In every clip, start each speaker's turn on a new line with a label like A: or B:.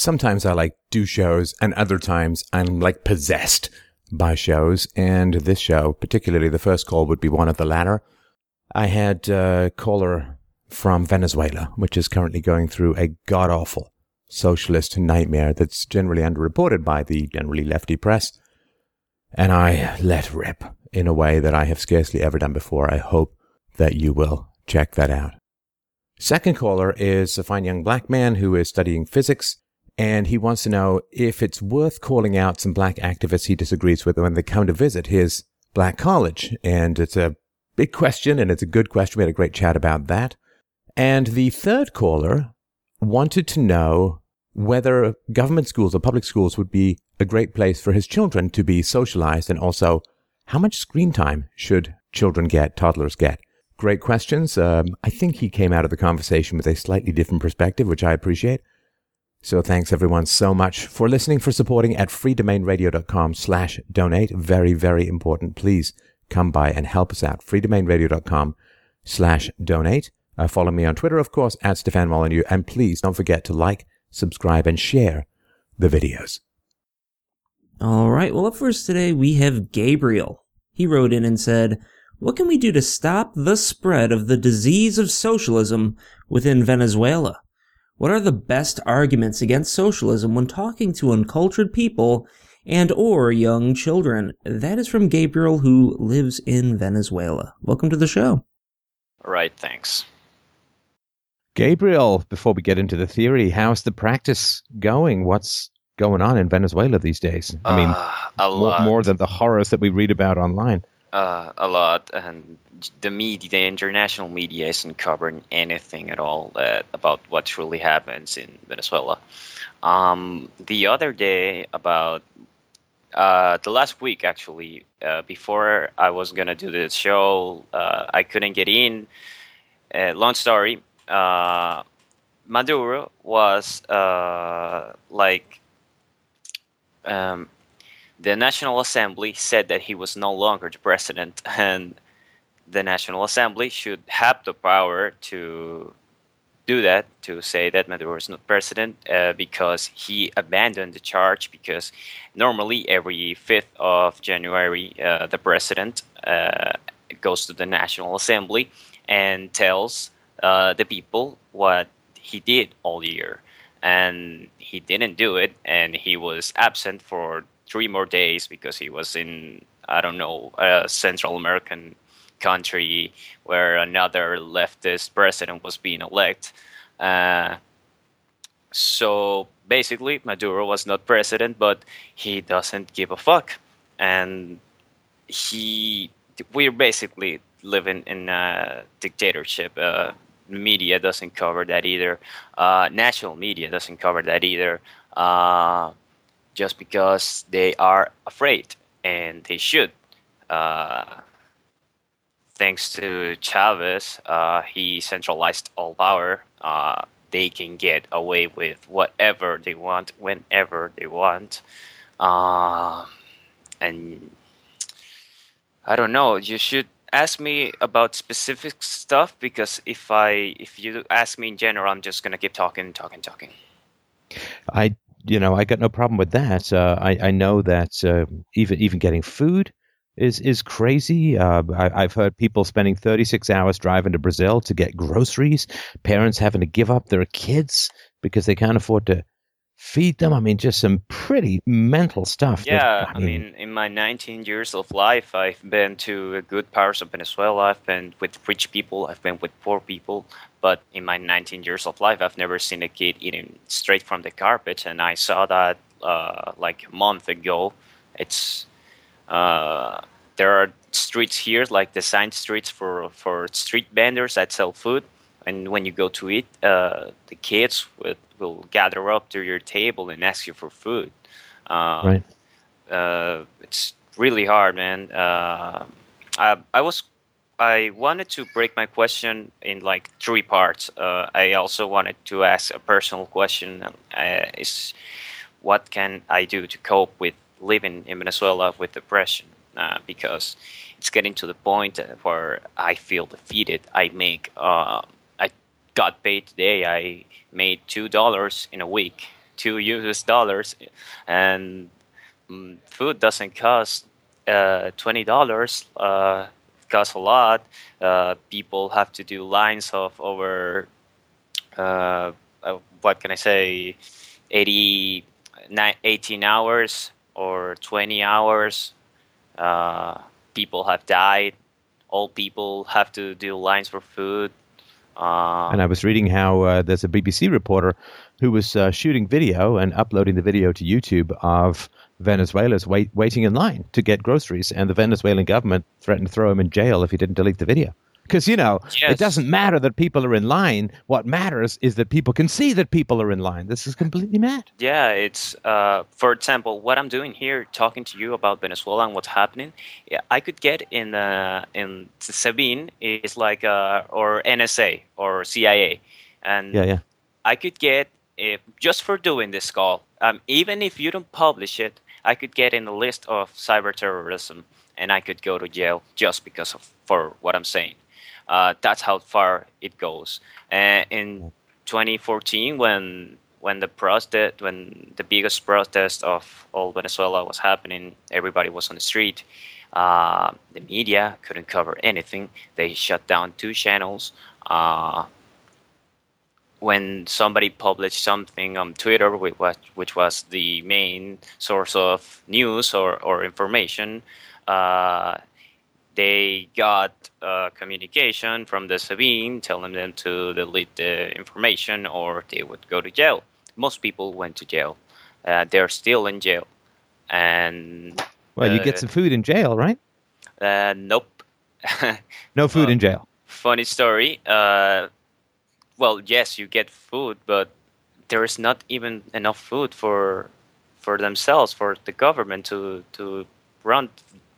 A: sometimes I like do shows and other times I'm like possessed by shows. And this show, particularly the first call would be one of the latter. I had a caller from Venezuela, which is currently going through a god awful socialist nightmare that's generally underreported by the generally lefty press. And I let rip in a way that I have scarcely ever done before. I hope that you will check that out. Second caller is a fine young black man who is studying physics, and he wants to know if it's worth calling out some black activists he disagrees with when they come to visit his black college. And it's a big question, and it's a good question. We had a great chat about that. And the third caller wanted to know whether government schools or public schools would be a great place for his children to be socialized and also how much screen time should children get, toddlers get? Great questions. Um, I think he came out of the conversation with a slightly different perspective, which I appreciate. So thanks everyone so much for listening, for supporting at freedomainradio.com slash donate. Very, very important. Please come by and help us out. freedomainradio.com slash donate. Uh, follow me on Twitter, of course, at Stefan Molyneux. And please don't forget to like, subscribe, and share the videos.
B: All right. Well, up first today, we have Gabriel. He wrote in and said, What can we do to stop the spread of the disease of socialism within Venezuela? What are the best arguments against socialism when talking to uncultured people and or young children? That is from Gabriel who lives in Venezuela. Welcome to the show.
C: All right, thanks.
A: Gabriel, before we get into the theory, how's the practice going? What's going on in Venezuela these days? I mean,
C: uh,
A: more, more, than the horrors that we read about online.
C: Uh, a lot, and the media, the international media, isn't covering anything at all that, about what truly happens in Venezuela. Um, the other day, about uh, the last week actually, uh, before I was gonna do the show, uh, I couldn't get in. Uh, long story. Uh, Maduro was uh, like um, the National Assembly said that he was no longer the president, and the National Assembly should have the power to do that, to say that Maduro is not president, uh, because he abandoned the charge. Because normally, every 5th of January, uh, the president uh, goes to the National Assembly and tells uh, the people what he did all year. And he didn't do it, and he was absent for three more days because he was in, I don't know, a Central American country where another leftist president was being elected. Uh, so basically, Maduro was not president, but he doesn't give a fuck. And he, we're basically living in a dictatorship. Uh, media doesn't cover that either. Uh, national media doesn't cover that either. Uh, just because they are afraid, and they should. Uh, thanks to Chavez, uh, he centralized all power. Uh, they can get away with whatever they want, whenever they want. Uh, and I don't know. You should ask me about specific stuff because if I if you ask me in general, I'm just gonna keep talking, talking, talking.
A: I you know I got no problem with that. Uh, I I know that uh, even even getting food is is crazy. Uh, I, have heard people spending 36 hours driving to Brazil to get groceries. Parents having to give up their kids because they can't afford to feed them. I mean, just some pretty mental stuff.
C: Yeah, that, I, mean, I, mean, in my 19 years of life, I've been to good parts of Venezuela. I've been with rich people. I've been with poor people. But in my 19 years of life, I've never seen a kid eating straight from the carpet. And I saw that uh, like a month ago. It's uh, there are streets here, like the sign streets for for street vendors that sell food. And when you go to eat, uh, the kids will gather up to your table and ask you for food.
A: Um, right.
C: Uh, it's really hard, man. Uh, I, I was I wanted to break my question in like three parts. Uh, I also wanted to ask a personal question: uh, Is what can I do to cope with living in Venezuela with depression? Uh, because it's getting to the point where I feel defeated. I make uh, I got paid today. I made two dollars in a week two US dollars, and mm, food doesn't cost uh, twenty dollars. Uh, costs a lot. Uh, people have to do lines of over uh, uh, what can I say, 80, 18 hours or 20 hours. Uh, people have died. Old people have to do lines for food. Uh,
A: and I was reading how uh, there's a BBC reporter who was uh, shooting video and uploading the video to YouTube of Venezuela's wait, waiting in line to get groceries, and the Venezuelan government threatened to throw him in jail if he didn't delete the video. Because, you know, yes. it doesn't matter that people are in line. What matters is that people can see that people are in line. This is completely mad.
C: Yeah, it's, uh, for example, what I'm doing here, talking to you about Venezuela and what's happening, yeah, I could get in, uh, in SEBIN, is like, uh, or NSA or CIA. And
A: yeah, yeah.
C: I could get, if, just for doing this call, um, even if you don't publish it, I could get in the list of cyber terrorism and I could go to jail just because of for what I'm saying. Uh, that's how far it goes. And in 2014, when when the protest, when the biggest protest of all Venezuela was happening, everybody was on the street. Uh, the media couldn't cover anything. They shut down two channels. Uh, when somebody published something on Twitter, which was, the main source of news or, or information, uh, they got uh, communication from the SEBIN telling them to delete the information or they would go to jail. Most people went to jail. Uh, they're still in jail. And
A: well, you get uh, some food in jail, right?
C: Uh, nope.
A: no food in jail.
C: Funny story. Uh, well, yes, you get food, but there is not even enough food for for themselves, for the government to to run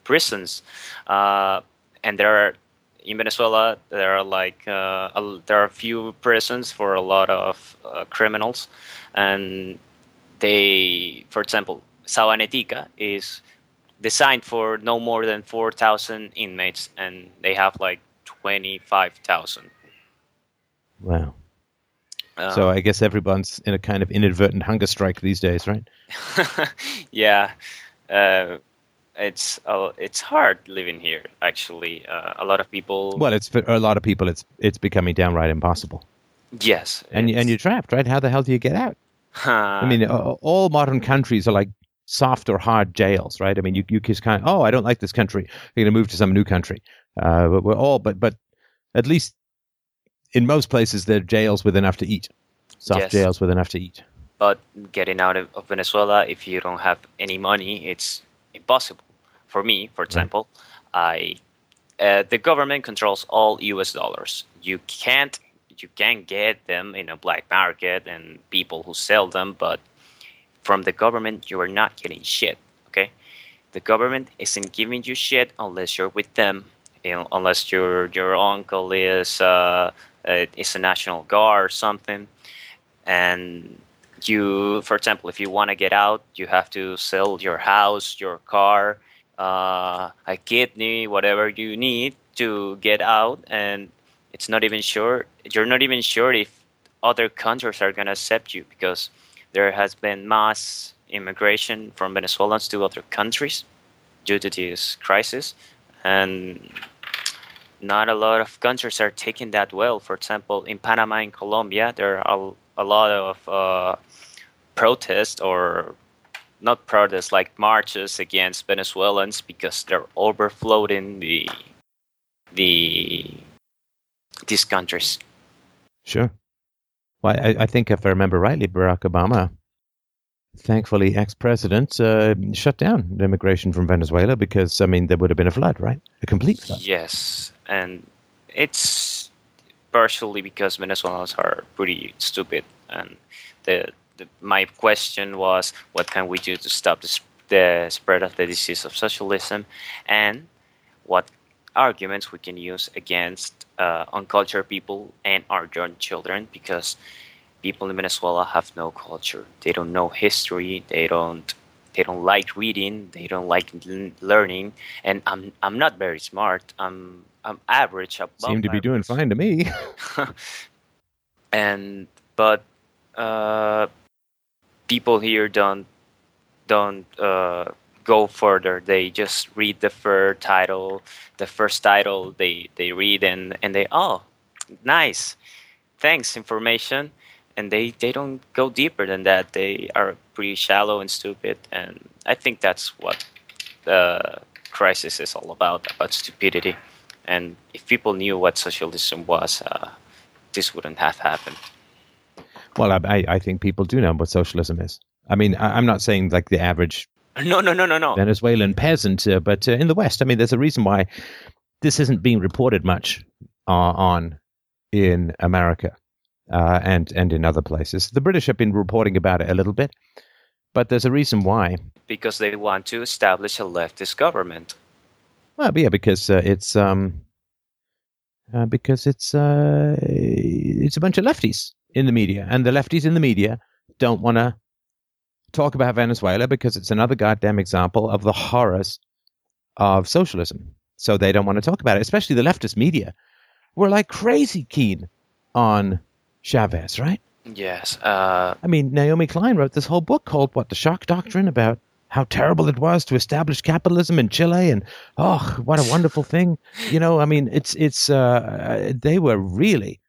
C: prisons, uh, and there are in Venezuela there are like uh, a, there are a few prisons for a lot of uh, criminals, and they, for example, Sabanetica is designed for no more than four thousand inmates, and they have like twenty five thousand.
A: Wow. so I guess everyone's in a kind of inadvertent hunger strike these days, right?
C: yeah. Uh, it's uh, it's hard living here. Actually, uh, a lot of people.
A: Well, it's for a lot of people. It's it's becoming downright impossible.
C: Yes,
A: and and you're trapped, right? How the hell do you get out? I mean, all modern countries are like soft or hard jails, right? I mean, you you just kind of, oh, I don't like this country. You're going to move to some new country. Uh, but we're all, but but at least in most places, they're jails with enough to eat. Soft yes. jails with enough to eat.
C: But getting out of, of Venezuela, if you don't have any money, it's impossible. For me, for example, I uh, the government controls all U.S. dollars. You can't you can get them in a black market and people who sell them, but from the government you are not getting shit. Okay, the government isn't giving you shit unless you're with them, you know, unless your your uncle is uh, uh, is a national guard or something, and you, for example, if you want to get out, you have to sell your house, your car, uh, a kidney, whatever you need to get out, and it's not even sure. You're not even sure if other countries are going to accept you because there has been mass immigration from Venezuelans to other countries due to this crisis, and not a lot of countries are taking that well. For example, in Panama and Colombia, there are a, lot of uh, protests or not protests like marches against Venezuelans because they're overflowing the the these countries.
A: Sure. Well, I, I think if I remember rightly, Barack Obama, thankfully ex-president, uh, shut down immigration from Venezuela because I mean there would have been a flood, right? A complete flood.
C: Yes, and it's partially because Venezuelans are pretty stupid and the the, my question was, what can we do to stop the, the spread of the disease of socialism, and what arguments we can use against uh, uncultured people and our young children, because people in Venezuela have no culture. They don't know history. They don't. They don't like reading. They don't like learning. And I'm. I'm not very smart. I'm. I'm average.
A: Seem to be doing fine to me.
C: and but uh, people here don't don't uh, go further. They just read the first title, the first title they they read and and they oh nice, thanks information, and they they don't go deeper than that. They are pretty shallow and stupid, and I think that's what the crisis is all about about stupidity. And if people knew what socialism was, uh, this wouldn't have happened.
A: Well, I, I think people do know what socialism is. I mean, I, am not saying like the average
C: no, no, no, no, no.
A: Venezuelan peasant, uh, but uh, in the West, I mean, there's a reason why this isn't being reported much uh, on in America uh, and and in other places. The British have been reporting about it a little bit, but there's a reason why.
C: Because they want to establish a leftist government.
A: Well, yeah, because uh, it's um, uh, because it's uh, it's a bunch of lefties in the media, and the lefties in the media don't want to talk about Venezuela because it's another goddamn example of the horrors of socialism. So they don't want to talk about it, especially the leftist media. We're like crazy keen on Chavez, right?
C: Yes. Uh...
A: I mean, Naomi Klein wrote this whole book called "What the Shock Doctrine" about how terrible it was to establish capitalism in Chile, and oh, what a wonderful thing! You know, I mean, it's it's uh, they were really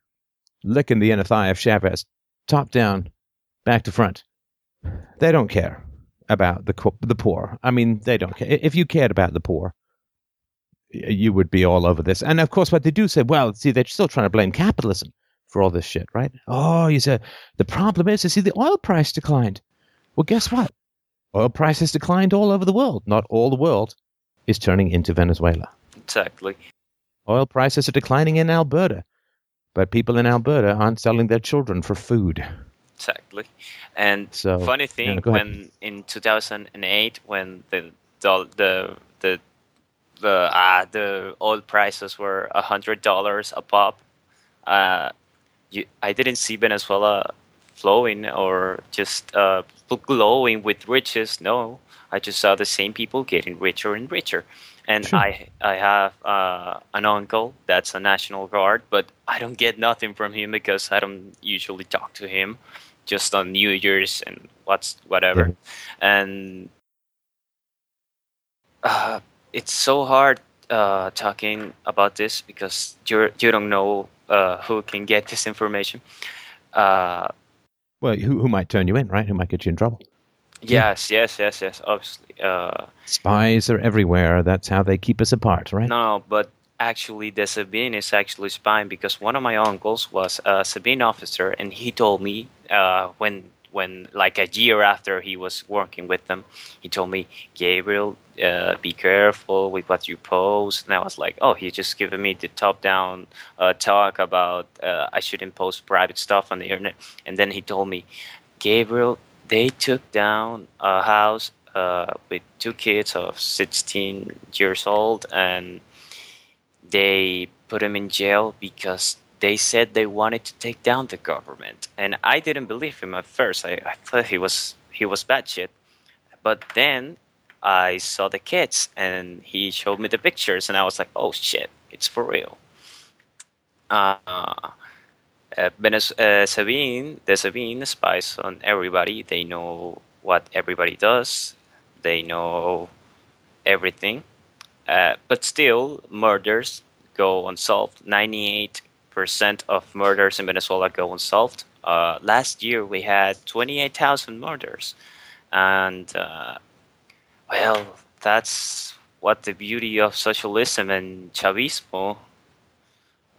A: licking the inner thigh of Chavez, top down, back to front. They don't care about the the poor. I mean, they don't care. If you cared about the poor, you would be all over this. And of course, what they do say, well, see, they're still trying to blame capitalism for all this shit, right? Oh, you said the problem is, you see, the oil price declined. Well, guess what? Oil prices declined all over the world. Not all the world is turning into Venezuela.
C: Exactly.
A: Oil prices are declining in Alberta, but people in Alberta aren't selling their children for food.
C: Exactly. And so, funny thing, yeah, when in 2008, when the the the the the, uh, the oil prices were a hundred dollars a pop, uh, you, I didn't see Venezuela flowing or just uh, glowing with riches. No, I just saw the same people getting richer and richer. And sure. I I have uh, an uncle that's a National Guard, but I don't get nothing from him because I don't usually talk to him, just on New Year's and what's whatever. Mm-hmm. And uh, it's so hard uh, talking about this because you you don't know uh, who can get this information. Uh,
A: well, who who might turn you in, right? Who might get you in trouble?
C: Yes, yes, yes, yes. Obviously, uh,
A: spies are everywhere. That's how they keep us apart, right?
C: No, but actually, the SEBIN is actually spying because one of my uncles was a SEBIN officer, and he told me uh, when when like a year after he was working with them, he told me, Gabriel, uh, be careful with what you post. And I was like, oh, he's just giving me the top down uh, talk about uh, I shouldn't post private stuff on the internet. And then he told me, Gabriel, they took down a house uh, with two kids of 16 years old and they put him in jail because they said they wanted to take down the government, and I didn't believe him at first. I, I thought he was he was bad shit, but then I saw the kids, and he showed me the pictures, and I was like, oh shit, it's for real. Uh, uh, uh, SEBIN, the SEBIN spies on everybody. They know what everybody does. They know everything. Uh, but still, murders go unsolved. 98 percent of murders in Venezuela go unsolved. Uh, last year we had 28,000 murders, and uh, well, that's what the beauty of socialism and Chavismo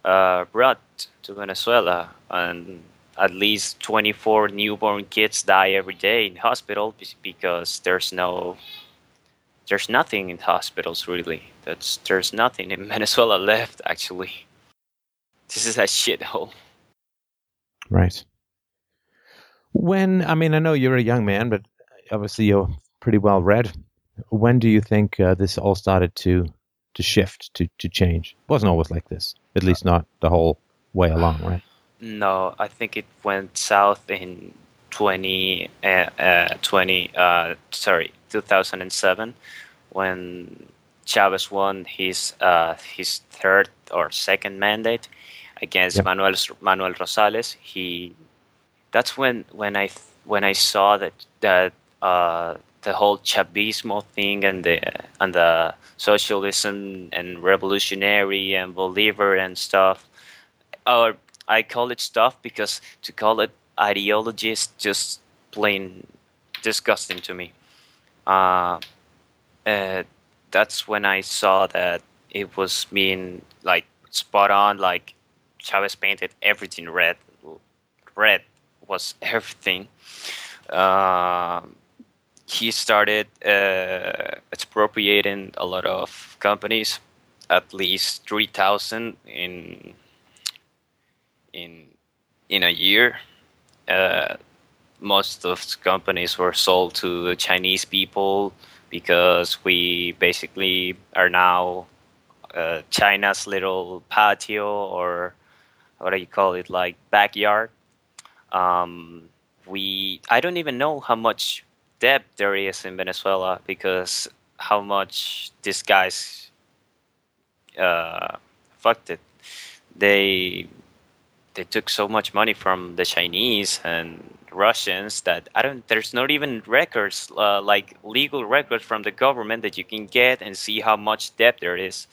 C: uh, brought to Venezuela. And at least 24 newborn kids die every day in hospital because there's no there's nothing in hospitals really. That's there's nothing in Venezuela left actually. This is a shithole.
A: Right. When I mean, I know you're a young man, but obviously you're pretty well read. When do you think uh, this all started to to shift to to change? It wasn't always like this, at least not the whole way along, right?
C: No, I think it went south in 20, uh, uh, 20 uh, sorry, 2007 when Chavez won his uh, his third or second mandate against yep. Manuel Manuel Rosales. He that's when when I when I saw that that uh, the whole Chavismo thing and the and the socialism and revolutionary and Bolivar and stuff, or I call it stuff because to call it ideology is just plain disgusting to me. Uh, uh, that's when I saw that it was being like spot on. Like Chavez painted everything red. Red was everything. Uh, he started uh, expropriating a lot of companies, at least three thousand in in in a year. Uh, most of the companies were sold to Chinese people because we basically are now uh, China's little patio or what do you call it, like backyard. Um, we I don't even know how much debt there is in Venezuela because how much these guys uh, fucked it. They they took so much money from the Chinese and Russians that I don't. There's not even records uh, like legal records from the government that you can get and see how much debt there is.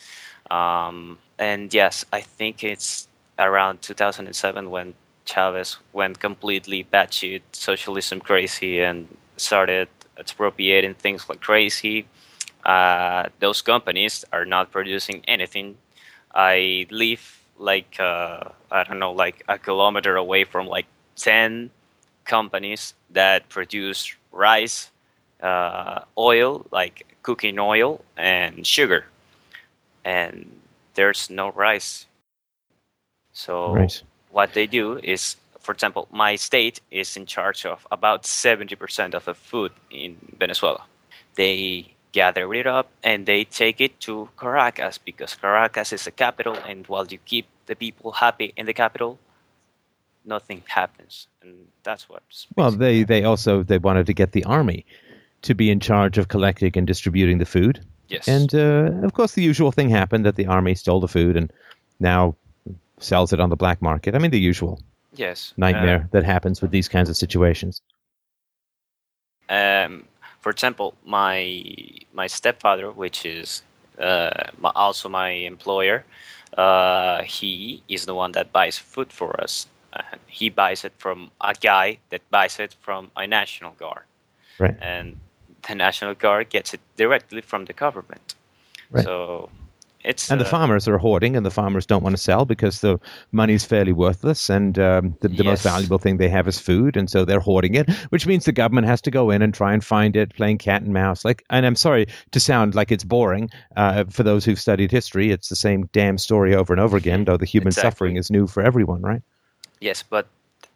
C: Um, and yes, I think it's around 2007 when Chavez went completely batshit socialism crazy and started expropriating things like crazy. Uh, those companies are not producing anything. I live like uh, I don't know, like a kilometer away from like ten companies that produce rice, uh, oil, like cooking oil, and sugar, and there's no rice. So
A: Right.
C: what they do is, for example, my state is in charge of about seventy percent of the food in Venezuela. They gather it up and they take it to Caracas because Caracas is the capital, and while you keep the people happy in the capital, nothing happens, and that's what's
A: Well, they, they also they wanted to get the army to be in charge of collecting and distributing the food.
C: yes,
A: And uh, of course, the usual thing happened that the army stole the food and now sells it on the black market. I mean, the usual
C: yes,
A: nightmare that happens with these kinds of situations.
C: um, for example, my my stepfather, which is uh, also my employer, uh, he is the one that buys food for us. Uh, he buys it from a guy that buys it from a national guard,
A: Right.
C: and the national guard gets it directly from the government.
A: Right.
C: So it's
A: And the
C: uh,
A: farmers are hoarding, and the farmers don't want to sell because the money's fairly worthless, and um, the, the most valuable thing they have is food, and so they're hoarding it, which means the government has to go in and try and find it, playing cat and mouse. Like, and I'm sorry to sound like it's boring uh, for those who've studied history. It's the same damn story over and over again, though the human
C: Exactly.
A: suffering is new for everyone, right?
C: Yes, but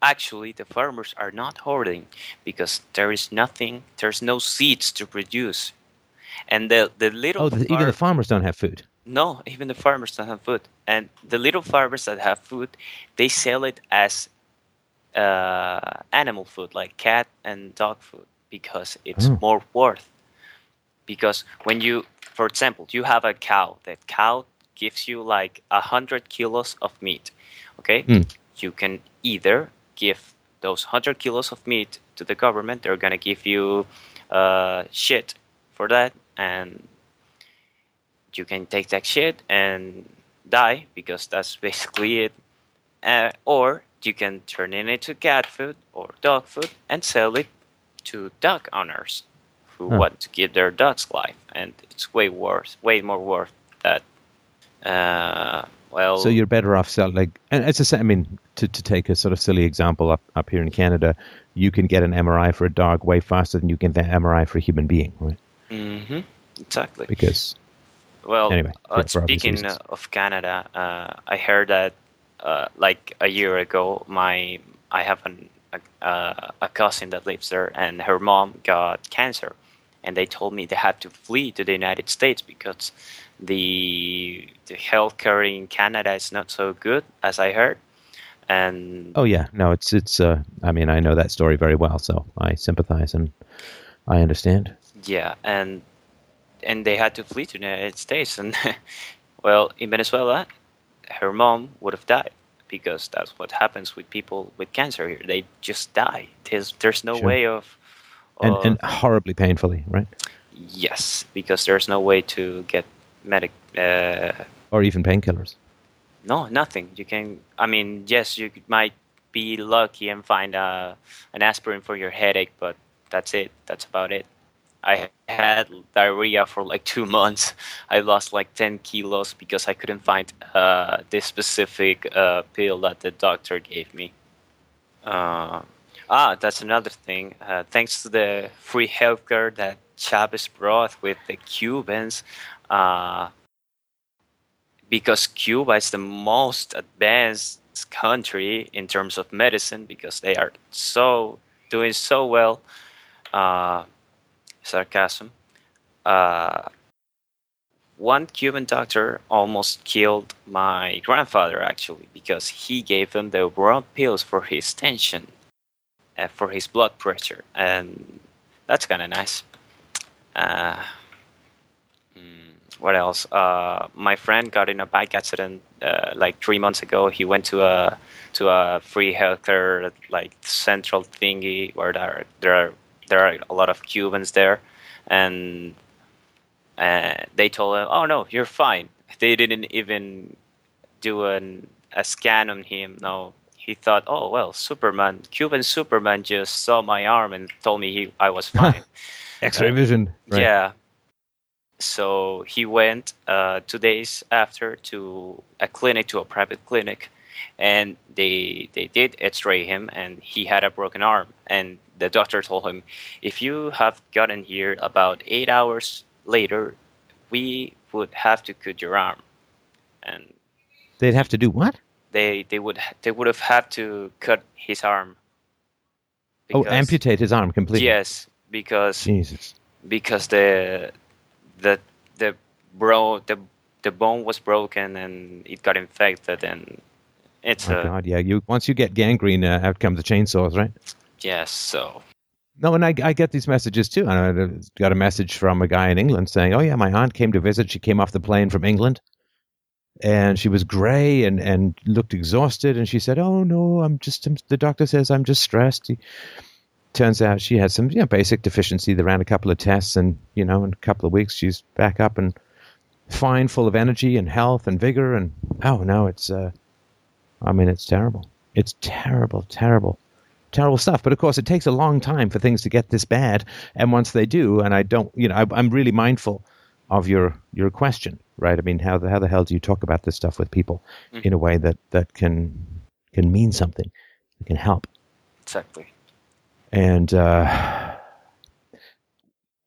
C: actually the farmers are not hoarding because there is nothing, there's no seeds to produce. And the, the little
A: Oh, the, even the farmers don't have food.
C: No, even the farmers don't have food. And the little farmers that have food, they sell it as uh, animal food, like cat and dog food, because it's
A: Oh.
C: more worth. Because when you, for example, you have a cow, that cow gives you like a hundred kilos of meat. Okay,
A: Mm.
C: you can either give those hundred kilos of meat to the government; they're gonna give you uh, shit for that, and you can take that shit and die because that's basically it. Uh, or you can turn it into cat food or dog food and sell it to dog owners who want to give their dogs life, and it's way worth, way more worth that. Uh, well,
A: So you're better off selling like, and it's a, sa- I mean, to, to take a sort of silly example up, up here in Canada, you can get an MRI for a dog way faster than you can get an MRI for a human being, right?
C: Mm-hmm. exactly.
A: Because
C: Well,
A: Anyway,
C: uh,
A: for- for obvious
C: speaking of Canada, uh, I heard that uh, like a year ago, my I have an, a, uh, a cousin that lives there, and her mom got cancer, and they told me they had to flee to the United States because the the healthcare in Canada is not so good as I heard, and
A: oh yeah, no, it's it's. Uh, I mean, I know that story very well, so I sympathize and I understand.
C: Yeah, and and they had to flee to the United States, and well, in Venezuela, her mom would have died because that's what happens with people with cancer here. They just die. There's there's no
A: Sure.
C: way of,
A: And,
C: of
A: and horribly painfully, right?
C: yes, because there's no way to get medic. Uh,
A: Or even painkillers.
C: no, nothing. You can. I mean, yes, you might be lucky and find uh, an aspirin for your headache, but that's it. That's about it. I had diarrhea for like two months. I lost like 10 kilos because I couldn't find uh, this specific uh, pill that the doctor gave me. Uh, ah, that's another thing. Uh, thanks to the free healthcare that Chavez brought with the Cubans, uh, because Cuba is the most advanced country in terms of medicine because they are so doing so well. Uh, sarcasm. Uh, one Cuban doctor almost killed my grandfather actually because he gave him the wrong pills for his tension, uh, for his blood pressure, and that's kind of nice. Uh, mm, what else? Uh, my friend got in a bike accident uh, like three months ago. He went to a to a free healthcare like central thingy where there are, there are there are a lot of Cubans there, and uh, they told him, "Oh no, you're fine." They didn't even do an, a scan on him. No, he thought, "Oh well, Superman, Cuban Superman just saw my arm and told me he I was fine."
A: X-ray vision. Right.
C: Yeah. So he went uh, two days after to a clinic, to a private clinic, and they they did X-ray him, and he had a broken arm. And the doctor told him, if you have gotten here about eight hours later, we would have to cut your arm. And
A: They'd have to do what?
C: they they would they would have had to cut his arm.
A: oh, amputate his arm completely.
C: Yes, because
A: Jesus.
C: because the the the bro the the bone was broken and it got infected and it's
A: Oh
C: a
A: God, yeah. You once you get gangrene, uh, out come the chainsaws, right?
C: yes so
A: No, and I, I get these messages too. I got a message from a guy in England saying, "Oh yeah, my aunt came to visit. She came off the plane from England, and she was grey and and looked exhausted. And she said, "Oh no, I'm just. The doctor says I'm just stressed." He, turns out she had some you know, basic deficiency. They ran a couple of tests, and you know, in a couple of weeks, she's back up and fine, full of energy and health and vigor. And oh no, it's. Uh, I mean, it's terrible. It's terrible, terrible terrible stuff. But of course, it takes a long time for things to get this bad. And once they do, and I don't, you know, I, I'm really mindful of your your question, right? I mean, how the how the hell do you talk about this stuff with people in a way that that can can mean something, that can help?
C: exactly
A: And uh,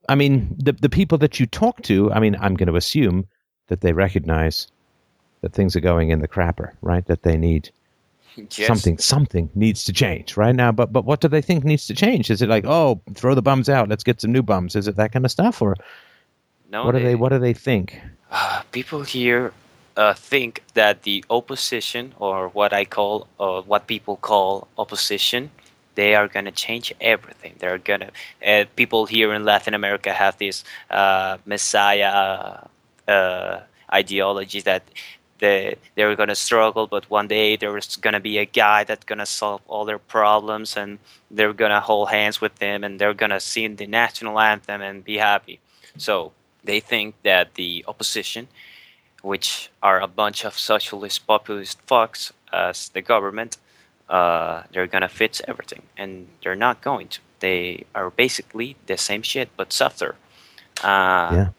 A: I mean, the the people that you talk to, I mean, I'm going to assume that they recognize that things are going in the crapper, right? That they need
C: yes.
A: something something needs to change right? Now but but what do they think needs to change? Is it like oh throw the bums out let's get some new bums? Is it that kind of stuff or
C: no
A: what do they what do they think?
C: Uh, people here uh, think that the opposition or what I call uh, what people call opposition they are going to change everything. They're going to uh, people here in Latin America have this uh, messiah uh, ideology that they they're gonna struggle, but one day there's gonna be a guy that's gonna solve all their problems, and they're gonna hold hands with them, and they're gonna sing the national anthem and be happy. So they think that the opposition, which are a bunch of socialist populist fucks as the government, uh, they're gonna fix everything, and they're not going to. They are basically the same shit but softer. Uh,
A: Yeah.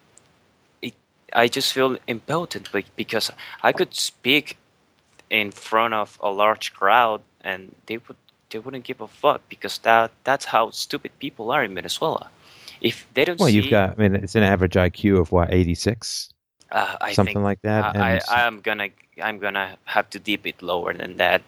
C: I just feel impotent be- because I could speak in front of a large crowd and they would they wouldn't give a fuck because that that's how stupid people are in Venezuela. If they don't
A: well
C: see,
A: you've got i mean it's an average iq of what 86
C: uh,
A: something
C: think
A: like that
C: I, I, I'm gonna I'm gonna have to dip it lower than that.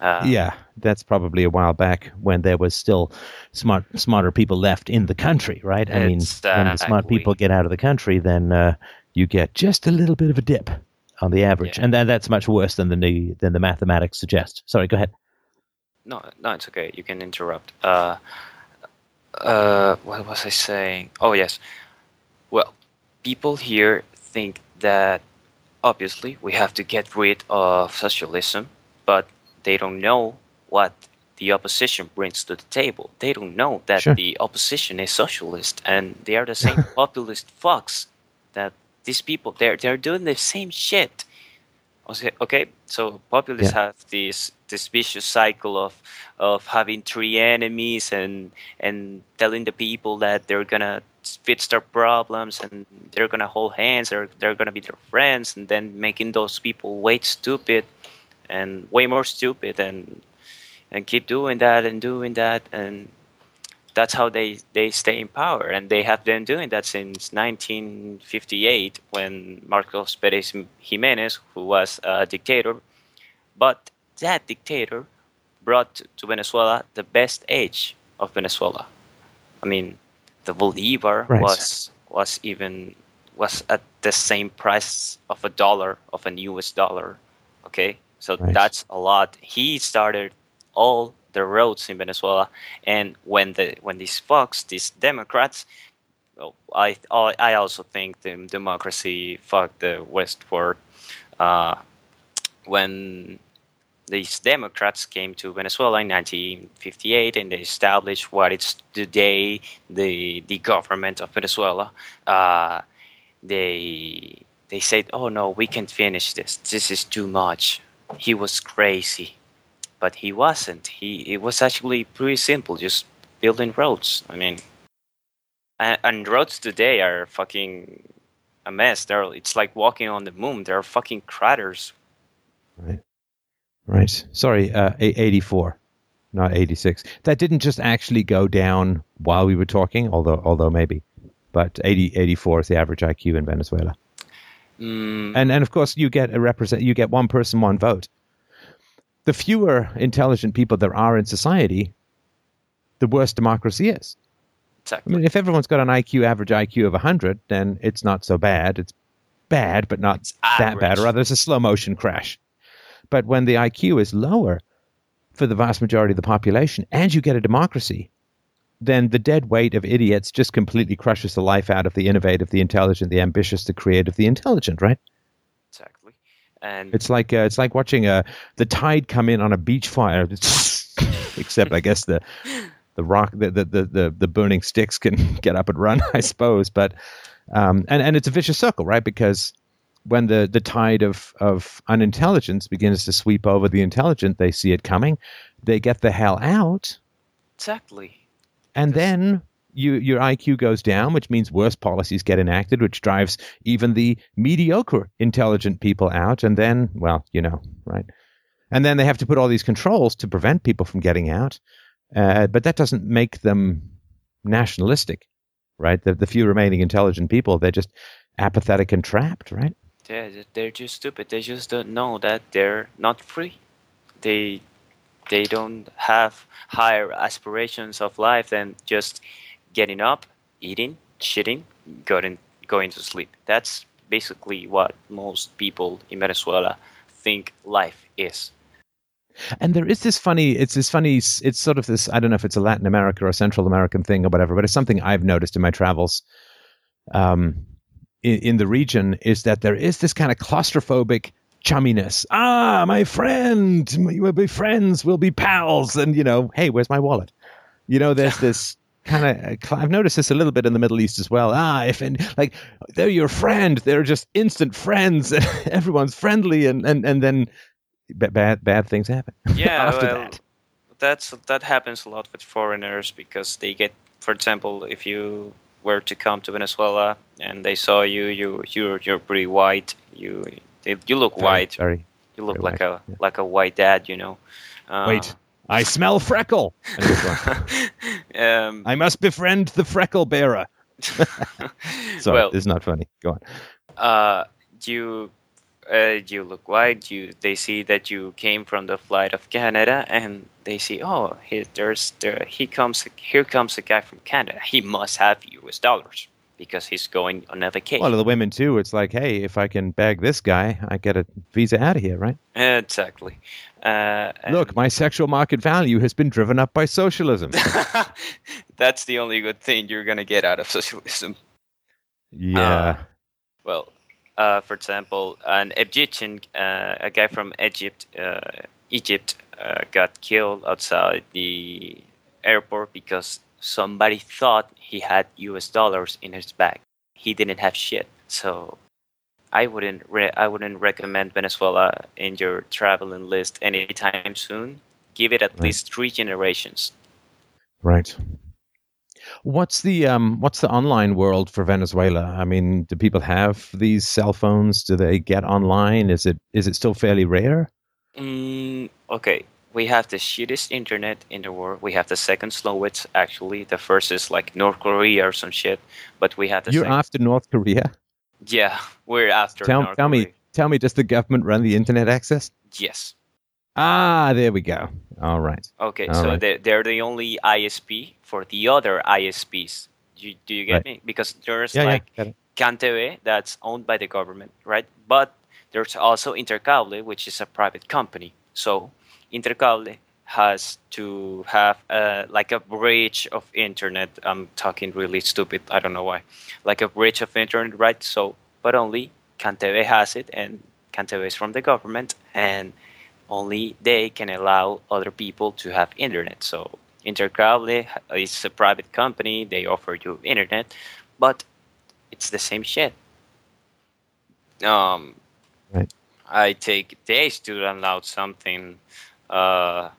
C: Uh,
A: yeah that's probably a while back when there was still smart smarter people left in the country right i mean when the smart people get out of the country then uh, you get just a little bit of a dip on the average
C: Yeah.
A: and that, that's much worse than the than the mathematics suggest sorry go ahead
C: No, no, it's okay. You can interrupt. Uh, uh, what was I saying? Oh, yes. Well, people here think that obviously we have to get rid of socialism, but they don't know what the opposition brings to the table. They don't know that
A: Sure.
C: the opposition is socialist and they are the same populist fucks that these people they're they're doing the same shit. Okay, okay? so populists
A: Yeah.
C: have this this vicious cycle of of having three enemies and and telling the people that they're gonna fix their problems and they're gonna hold hands or they're gonna be their friends and then making those people way stupid and way more stupid and and keep doing that and doing that and that's how they, they stay in power. And they have been doing that since 1958 when Marcos Perez Jimenez who was a dictator. But that dictator brought to Venezuela the best age of Venezuela. I mean the Bolivar
A: Right.
C: was was even was at the same price of a dollar of an US dollar okay? So
A: Right.
C: that's a lot. He started all the roads in Venezuela and when the when these fucks these Democrats well, I I also think the democracy fucked the West for uh, when these Democrats came to Venezuela in 1958 and they established what it's today the the government of Venezuela. Uh, they they said, "Oh no, we can't finish this. This is too much." He was crazy, but he wasn't. He it was actually pretty simple, just building roads. I mean, and, and roads today are fucking a mess. They're it's like walking on the moon. There are fucking craters.
A: Right. Right. Sorry, uh, 84, not 86. That didn't just actually go down while we were talking, although although maybe. But 80, 84 is the average IQ in Venezuela.
C: Mm,
A: And and of course you get a represent you get one person one vote. The fewer intelligent people there are in society, the worse democracy is.
C: Exactly.
A: I mean, if everyone's got an IQ average IQ of 100, then it's not so bad. It's bad, but not
C: It's
A: that bad. Or rather, it's a slow motion crash. But when the IQ is lower for the vast majority of the population and you get a democracy, then the dead weight of idiots just completely crushes the life out of the innovative, the intelligent, the ambitious, the creative, the intelligent, right?
C: And
A: It's like uh, it's like watching uh, the tide come in on a beach fire, except I guess the the rock the, the the the the burning sticks can get up and run, I suppose. But um, and and it's a vicious circle, right? Because when the the tide of of unintelligence begins to sweep over the intelligent, they see it coming, they get the hell out,
C: exactly.
A: and then you, your IQ goes down, which means worse policies get enacted, which drives even the mediocre intelligent people out. And then, well, you know, right? And then they have to put all these controls to prevent people from getting out. Uh, but that doesn't make them nationalistic, right? The, the few remaining intelligent people, they're just apathetic and trapped, right?
C: Yeah, they're just stupid. They just don't know that they're not free. They they don't have higher aspirations of life than just getting up, eating, shitting, going going to sleep. That's basically what most people in Venezuela think life is.
A: And there is this funny, it's this funny, it's sort of this, I don't know if it's a Latin America or Central American thing or whatever, but it's something I've noticed in my travels um, in, in the region is that there is this kind of claustrophobic chumminess. Ah, my friend, we'll be friends, we'll be pals. And, you know, hey, where's my wallet? You know, there's this kind of, I've noticed this a little bit in the Middle East as well. Ah, if, and like, they're your friend, they're just instant friends, and everyone's friendly, and, and, and then ba- bad, bad things happen
C: Yeah,
A: after
C: well,
A: that.
C: that's that happens a lot with foreigners because they get, for example, if you were to come to Venezuela and they saw you, you you're you're pretty white. You they, you look
A: Very-
C: white.
A: Very,
C: You look like
A: white,
C: a
A: yeah.
C: like a white dad, you know. Uh,
A: Wait, I smell freckle. And he goes on,
C: um,
A: I must befriend the freckle bearer. Sorry,
C: well,
A: this is not funny. Go on.
C: uh, you uh, you look white. You they see that you came from the flight of Canada, and they see, oh, he, there's there he comes here comes a guy from Canada. He must have U.S. dollars because he's going on a vacation.
A: Well, the women too. It's like, hey, if I can bag this guy, I get a visa out of here, right?
C: exactly. Uh,
A: Look, my sexual market value has been driven up by socialism.
C: that's the only good thing you're gonna get out of socialism.
A: yeah.
C: Well, uh, for example, an Egyptian, uh, a guy from Egypt, uh, Egypt uh, got killed outside the airport because somebody thought he had U.S. dollars in his bag. He didn't have shit. So I wouldn't re- I wouldn't recommend Venezuela in your traveling list anytime soon. Give it at
A: Right.
C: least three generations.
A: Right. What's the um what's the online world for Venezuela? I mean, do people have these cell phones? Do they get online? Is it is it still fairly rare?
C: Mm, okay, we have the shittiest internet in the world. We have the second slowest, actually. The first is like North Korea or some shit, but we have the
A: You're
C: sec-
A: after North Korea.
C: yeah, we're after
A: Tell,
C: North
A: tell me, tell me, does the government run the internet access?
C: Yes.
A: Ah, there we go. All right.
C: Okay,
A: All
C: so
A: right.
C: they they're the only ISP for the other ISPs. You, do you get
A: Right.
C: me? Because there's
A: Yeah,
C: like
A: yeah.
C: CanTV that's owned by the government, right? But there's also Intercable, which is a private company. So Intercable has to have uh, like a bridge of internet. I'm talking really stupid. I don't know why. Like a bridge of internet, right? So, but only CanTV has it, and CanTV is from the government, and only they can allow other people to have internet. So Intercable is a private company. They offer you internet, but it's the same shit. Um,
A: Right.
C: I take days to download something. Uh,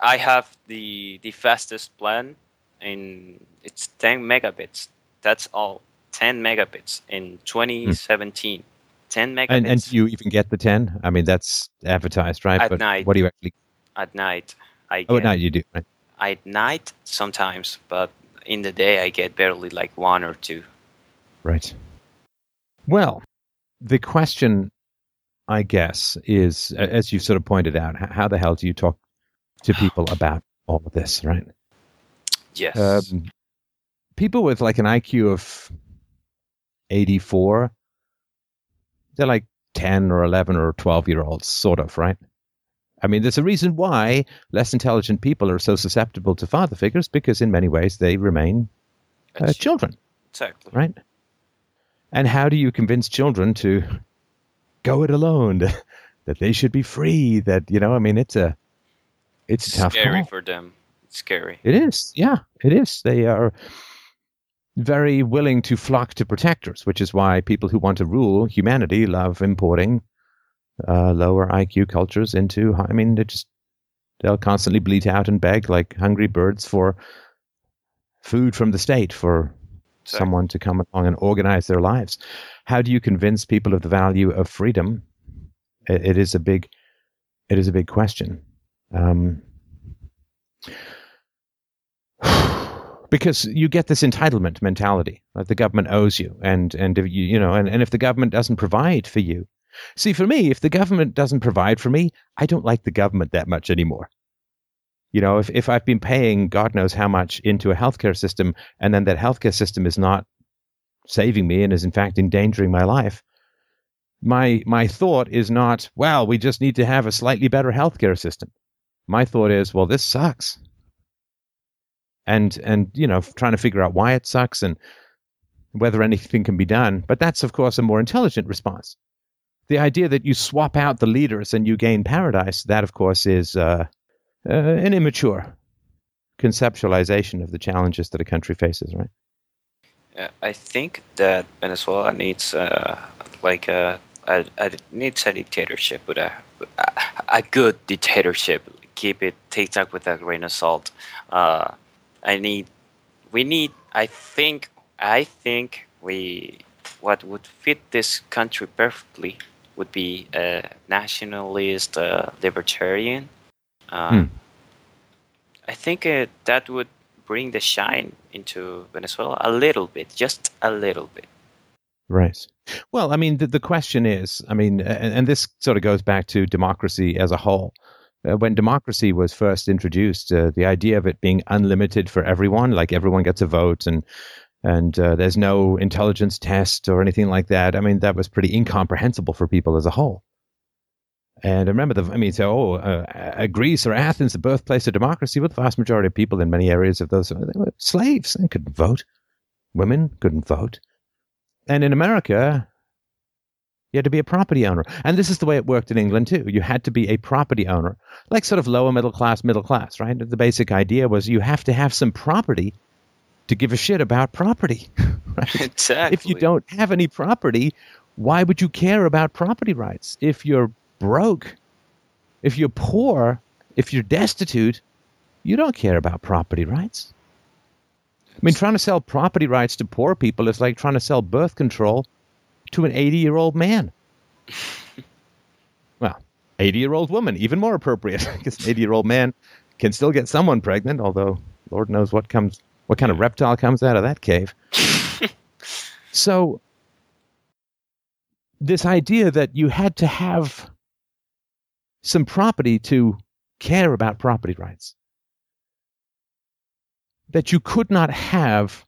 C: I have the the fastest plan, in it's 10 megabits. That's all, 10 megabits in 2017. 10 megabits
A: And and you even get the ten? I mean, that's advertised, right?
C: At
A: but
C: night.
A: what do you actually?
C: at night. I
A: Oh,
C: get,
A: no, you do. Right?
C: at night sometimes, but in the day I get barely like one or two.
A: Right. Well, the question, I guess, is as you sort of pointed out, how the hell do you talk to people about all of this, right?
C: Yes.
A: Um, people with like an IQ of 84, they're like 10 or 11 or 12 year olds, sort of, right? I mean, there's a reason why less intelligent people are so susceptible to father figures because, in many ways, they remain uh, children,
C: exactly.
A: right? And how do you convince children to go it alone, that they should be free? That you know, I mean, it's a it's a tough
C: scary for them. It's scary.
A: It is, yeah, it is. They are very willing to flock to protectors, which is why people who want to rule humanity love importing uh, lower IQ cultures into. I mean, they just they'll constantly bleat out and beg like hungry birds for food from the state for
C: Exactly.
A: someone to come along and organize their lives. How do you convince people of the value of freedom? It, it is a big, it is a big question. Um, because you get this entitlement mentality, like the government owes you, and and if you you know, and, and if the government doesn't provide for you, see, for me, if the government doesn't provide for me, I don't like the government that much anymore. You know, if, if I've been paying God knows how much into a healthcare system and then that healthcare system is not saving me and is in fact endangering my life, my my thought is not, well, we just need to have a slightly better healthcare system. My thought is, well, this sucks. And and you know, trying to figure out why it sucks and whether anything can be done. But that's of course a more intelligent response. The idea that you swap out the leaders and you gain paradise, that of course is uh, uh, an immature conceptualization of the challenges that a country faces, right?
C: Uh, I think that Venezuela needs uh, like a, a, a needs a dictatorship, but a, a a good dictatorship. Keep it take that with a grain of salt. Uh, I need, we need. I think. I think we what would fit this country perfectly would be a nationalist, uh, libertarian. Uh,
A: Hmm.
C: I think uh, that would bring the shine into Venezuela a little bit, just a little bit.
A: Right. Well, I mean, the, the question is, I mean, and, and this sort of goes back to democracy as a whole. Uh, when democracy was first introduced, uh, the idea of it being unlimited for everyone, like everyone gets a vote and and uh, there's no intelligence test or anything like that. I mean, that was pretty incomprehensible for people as a whole. And I remember the, I mean, so, oh, uh, uh, Greece or Athens, the birthplace of democracy, with the vast majority of people in many areas of those, they were slaves. and couldn't vote. Women couldn't vote. And in America, You had to be a property owner. And this is the way it worked in England too. You had to be a property owner, like sort of lower middle class, middle class, right? The basic idea was you have to have some property to give a shit about property.
C: Right? Exactly.
A: If you don't have any property, why would you care about property rights? If you're broke, if you're poor, if you're destitute, you don't care about property rights. I mean, trying to sell property rights to poor people is like trying to sell birth control to an 80 year old man. well, 80 year old woman, even more appropriate, because an 80 year old man can still get someone pregnant, although Lord knows what comes, what kind of reptile comes out of that cave. so, this idea that you had to have some property to care about property rights, that you could not have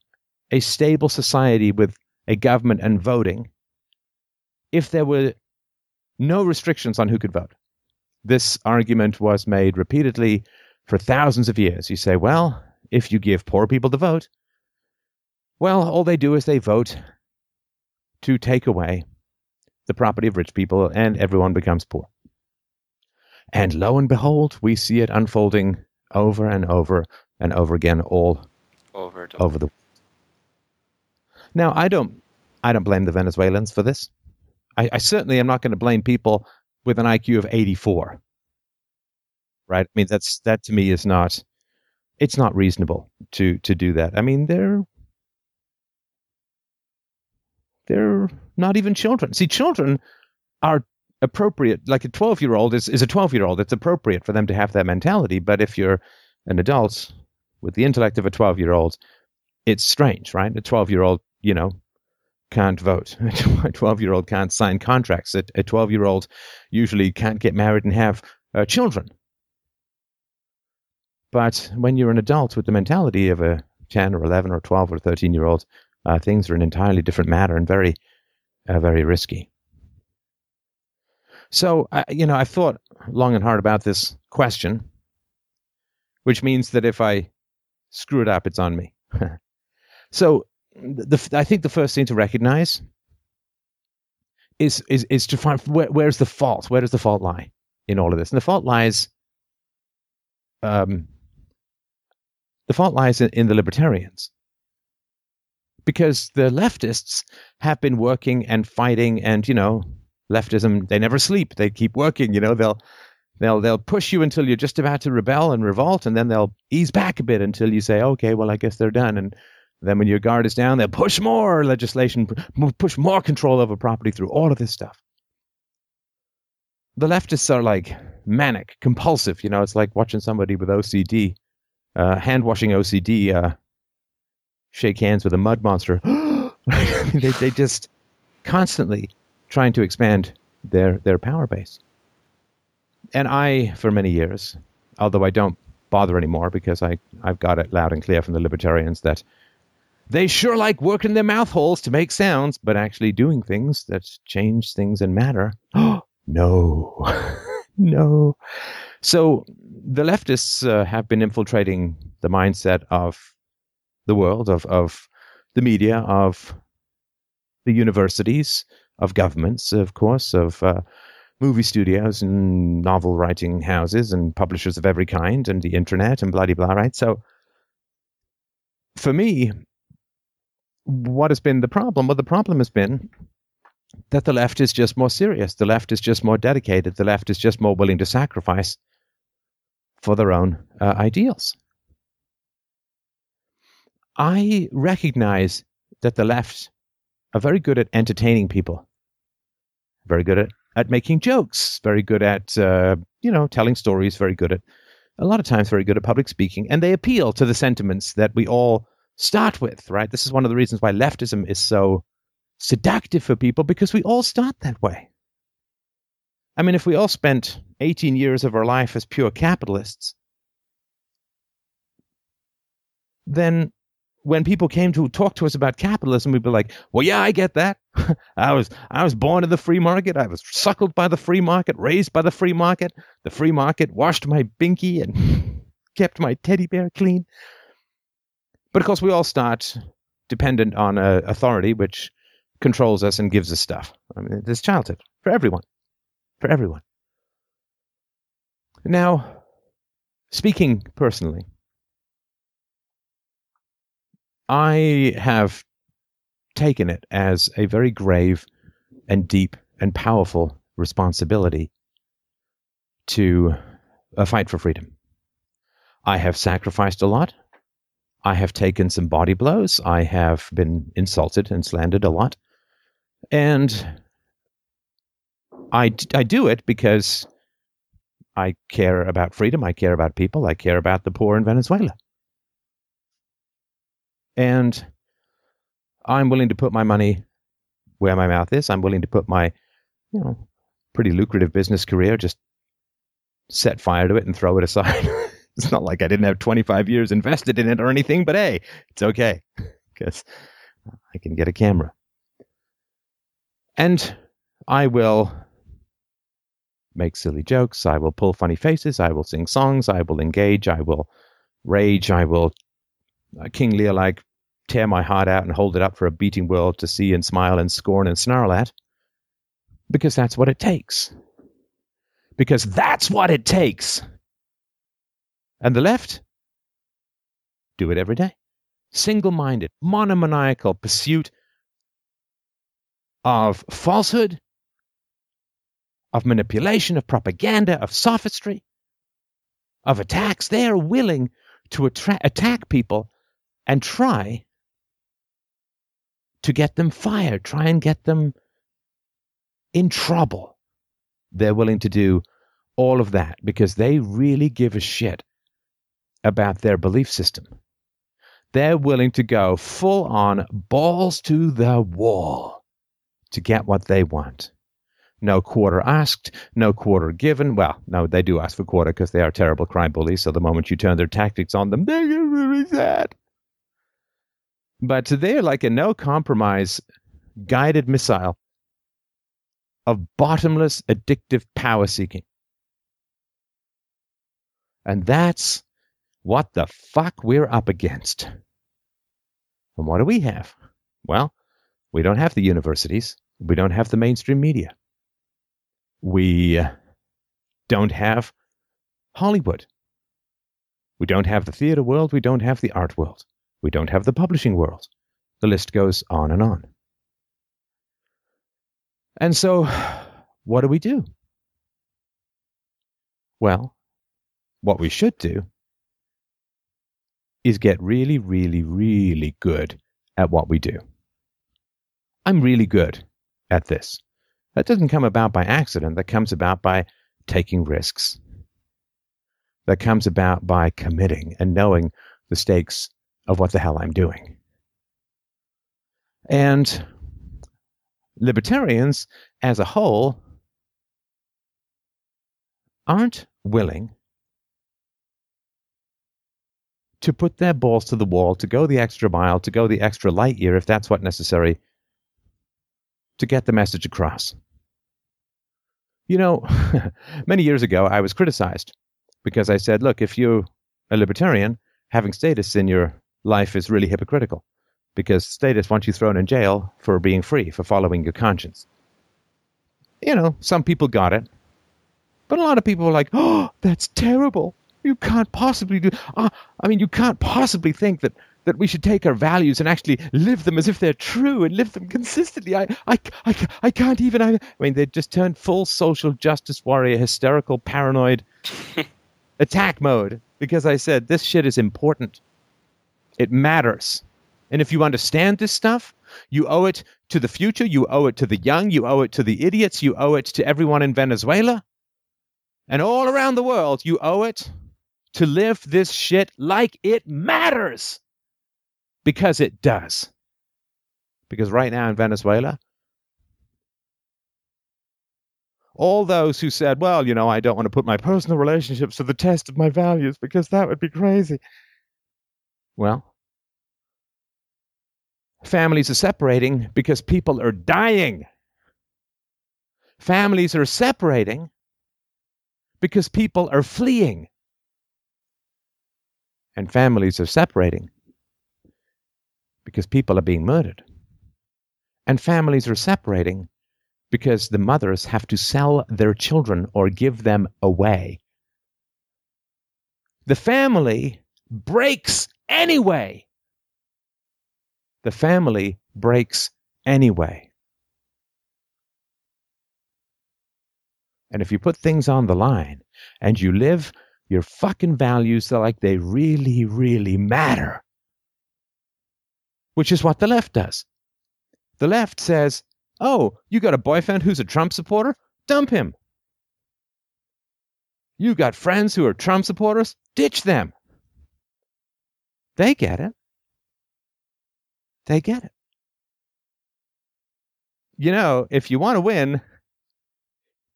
A: a stable society with a government and voting if there were no restrictions on who could vote. This argument was made repeatedly for thousands of years. You say, well, if you give poor people the vote, well, all they do is they vote to take away the property of rich people and everyone becomes poor. And lo and behold, we see it unfolding over and over and over again all
C: over,
A: over the Now, I don't I don't blame the Venezuelans for this. I, I certainly am not going to blame people with an IQ of 84. Right? I mean, that's that to me is not it's not reasonable to to do that. I mean, they're they're not even children. See, children are appropriate. Like a 12 year old is, is a 12 year old. It's appropriate for them to have that mentality. But if you're an adult with the intellect of a 12 year old, it's strange, right? A 12 year old, you know, can't vote. A 12 year old can't sign contracts. A 12 year old usually can't get married and have uh, children. But when you're an adult with the mentality of a 10 or 11 or 12 or 13 year old, uh, things are an entirely different matter and very, uh, very risky. So, I, you know, I've thought long and hard about this question, which means that if I screw it up, it's on me. so, the, I think the first thing to recognize is is is to find where, where's the fault? Where does the fault lie in all of this? And the fault lies, um, the fault lies in, in the libertarians, because the leftists have been working and fighting, and you know, leftism they never sleep. They keep working. You know, they'll they'll they'll push you until you're just about to rebel and revolt, and then they'll ease back a bit until you say, okay, well, I guess they're done, and then when your guard is down, they'll push more legislation, push more control over property through all of this stuff. The leftists are like manic, compulsive. You know, it's like watching somebody with OCD, uh, hand washing OCD, uh, shake hands with a mud monster. they, they just constantly trying to expand their, their power base. And I, for many years, although I don't bother anymore because I, I've got it loud and clear from the libertarians that they sure like working their mouth holes to make sounds, but actually doing things that change things and matter. no, no. So the leftists uh, have been infiltrating the mindset of the world, of, of the media, of the universities, of governments, of course, of uh, movie studios and novel writing houses and publishers of every kind and the internet and blah, blah, blah, right? So for me, what has been the problem? Well, the problem has been that the left is just more serious. The left is just more dedicated. The left is just more willing to sacrifice for their own uh, ideals. I recognize that the left are very good at entertaining people, very good at, at making jokes, very good at, uh, you know, telling stories, very good at, a lot of times, very good at public speaking, and they appeal to the sentiments that we all start with, right? This is one of the reasons why leftism is so seductive for people because we all start that way. I mean, if we all spent 18 years of our life as pure capitalists, then when people came to talk to us about capitalism, we'd be like, "Well, yeah, I get that. I was I was born in the free market. I was suckled by the free market, raised by the free market. The free market washed my binky and kept my teddy bear clean. But of course, we all start dependent on a authority, which controls us and gives us stuff. I mean, it's childhood for everyone, for everyone. Now, speaking personally, I have taken it as a very grave and deep and powerful responsibility to a fight for freedom. I have sacrificed a lot. I have taken some body blows. I have been insulted and slandered a lot. And I, I do it because I care about freedom. I care about people. I care about the poor in Venezuela. And I'm willing to put my money where my mouth is. I'm willing to put my, you know, pretty lucrative business career, just set fire to it and throw it aside. it's not like I didn't have 25 years invested in it or anything, but hey, it's okay because I can get a camera. And I will make silly jokes. I will pull funny faces. I will sing songs. I will engage. I will rage. I will Uh, King Lear like tear my heart out and hold it up for a beating world to see and smile and scorn and snarl at. Because that's what it takes. Because that's what it takes. And the left do it every day. Single minded, monomaniacal pursuit of falsehood, of manipulation, of propaganda, of sophistry, of attacks. They are willing to attra- attack people and try to get them fired, try and get them in trouble. They're willing to do all of that because they really give a shit about their belief system. They're willing to go full on balls to the wall to get what they want. No quarter asked, no quarter given. Well, no, they do ask for quarter because they are terrible cry bullies. So the moment you turn their tactics on them, they get really sad. But they're like a no compromise guided missile of bottomless addictive power seeking. And that's what the fuck we're up against. And what do we have? Well, we don't have the universities. We don't have the mainstream media. We don't have Hollywood. We don't have the theater world. We don't have the art world. We don't have the publishing world. The list goes on and on. And so, what do we do? Well, what we should do is get really, really, really good at what we do. I'm really good at this. That doesn't come about by accident. That comes about by taking risks. That comes about by committing and knowing the stakes of what the hell I'm doing. And libertarians as a whole aren't willing to put their balls to the wall, to go the extra mile, to go the extra light year, if that's what necessary, to get the message across. You know, many years ago, I was criticized because I said, look, if you're a libertarian, having status in your life is really hypocritical because status wants you thrown in jail for being free, for following your conscience. You know, some people got it, but a lot of people were like, oh, that's terrible. You can't possibly do. Uh, I mean, you can't possibly think that that we should take our values and actually live them as if they're true and live them consistently. I, I, I, I can't even. I, I mean, they just turned full social justice warrior, hysterical, paranoid attack mode because I said this shit is important. It matters. And if you understand this stuff, you owe it to the future, you owe it to the young, you owe it to the idiots, you owe it to everyone in Venezuela. And all around the world, you owe it to live this shit like it matters. Because it does. Because right now in Venezuela, all those who said, well, you know, I don't want to put my personal relationships to the test of my values because that would be crazy. Well, families are separating because people are dying. Families are separating because people are fleeing. And families are separating because people are being murdered. and families are separating because the mothers have to sell their children or give them away. The family breaks anyway. The family breaks anyway. And if you put things on the line and you live your fucking values like they really, really matter, which is what the left does. The left says, oh, you got a boyfriend who's a Trump supporter? Dump him. You got friends who are Trump supporters? Ditch them. They get it. They get it. You know, if you want to win,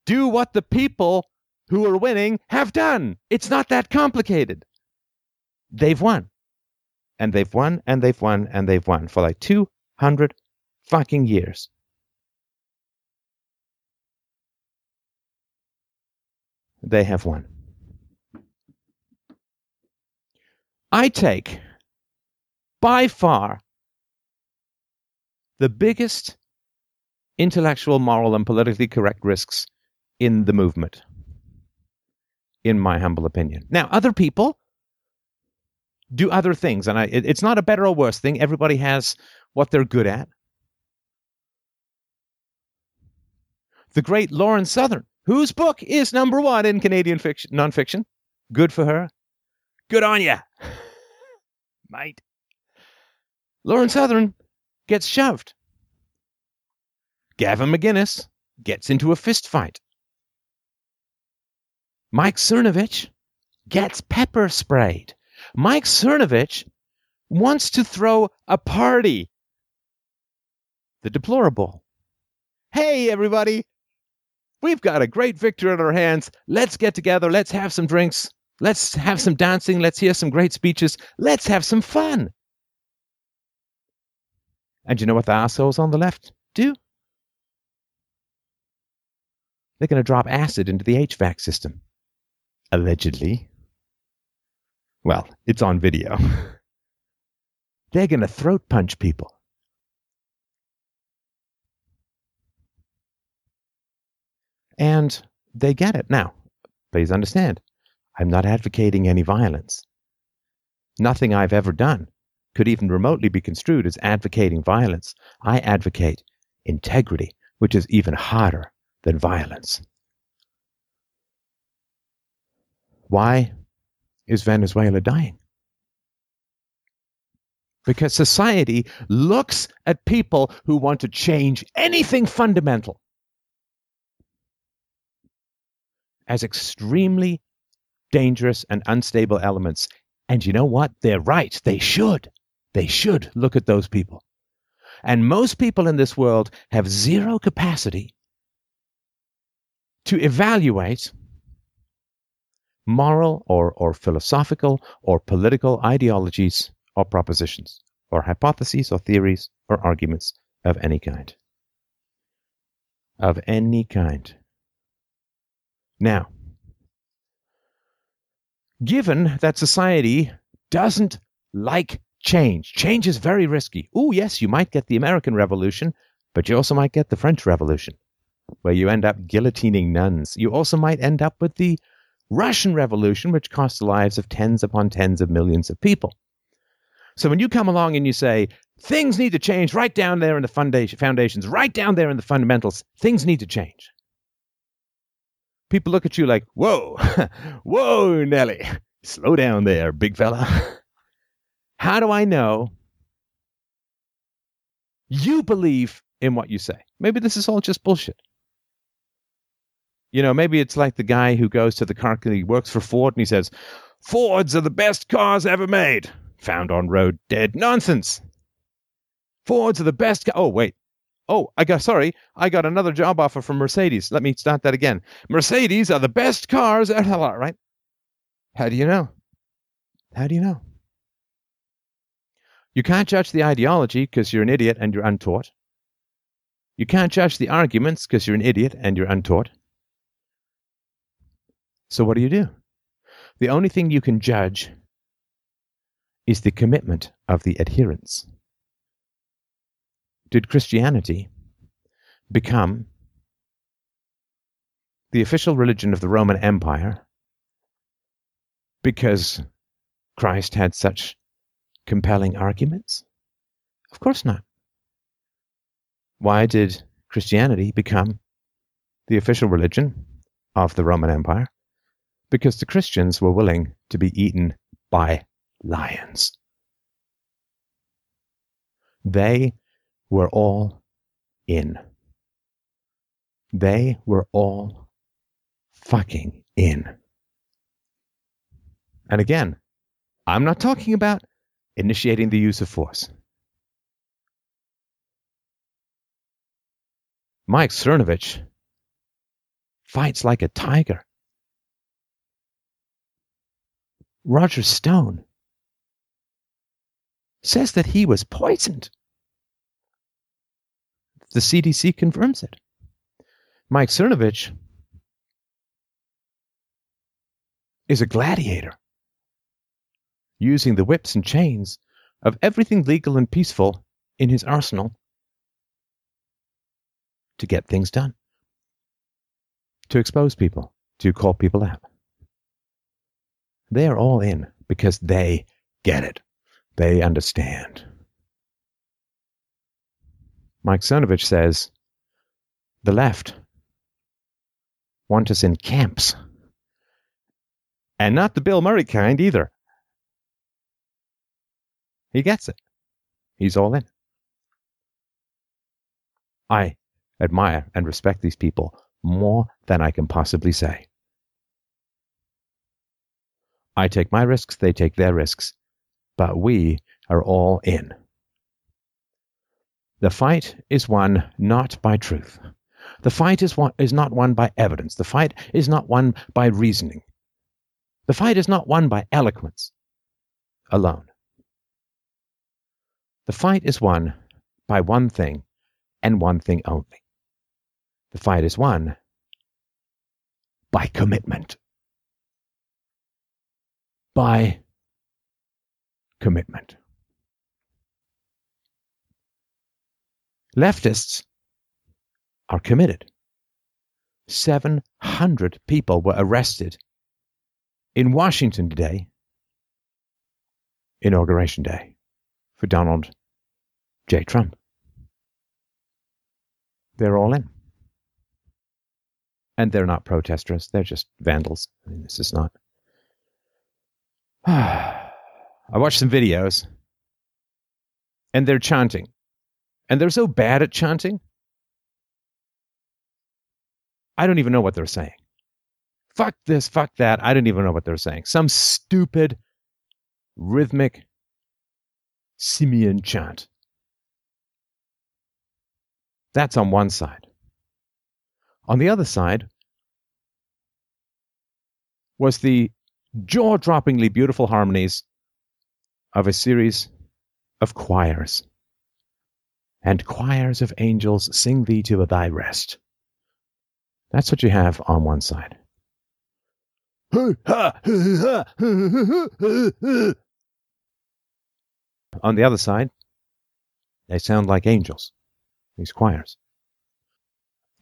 A: do what the people who are winning have done. It's not that complicated. They've won. And they've won and they've won and they've won for like 200 fucking years. They have won. I take by far the biggest intellectual, moral, and politically correct risks in the movement, in my humble opinion. Now, other people do other things, and I, it, it's not a better or worse thing. Everybody has what they're good at. The great Lauren Southern, whose book is number one in Canadian fiction, nonfiction. Good for her. Good on ya, mate. Lauren Southern gets shoved. Gavin McInnes gets into a fist fight. Mike Cernovich gets pepper sprayed. Mike Cernovich wants to throw a party. The deplorable. Hey, everybody. We've got a great victory in our hands. Let's get together. Let's have some drinks. Let's have some dancing. Let's hear some great speeches. Let's have some fun. And you know what the assholes on the left do? They're going to drop acid into the HVAC system allegedly. Well, it's on video. They're going to throat punch people. And they get it. Now, please understand, I'm not advocating any violence. Nothing I've ever done could even remotely be construed as advocating violence. I advocate integrity, which is even harder than violence. Why is Venezuela dying? Because society looks at people who want to change anything fundamental as extremely dangerous and unstable elements. And you know what? They're right. They should. They should look at those people. And most people in this world have zero capacity to evaluate moral or, or philosophical or political ideologies or propositions, or hypotheses or theories or arguments of any kind. Of any kind. Now, given that society doesn't like change, change is very risky. Oh, yes, you might get the American Revolution, but you also might get the French Revolution, where you end up guillotining nuns. You also might end up with the Russian Revolution, which cost the lives of tens upon tens of millions of people. So when you come along and you say, things need to change right down there in the foundation, foundations, right down there in the fundamentals, things need to change. People look at you like, whoa, whoa, Nelly, slow down there, big fella. How do I know you believe in what you say? Maybe this is all just bullshit. You know, maybe it's like the guy who goes to the car, he works for Ford and he says, Fords are the best cars ever made. Found on road dead. Nonsense. Fords are the best. Oh, wait. Oh, I got, sorry, I got another job offer from Mercedes. Let me start that again. Mercedes are the best cars ever, right? How do you know? How do you know? You can't judge the ideology because you're an idiot and you're untaught. You can't judge the arguments because you're an idiot and you're untaught. So what do you do? The only thing you can judge is the commitment of the adherents. did Christianity become the official religion of the Roman Empire because Christ had such compelling arguments? Of course not. Why did Christianity become the official religion of the Roman Empire? Because the Christians were willing to be eaten by lions. They were all in. They were all fucking in. And again, I'm not talking about initiating the use of force. Mike Cernovich fights like a tiger. Roger Stone says that he was poisoned. The CDC confirms it. Mike Cernovich is a gladiator, using the whips and chains of everything legal and peaceful in his arsenal to get things done, to expose people, to call people out. They are all in because they get it. They understand. Mike Cernovich says the left want us in camps. And not the Bill Murray kind either. He gets it. He's all in. I admire and respect these people more than I can possibly say. I take my risks, they take their risks, but we are all in. The fight is won not by truth. The fight is, won, is not won by evidence. The fight is not won by reasoning. The fight is not won by eloquence alone. The fight is won by one thing and one thing only. The fight is won by commitment. By commitment. Leftists are committed. 700 people were arrested in Washington today, Inauguration Day, for Donald J. Trump. They're all in. And they're not protesters, they're just vandals. I mean, this is not. I watched some videos, and they're chanting. And they're so bad at chanting, I don't even know what they're saying. Fuck this, fuck that. I don't even know what they're saying. Some stupid, rhythmic simian chant. That's on one side. On the other side was the jaw droppingly beautiful harmonies of a series of choirs. And choirs of angels sing thee to thy rest. That's what you have on one side. on the other side, they sound like angels, these choirs.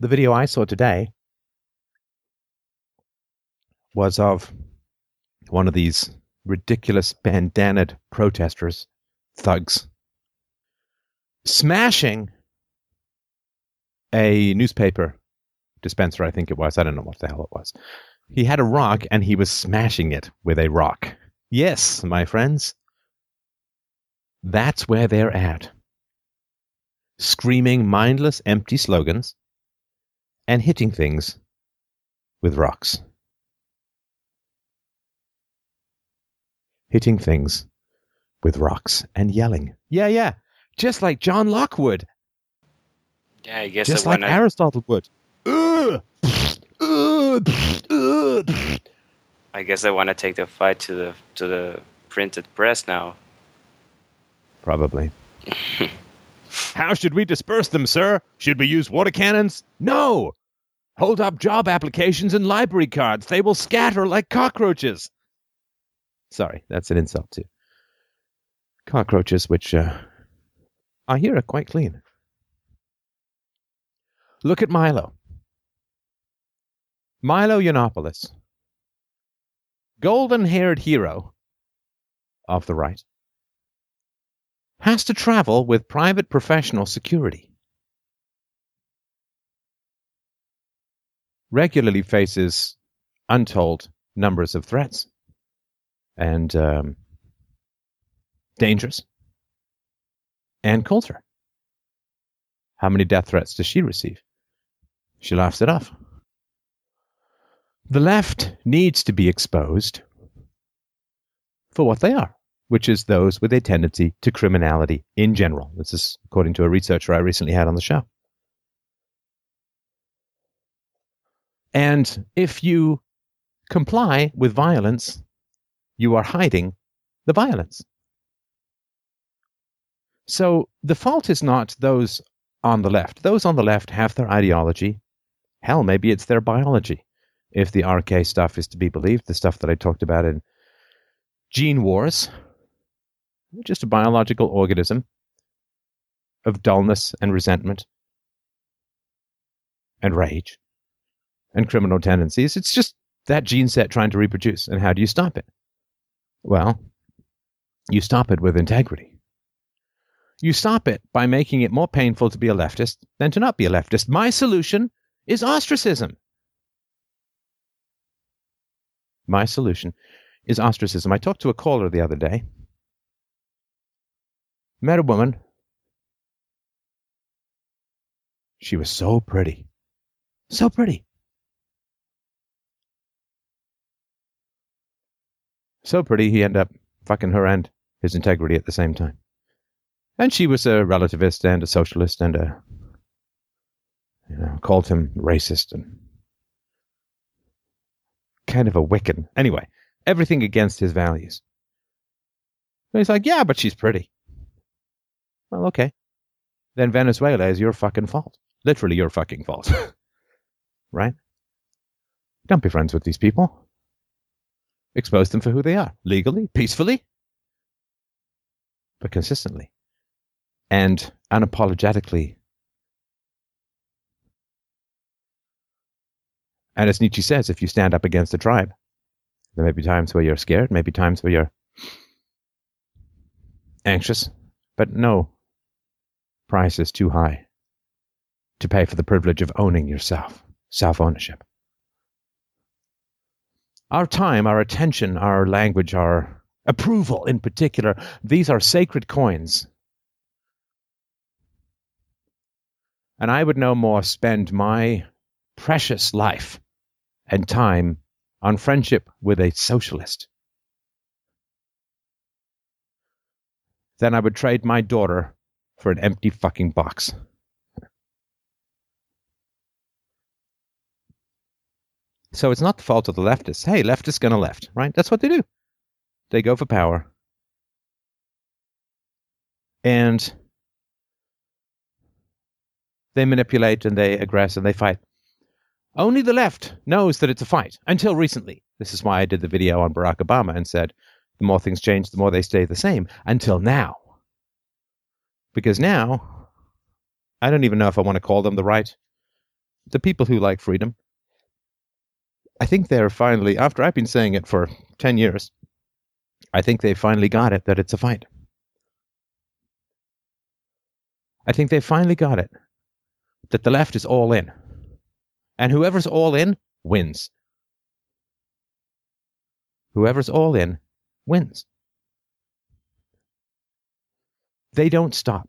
A: The video I saw today was of one of these ridiculous bandanaed protesters, thugs, smashing a newspaper dispenser, I think it was. I don't know what the hell it was. He had a rock and he was smashing it with a rock. Yes, my friends. That's where they're at. Screaming mindless, empty slogans and hitting things with rocks. Hitting things with rocks and yelling. Yeah, yeah. Just like John Locke would.
C: Yeah, I guess
A: Just like Aristotle would.
C: I guess I want to take the fight to the to the printed press now.
A: Probably. How should we disperse them, sir? Should we use water cannons? No! Hold up job applications and library cards. They will scatter like cockroaches. Sorry, that's an insult too. Cockroaches, which uh, I hear are quite clean. Look at Milo. Milo Yiannopoulos, golden haired hero of the right, has to travel with private professional security. Regularly faces untold numbers of threats and um, dangers and Coulter. How many death threats does she receive? She laughs it off. The left needs to be exposed for what they are, which is those with a tendency to criminality in general. This is according to a researcher I recently had on the show. And if you comply with violence, you are hiding the violence. So the fault is not those on the left. Those on the left have their ideology. Hell, maybe it's their biology. If the RK stuff is to be believed, the stuff that I talked about in Gene Wars, just a biological organism of dullness and resentment and rage and criminal tendencies. It's just that gene set trying to reproduce. And how do you stop it? Well, you stop it with integrity. You stop it by making it more painful to be a leftist than to not be a leftist. My solution is ostracism. My solution is ostracism. I talked to a caller the other day. Met a woman. She was so pretty. So pretty. So pretty, he ended up fucking her and his integrity at the same time. And she was a relativist and a socialist and a, you know, called him racist and kind of a Wiccan. Anyway, everything against his values. And he's like, yeah, but she's pretty. Well, okay. Then Venezuela is your fucking fault. Literally your fucking fault. right? Don't be friends with these people. Expose them for who they are, legally, peacefully, but consistently and unapologetically. And as Nietzsche says, if you stand up against a tribe, there may be times where you're scared, maybe times where you're anxious, but no price is too high to pay for the privilege of owning yourself, self ownership. Our time, our attention, our language, our approval in particular, these are sacred coins And I would no more spend my precious life and time on friendship with a socialist than I would trade my daughter for an empty fucking box. So it's not the fault of the leftists. Hey, leftists gonna left, right? That's what they do. They go for power. And they manipulate and they aggress and they fight. Only the left knows that it's a fight until recently. This is why I did the video on Barack Obama and said the more things change, the more they stay the same until now. Because now, I don't even know if I want to call them the right. The people who like freedom. I think they're finally, after I've been saying it for 10 years, I think they finally got it that it's a fight. I think they finally got it that the left is all in. And whoever's all in wins. Whoever's all in wins. They don't stop.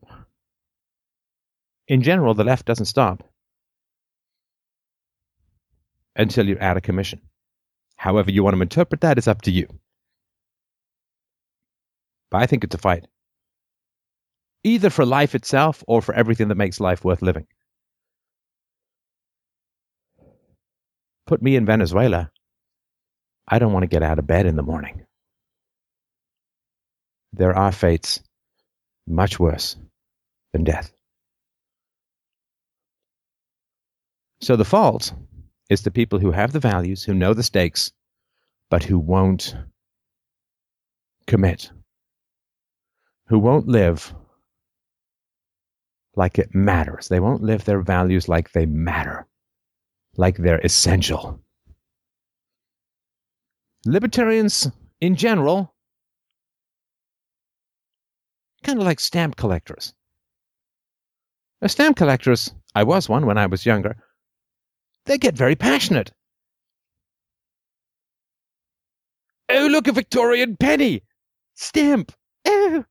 A: In general, the left doesn't stop until you're out of commission. However, you want to interpret that is up to you. But I think it's a fight. Either for life itself or for everything that makes life worth living. Put me in Venezuela. I don't want to get out of bed in the morning. There are fates much worse than death. So the fault is the people who have the values, who know the stakes, but who won't commit, who won't live like it matters. They won't live their values like they matter, like they're essential. Libertarians in general, kind of like stamp collectors. A stamp collectors, I was one when I was younger, they get very passionate. Oh, look, a Victorian penny! Stamp! Oh!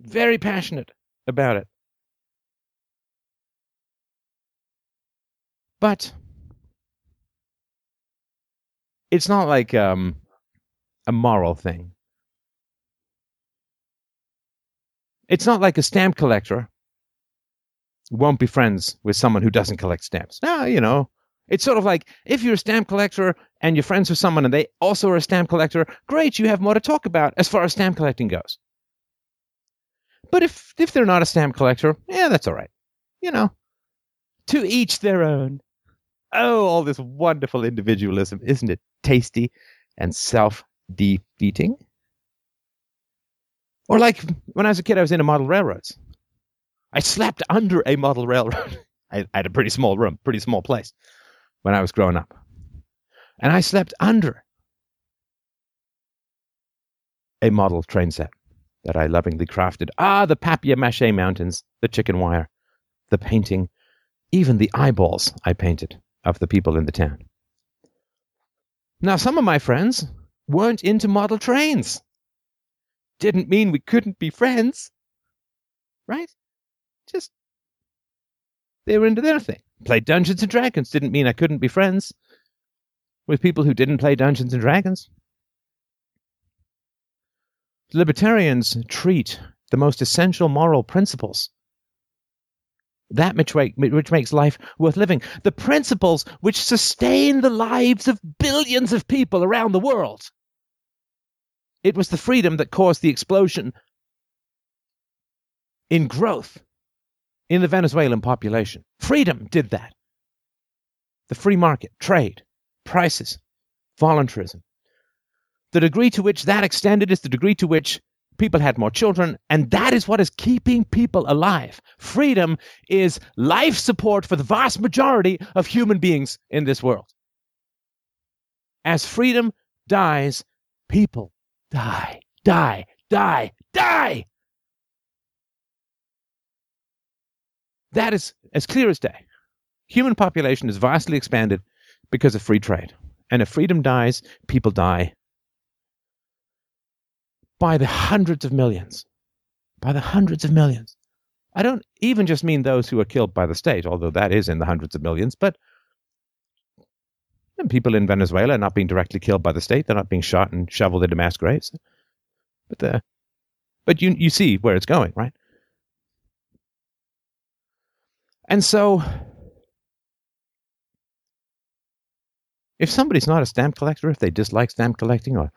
A: Very passionate about it. But it's not like um, a moral thing. It's not like a stamp collector won't be friends with someone who doesn't collect stamps. Now, you know, it's sort of like if you're a stamp collector and you're friends with someone and they also are a stamp collector, great, you have more to talk about as far as stamp collecting goes. But if if they're not a stamp collector, yeah, that's all right. You know, to each their own. Oh, all this wonderful individualism, isn't it tasty and self-defeating? Or like when I was a kid, I was into model railroads. I slept under a model railroad. I had a pretty small room, pretty small place when I was growing up. And I slept under a model train set that I lovingly crafted. Ah, the papier mache mountains, the chicken wire, the painting, even the eyeballs I painted of the people in the town. Now, some of my friends weren't into model trains. Didn't mean we couldn't be friends, right? Just they were into their thing. Played Dungeons and Dragons didn't mean I couldn't be friends with people who didn't play Dungeons and Dragons. Libertarians treat the most essential moral principles that which, which makes life worth living, the principles which sustain the lives of billions of people around the world. It was the freedom that caused the explosion in growth in the Venezuelan population. Freedom did that. The free market, trade, prices, voluntarism. The degree to which that extended is the degree to which people had more children, and that is what is keeping people alive. Freedom is life support for the vast majority of human beings in this world. As freedom dies, people die, die, die, die. That is as clear as day. Human population is vastly expanded because of free trade. And if freedom dies, people die by the hundreds of millions. By the hundreds of millions. I don't even just mean those who are killed by the state, although that is in the hundreds of millions, but people in Venezuela are not being directly killed by the state. They're not being shot and shoveled into mass graves. But the, but you you see where it's going, right? And so, if somebody's not a stamp collector, if they dislike stamp collecting or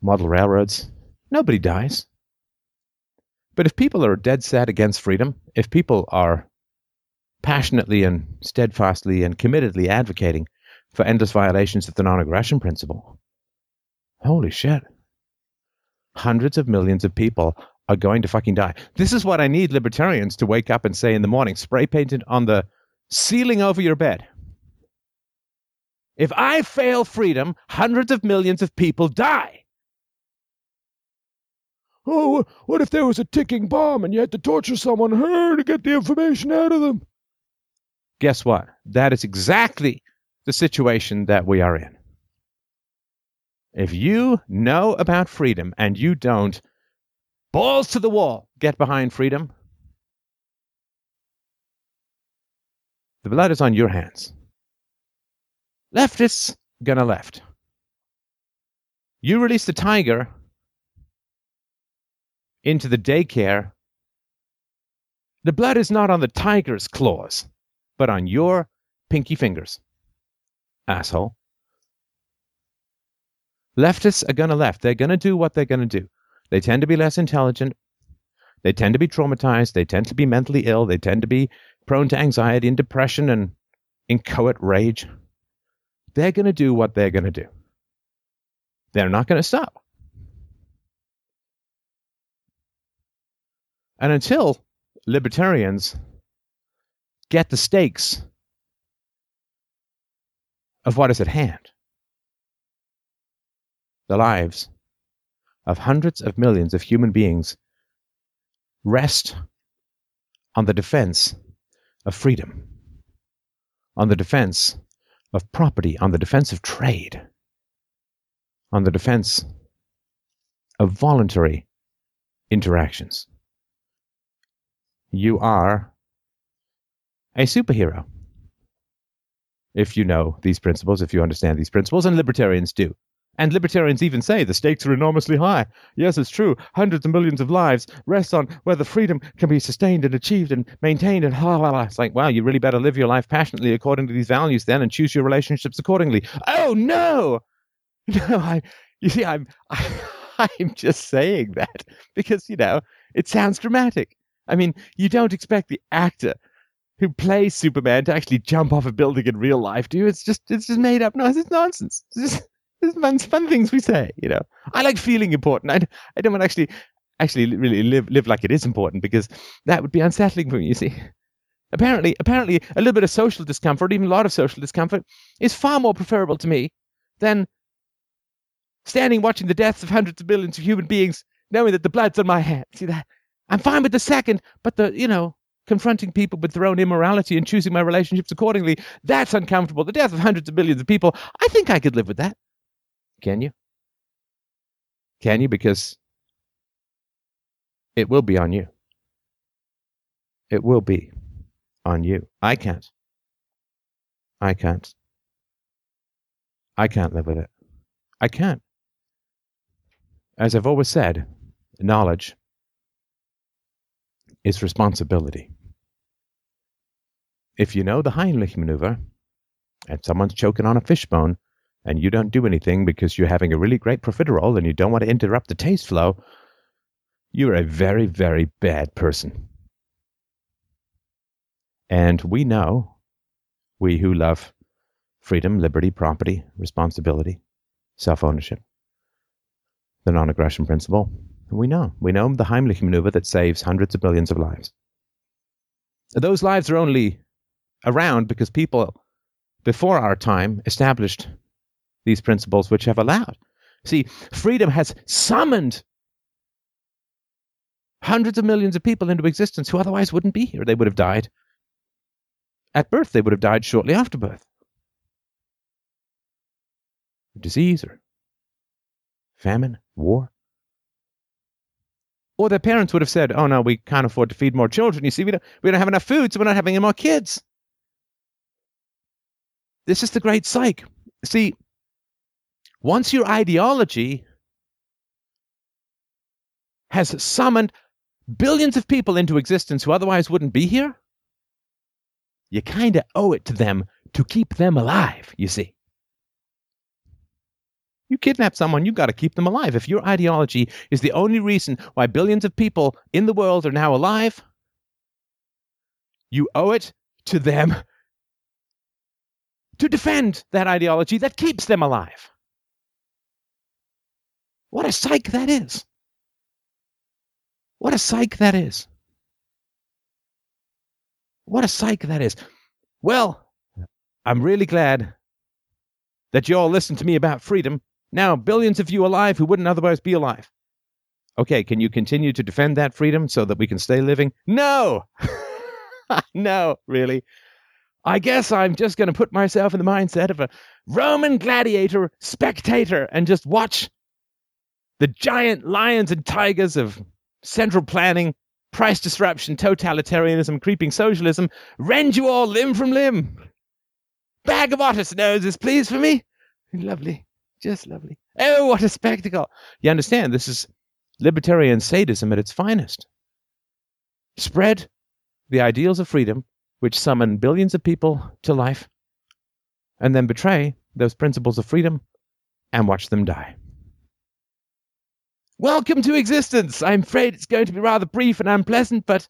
A: model railroads, nobody dies. But if people are dead set against freedom, if people are passionately and steadfastly and committedly advocating for endless violations of the non aggression principle, holy shit. Hundreds of millions of people are going to fucking die. This is what I need libertarians to wake up and say in the morning, spray painted on the ceiling over your bed. If I fail freedom, hundreds of millions of people die. Oh, what if there was a ticking bomb and you had to torture someone her to get the information out of them? Guess what? That is exactly the situation that we are in. If you know about freedom and you don't, Balls to the wall. Get behind freedom. The blood is on your hands. Leftists gonna left. You release the tiger into the daycare. The blood is not on the tiger's claws, but on your pinky fingers. Asshole. Leftists are gonna left. They're gonna do what they're gonna do. They tend to be less intelligent. They tend to be traumatized. They tend to be mentally ill. They tend to be prone to anxiety and depression and inchoate rage. They're going to do what they're going to do. They're not going to stop. And until libertarians get the stakes of what is at hand the lives of hundreds of millions of human beings rest on the defense of freedom, on the defense of property, on the defense of trade, on the defense of voluntary interactions. You are a superhero. If you know these principles, if you understand these principles, and libertarians do. And libertarians even say the stakes are enormously high. Yes, it's true. Hundreds of millions of lives rest on whether freedom can be sustained and achieved and maintained and blah, blah, blah. It's like, wow, you really better live your life passionately according to these values then and choose your relationships accordingly. Oh, no! No, I, you see, I'm, I, I'm just saying that because, you know, it sounds dramatic. I mean, you don't expect the actor who plays Superman to actually jump off a building in real life, do you? It's just, it's just made up noise. It's nonsense. It's just, it's fun, fun things we say, you know. I like feeling important. I, I don't want to actually actually really live live like it is important because that would be unsettling for me. You see, apparently, apparently, a little bit of social discomfort, even a lot of social discomfort, is far more preferable to me than standing watching the deaths of hundreds of millions of human beings, knowing that the blood's on my hands. See that? I'm fine with the second, but the you know confronting people with their own immorality and choosing my relationships accordingly, that's uncomfortable. The death of hundreds of millions of people, I think I could live with that. Can you? Can you? Because it will be on you. It will be on you. I can't. I can't. I can't live with it. I can't. As I've always said, knowledge is responsibility. If you know the Heimlich maneuver and someone's choking on a fishbone, and you don't do anything because you're having a really great profiterole and you don't want to interrupt the taste flow, you're a very, very bad person. And we know, we who love freedom, liberty, property, responsibility, self ownership, the non aggression principle, we know. We know the Heimlich maneuver that saves hundreds of millions of lives. Those lives are only around because people before our time established these principles which have allowed. See, freedom has summoned hundreds of millions of people into existence who otherwise wouldn't be here. They would have died at birth, they would have died shortly after birth. Disease or famine, war. Or their parents would have said, Oh no, we can't afford to feed more children. You see, we don't, we don't have enough food, so we're not having any more kids. This is the great psych. See, once your ideology has summoned billions of people into existence who otherwise wouldn't be here, you kind of owe it to them to keep them alive, you see. You kidnap someone, you've got to keep them alive. If your ideology is the only reason why billions of people in the world are now alive, you owe it to them to defend that ideology that keeps them alive. What a psych that is. What a psych that is. What a psych that is. Well, I'm really glad that you all listened to me about freedom. Now, billions of you alive who wouldn't otherwise be alive. Okay, can you continue to defend that freedom so that we can stay living? No! no, really. I guess I'm just going to put myself in the mindset of a Roman gladiator spectator and just watch the giant lions and tigers of central planning, price disruption, totalitarianism, creeping socialism rend you all limb from limb. Bag of otters' noses, please, for me. Lovely. Just lovely. Oh, what a spectacle. You understand, this is libertarian sadism at its finest. Spread the ideals of freedom, which summon billions of people to life, and then betray those principles of freedom and watch them die. Welcome to existence. I'm afraid it's going to be rather brief and unpleasant, but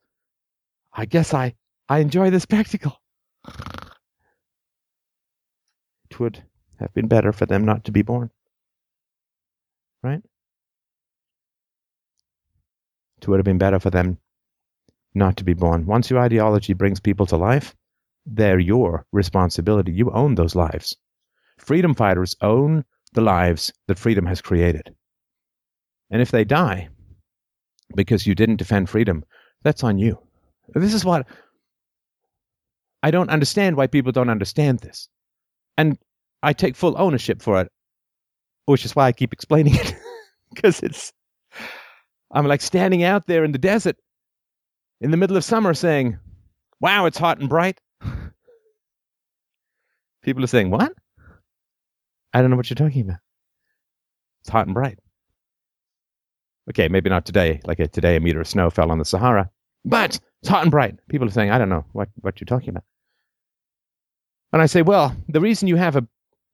A: I guess I, I enjoy the spectacle. It would have been better for them not to be born. Right? It would have been better for them not to be born. Once your ideology brings people to life, they're your responsibility. You own those lives. Freedom fighters own the lives that freedom has created. And if they die because you didn't defend freedom, that's on you. This is what I don't understand why people don't understand this. And I take full ownership for it, which is why I keep explaining it. Because it's, I'm like standing out there in the desert in the middle of summer saying, wow, it's hot and bright. People are saying, what? I don't know what you're talking about. It's hot and bright. Okay, maybe not today. Like a, today, a meter of snow fell on the Sahara, but it's hot and bright. People are saying, I don't know what, what you're talking about. And I say, well, the reason you have a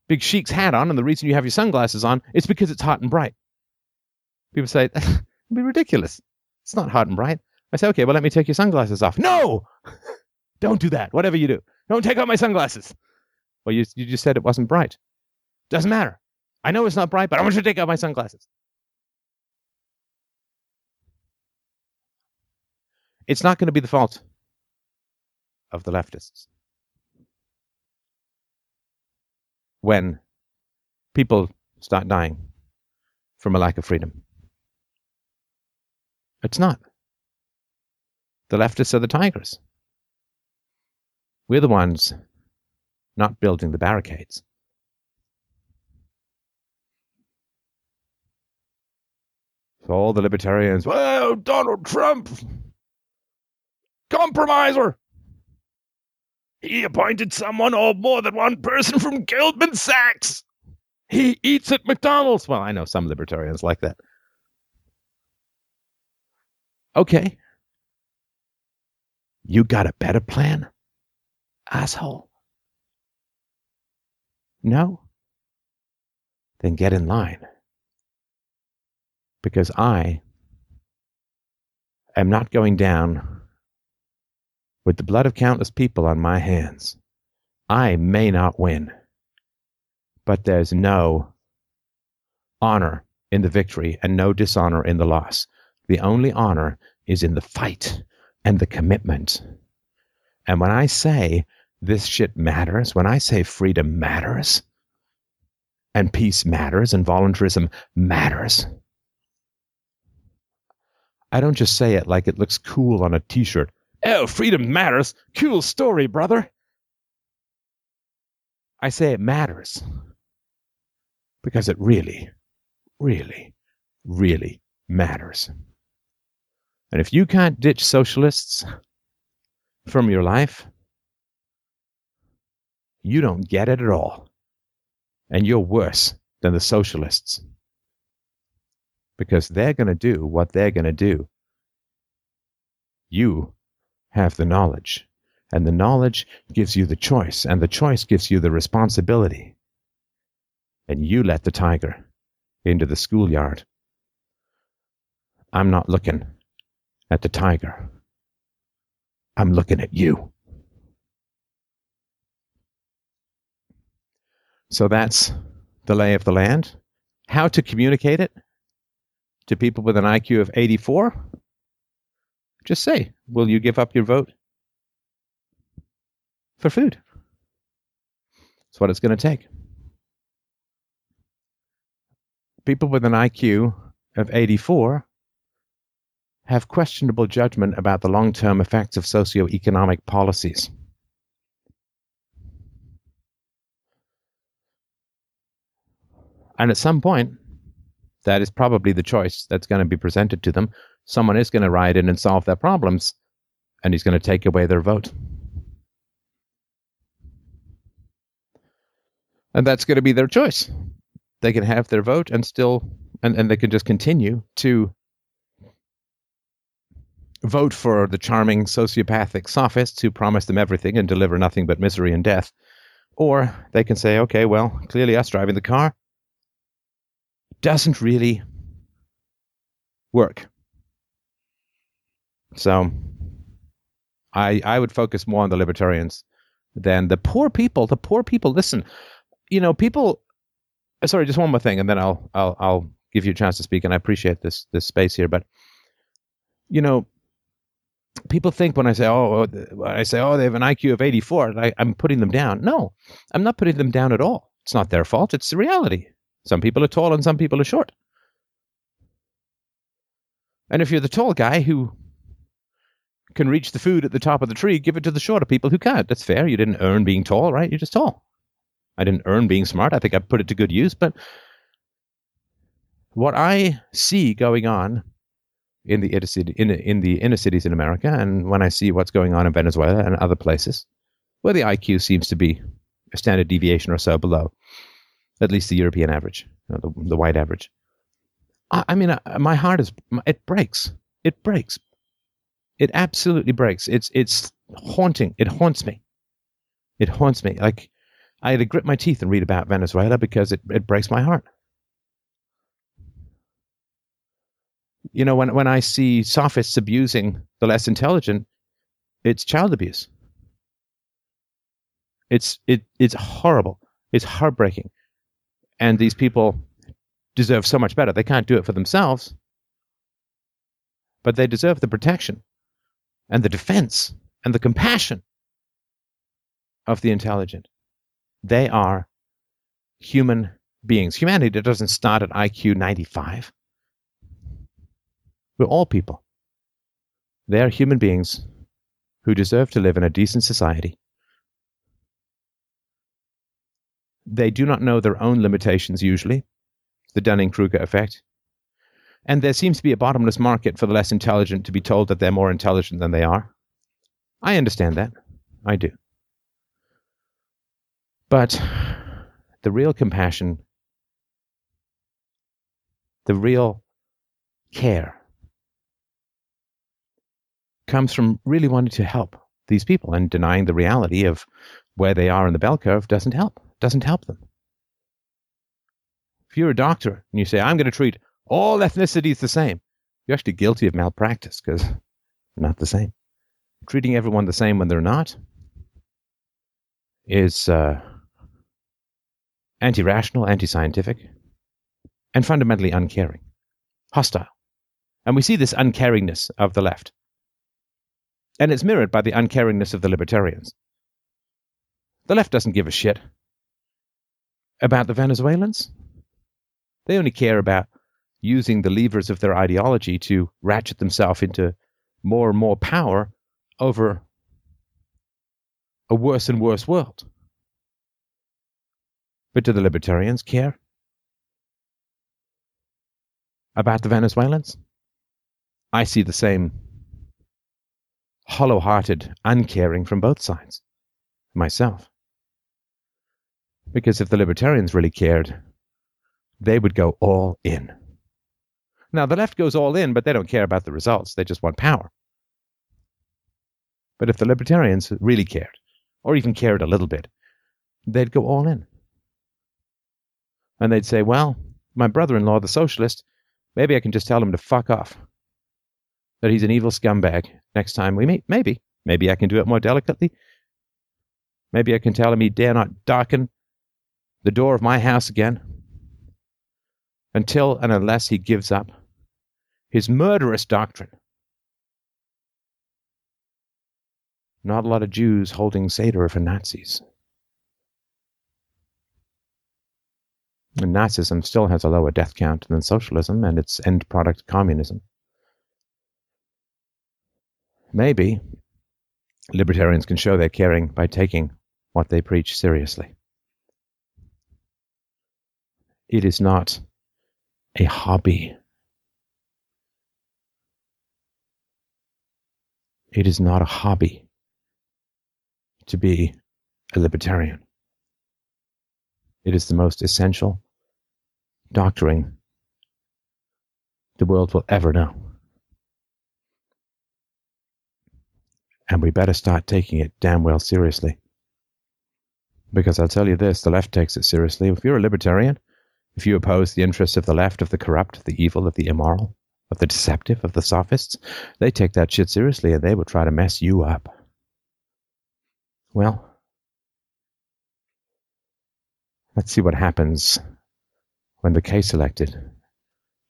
A: big sheik's hat on and the reason you have your sunglasses on is because it's hot and bright. People say, it'd be ridiculous. It's not hot and bright. I say, okay, well, let me take your sunglasses off. No! Don't do that. Whatever you do. Don't take off my sunglasses. Well, you, you just said it wasn't bright. Doesn't matter. I know it's not bright, but I want you to take off my sunglasses. It's not going to be the fault of the leftists. When people start dying from a lack of freedom. It's not. The leftists are the tigers. We're the ones not building the barricades. So all the libertarians, well, Donald Trump, compromiser. He appointed someone or more than one person from Goldman Sachs. He eats at McDonald's. Well, I know some libertarians like that. Okay. You got a better plan? Asshole. No? Then get in line. Because I am not going down with the blood of countless people on my hands. I may not win, but there's no honor in the victory and no dishonor in the loss. The only honor is in the fight and the commitment. And when I say this shit matters, when I say freedom matters, and peace matters, and voluntarism matters, I don't just say it like it looks cool on a t shirt. Oh, freedom matters. Cool story, brother. I say it matters because it really, really, really matters. And if you can't ditch socialists from your life, you don't get it at all. And you're worse than the socialists. Because they're going to do what they're going to do. You have the knowledge. And the knowledge gives you the choice. And the choice gives you the responsibility. And you let the tiger into the schoolyard. I'm not looking at the tiger. I'm looking at you. So that's the lay of the land. How to communicate it to people with an IQ of 84? Just say, will you give up your vote for food? That's what it's going to take. People with an IQ of 84 have questionable judgment about the long term effects of socio-economic policies. And at some point, that is probably the choice that's going to be presented to them. Someone is going to ride in and solve their problems, and he's going to take away their vote. And that's going to be their choice. They can have their vote and still, and, and they can just continue to vote for the charming sociopathic sophists who promise them everything and deliver nothing but misery and death. Or they can say, okay, well, clearly us driving the car doesn't really work. So I I would focus more on the libertarians than the poor people. The poor people, listen, you know, people uh, sorry, just one more thing and then I'll I'll I'll give you a chance to speak and I appreciate this this space here, but you know, people think when I say, oh, oh I say, oh, they have an IQ of 84, I, I'm putting them down. No, I'm not putting them down at all. It's not their fault. It's the reality. Some people are tall and some people are short. And if you're the tall guy who can reach the food at the top of the tree, give it to the shorter people who can't. That's fair. You didn't earn being tall, right? You're just tall. I didn't earn being smart. I think I put it to good use. But what I see going on in the inner city, in, in the inner cities in America, and when I see what's going on in Venezuela and other places, where the IQ seems to be a standard deviation or so below, at least the European average, you know, the, the white average. I, I mean, uh, my heart is it breaks. It breaks. It absolutely breaks. It's it's haunting. It haunts me. It haunts me. Like I had to grit my teeth and read about Venezuela because it, it breaks my heart. You know, when when I see sophists abusing the less intelligent, it's child abuse. It's it it's horrible. It's heartbreaking. And these people deserve so much better. They can't do it for themselves, but they deserve the protection and the defense and the compassion of the intelligent. They are human beings. Humanity doesn't start at IQ 95. We're all people. They are human beings who deserve to live in a decent society. They do not know their own limitations usually, the Dunning Kruger effect. And there seems to be a bottomless market for the less intelligent to be told that they're more intelligent than they are. I understand that. I do. But the real compassion, the real care, comes from really wanting to help these people and denying the reality of where they are in the bell curve doesn't help, doesn't help them. If you're a doctor and you say, I'm going to treat all ethnicities the same, you're actually guilty of malpractice because they're not the same. Treating everyone the same when they're not is uh, anti rational, anti scientific, and fundamentally uncaring, hostile. And we see this uncaringness of the left. And it's mirrored by the uncaringness of the libertarians. The left doesn't give a shit about the Venezuelans. They only care about using the levers of their ideology to ratchet themselves into more and more power over a worse and worse world. But do the libertarians care about the Venezuelans? I see the same hollow hearted uncaring from both sides, myself. Because if the libertarians really cared, they would go all in. Now, the left goes all in, but they don't care about the results. They just want power. But if the libertarians really cared, or even cared a little bit, they'd go all in. And they'd say, well, my brother in law, the socialist, maybe I can just tell him to fuck off. That he's an evil scumbag next time we meet. Maybe. Maybe I can do it more delicately. Maybe I can tell him he dare not darken the door of my house again until and unless he gives up his murderous doctrine. Not a lot of Jews holding Seder for Nazis. And Nazism still has a lower death count than socialism and its end product communism. Maybe libertarians can show their caring by taking what they preach seriously. It is not a hobby. It is not a hobby to be a libertarian. It is the most essential doctrine the world will ever know. And we better start taking it damn well seriously. Because I'll tell you this the left takes it seriously. If you're a libertarian, if you oppose the interests of the left, of the corrupt, of the evil, of the immoral, of the deceptive, of the sophists, they take that shit seriously and they will try to mess you up. Well, let's see what happens when the case elected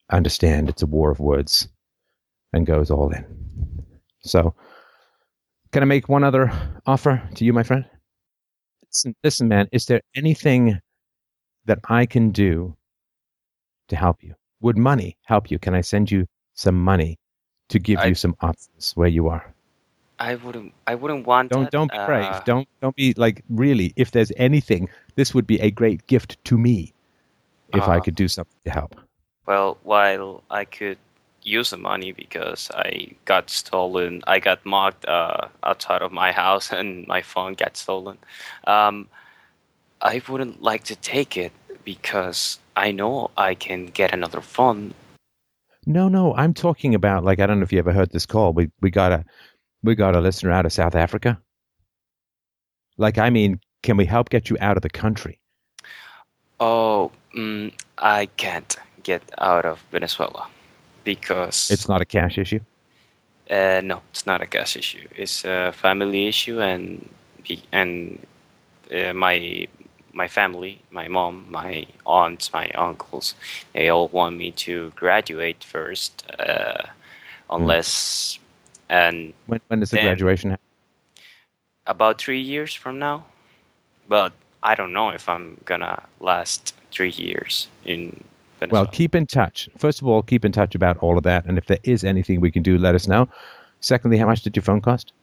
A: understand it's a war of words and goes all in. So, Can I make one other offer to you, my friend? Listen, listen, man, is there anything that I can do to help you? Would money help you? Can I send you some money to give
C: I-
A: you some options where you are?
C: I wouldn't. I wouldn't want.
A: Don't
C: that,
A: don't be
C: uh,
A: brave. Don't don't be like really. If there's anything, this would be a great gift to me if I
C: Uh,
A: could do something to help.
C: Well, while I could use the money because I got stolen, I got mocked uh, outside of my house and my phone got stolen. Um, I wouldn't like to take it because I know I can get another phone.
A: No, no, I'm talking about like I don't know if you ever heard this call. We we got a we got a listener out of South Africa. Like I mean, can we help get you out of the country?
C: Oh, mm, I can't get out of Venezuela because
A: It's not a cash issue.
C: Uh, no, it's not a cash issue. It's a family issue, and and uh, my my family, my mom, my aunts, my uncles, they all want me to graduate first, uh, unless and
A: When when does the graduation happen?
C: about three years from now. But I don't know if I'm gonna last three years in Venezuela.
A: Well, keep in touch. First of all, keep in touch about all of that, and if there is anything we can do, let us know. Secondly, how much did your phone cost?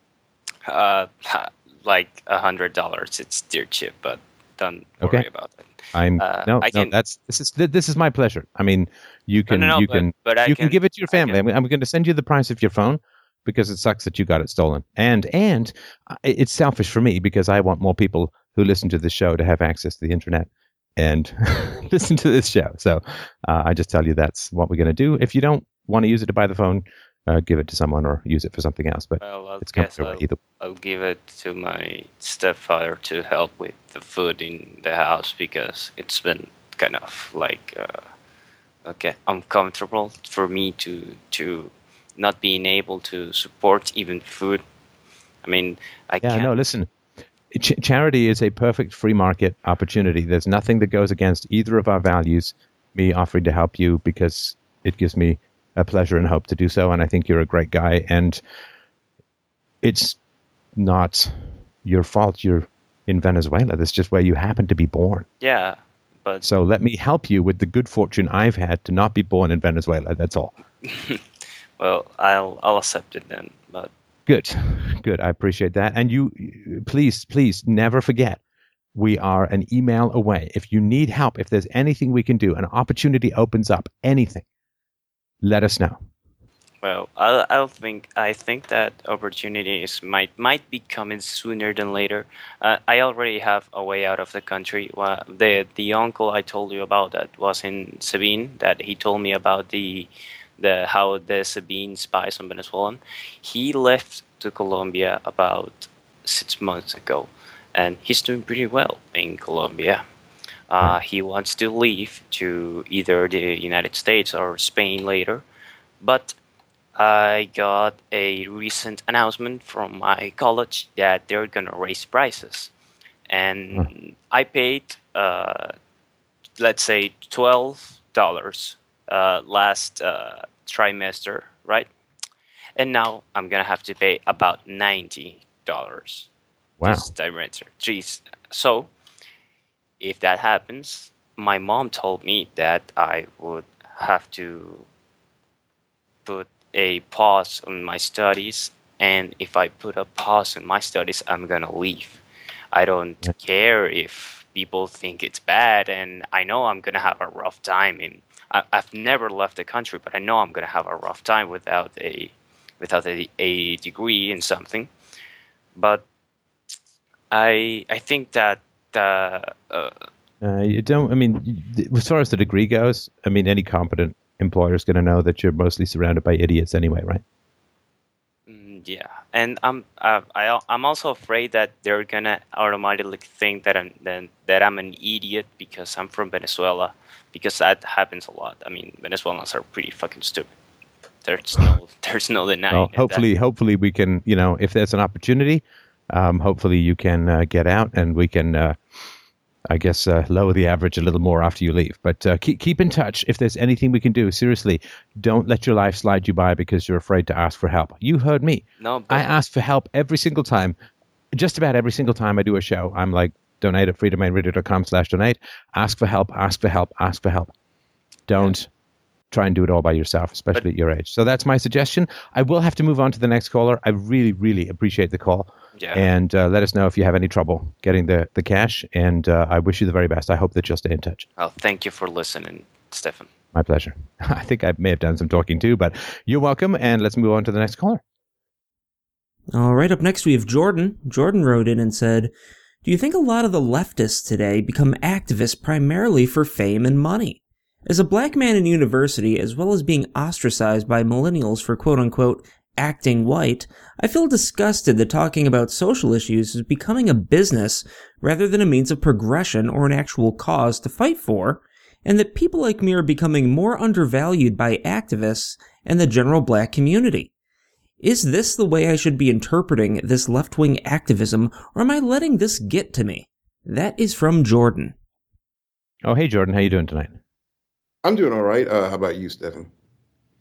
C: uh, like a hundred dollars. It's dear cheap, but don't
A: Okay.
C: worry about it.
A: I'm
C: Uh,
A: no,
C: I
A: no.
C: can-
A: That's this is this is my pleasure. I mean, you can
C: no, no,
A: you
C: but-
A: can
C: but
A: you can,
C: can-
A: give it to your family. I'm, I'm going to send you the price of your phone because it sucks that you got it stolen. And and it's selfish for me because I want more people who listen to the show to have access to the internet and listen to this show. So uh, I just tell you that's what we're going to do. If you don't want to use it to buy the phone, uh, give it to someone or use it for something else. But
C: Well, I
A: it's
C: guess I'll,
A: either.
C: I'll give it to my stepfather to help with the food in the house because it's been kind of like uh, okay uncomfortable for me to to not being able to support even food. I mean, I
A: Yeah,
C: can't.
A: no, listen. Ch- charity is a perfect free market opportunity. There's nothing that goes against either of our values. Me offering to help you because it gives me a pleasure and hope to do so. And I think you're a great guy. And it's not your fault. You're in Venezuela. That's just where you happen to be born.
C: Yeah, but
A: So let me help you with the good fortune I've had to not be born in Venezuela. That's all.
C: well, I'll I'll accept it then. But
A: Good, good. I appreciate that. And you, please, please never forget, we are an email away. If you need help, if there's anything we can do, an opportunity opens up, anything, let us know.
C: Well, I I think I think that opportunities might might be coming sooner than later. Uh, I already have a way out of the country. Well, the the uncle I told you about that was in SEBIN. That he told me about the the how the SEBIN spies on Venezuelan. He left to Colombia about six months ago, and he's doing pretty well in Colombia. Uh, he wants to leave to either the United States or Spain later, but I got a recent announcement from my college that they're gonna raise prices, and I paid, uh, let's say, twelve dollars uh, last uh, trimester, right? And now I'm gonna have to pay about ninety dollars
A: Wow.
C: this trimester. Jeez. So, if that happens, my mom told me that I would have to put a pause on my studies, and if I put a pause on my studies, I'm gonna leave. I don't
A: Yeah.
C: care if people think it's bad, and I know I'm gonna have a rough time. In I, I've never left the country, but I know I'm gonna have a rough time without a without a, a degree in something. But I I think that uh, uh,
A: Uh, you don't, I mean, as far as the degree goes, I mean, any competent employer is going to know that you're mostly surrounded by idiots anyway, right?
C: Yeah, and I'm uh, I, I'm also afraid that they're gonna automatically think that I'm that, that I'm an idiot because I'm from Venezuela, because that happens a lot. I mean, Venezuelans are pretty fucking stupid. There's no there's no denying.
A: Well,
C: it. That-
A: hopefully, hopefully we can, you know, if there's an opportunity, um, hopefully you can uh, get out and we can uh, I guess uh, lower the average a little more after you leave. But uh, keep keep in touch. If there's anything we can do, seriously, don't let your life slide you by because you're afraid to ask for help. You heard me.
C: No, but
A: I ask for help every single time. Just about every single time I do a show, I'm like, donate at freedomainradio.com slash donate. Ask for help, ask for help, ask for help. Don't try and do it all by yourself, especially
C: But-
A: at your age. So that's my suggestion. I will have to move on to the next caller. I really, really appreciate the call.
C: Yeah.
A: And uh, let us know if you have any trouble getting the, the cash. And uh, I wish you the very best. I hope that you'll stay in touch.
C: well, thank you for listening, Stefan.
A: My pleasure. I think I may have done some talking too, but you're welcome. And let's move on to the next caller.
B: All right, up next we have Jordan. Jordan wrote in and said, Do you think a lot of the leftists today become activists primarily for fame and money? As a black man in university, as well as being ostracized by millennials for quote unquote acting white, I feel disgusted that talking about social issues is becoming a business rather than a means of progression or an actual cause to fight for, and that people like me are becoming more undervalued by activists and the general black community. Is this the way I should be interpreting this left wing activism, or am I letting this get to me? That is from Jordan.
A: Oh, hey, Jordan. How you doing tonight?
D: I'm doing all right. Uh, how about you, Stefan?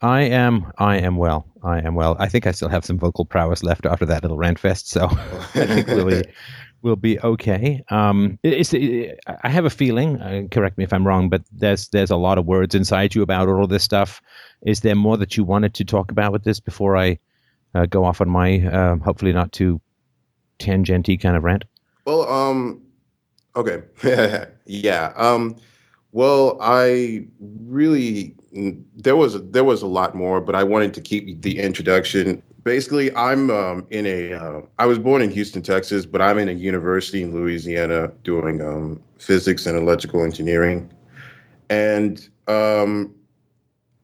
A: I am. I am well. I am well. I think I still have some vocal prowess left after that little rant fest, so I think we'll be, we'll be okay. Um, it's, it, I have a feeling. Uh, correct me if I'm wrong, but there's there's a lot of words inside you about all this stuff. Is there more that you wanted to talk about with this before I uh, go off on my uh, hopefully not too tangenty kind of rant?
D: Well, um, okay, yeah. Um, well, I really there was there was a lot more, but I wanted to keep the introduction. Basically, I'm um, in a. Uh, I was born in Houston, Texas, but I'm in a university in Louisiana doing um, physics and electrical engineering. And um,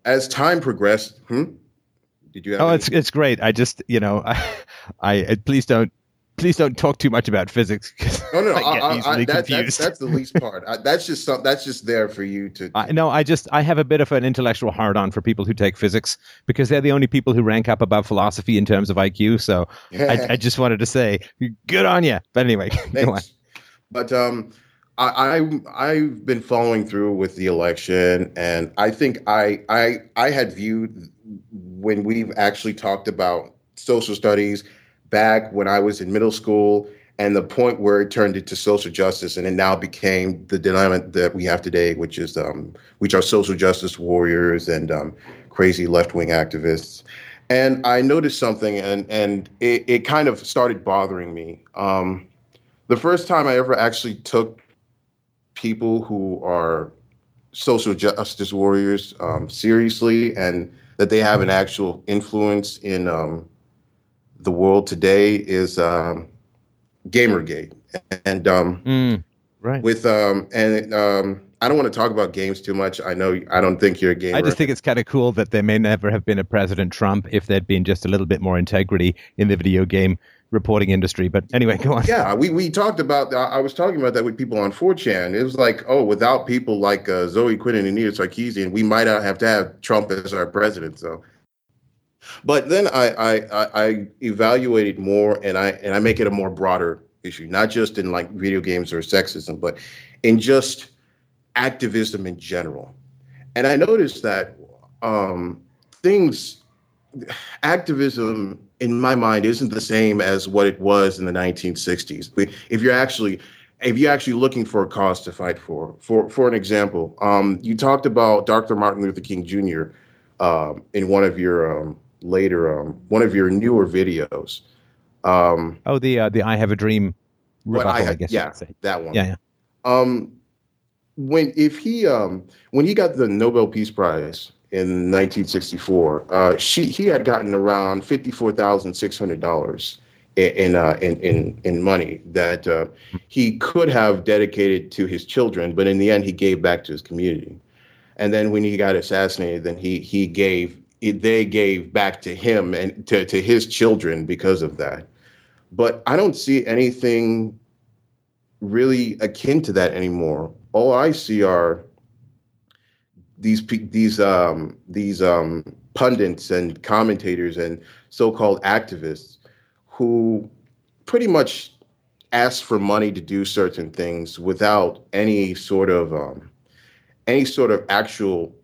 D: as time progressed, hmm? did you have?
A: Oh,
D: any-
A: it's it's great. I just you know I, I please don't please don't talk too much about physics.
D: No, no,
A: I get
D: I, I, that, that's that's the least part. I, that's just some, that's just there for you to.
A: I, no, I just I have a bit of an intellectual hard on for people who take physics because they're the only people who rank up above philosophy in terms of IQ. So I, I just wanted to say good on you. But anyway, go on.
D: But um, I, I I've been following through with the election, and I think I I I had viewed when we've actually talked about social studies back when I was in middle school, and the point where it turned into social justice, and it now became the dilemma that we have today, which is um, which are social justice warriors and um, crazy left wing activists. And I noticed something, and and it, it kind of started bothering me. Um, the first time I ever actually took people who are social justice warriors um, seriously and that they have an actual influence in um, the world today is um, Gamergate. And um,
A: Mm, right.
D: with um, and um, I don't want to talk about games too much. I know I don't think you're a gamer.
A: I just think it's kind of cool that there may never have been a President Trump if there'd been just a little bit more integrity in the video game reporting industry. But anyway, go on.
D: Yeah, we, we talked about. I was talking about that with people on 4chan. It was like, oh, without people like uh, Zoe Quinn and Anita Sarkeesian, we might not have to have Trump as our president. So, but then I, I I more, and I and I make it a more broader issue, not just in like video games or sexism, but in just activism in general. And I noticed that um, things, activism in my mind isn't the same as what it was in the 1960s. We- If you're actually if you're actually looking for a cause to fight for, for for an example, um, you talked about Dr. Martin Luther King Jr. Um, in one of your um, later um, one of your newer videos. Um,
A: Oh, the uh, the I have a dream
D: What
A: rebuttal,
D: I
A: I, guess.
D: yeah.
A: say.
D: that one.
A: Yeah, yeah.
D: Um, when if he um when he got the Nobel Peace Prize in 1964, uh, she he had gotten around fifty four thousand six hundred dollars in in, uh, in in in money that uh, he could have dedicated to his children, but in the end he gave back to his community. And then when he got assassinated, then he he gave they gave back to him and to to his children because of that. But I don't see anything really akin to that anymore. All I see are these these um, these um, pundits and commentators and so-called activists who pretty much ask for money to do certain things without any sort of um, any sort of actual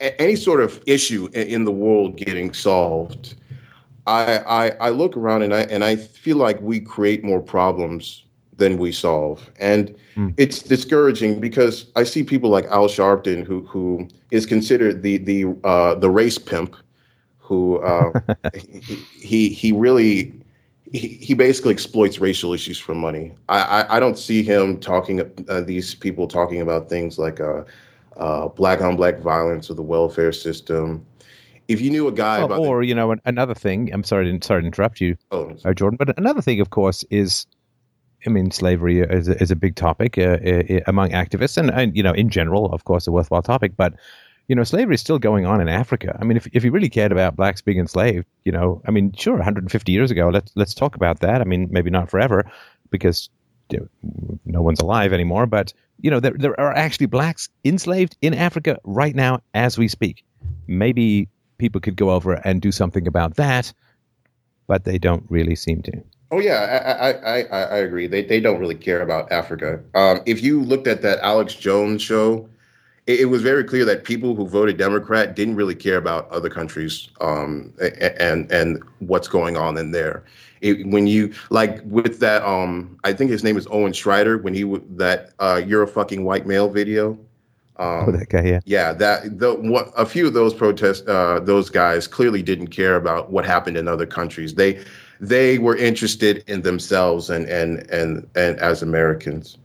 D: any sort of issue in the world getting solved. I, I, I look around and I and I feel like we create more problems than we solve, and mm. it's discouraging because I see people like Al Sharpton, who who is considered the the uh, the race pimp, who uh, he, he he really he, he basically exploits racial issues for money. I, I, I don't see him talking uh, these people talking about things like uh, uh, black on black violence or the welfare system. If you knew a guy,
A: well, or the, you know, another thing. I'm sorry, to, sorry to interrupt you, oh, uh, Jordan. But another thing, of course, is I mean, slavery is a, is a big topic uh, uh, among activists, and, and you know, in general, of course, a worthwhile topic. But you know, slavery is still going on in Africa. I mean, if if you really cared about blacks being enslaved, you know, I mean, sure, 150 years ago, let's let's talk about that. I mean, maybe not forever, because no one's alive anymore. But you know, there there are actually blacks enslaved in Africa right now as we speak. Maybe people could go over and do something about that, but they don't really seem to.
D: Oh yeah, I I, I, I agree. They they don't really care about Africa. Um, if you looked at that Alex Jones show it, it, was very clear that people who voted Democrat didn't really care about other countries um, and and what's going on in there. It, when you like with that, um, I think his name is Owen Schroyer. When he would that uh, "You're a fucking white male" video.
A: Um, oh, that guy, yeah,
D: yeah. That the what a few of those protests, uh, those guys clearly didn't care about what happened in other countries. They they were interested in themselves and and and and as Americans.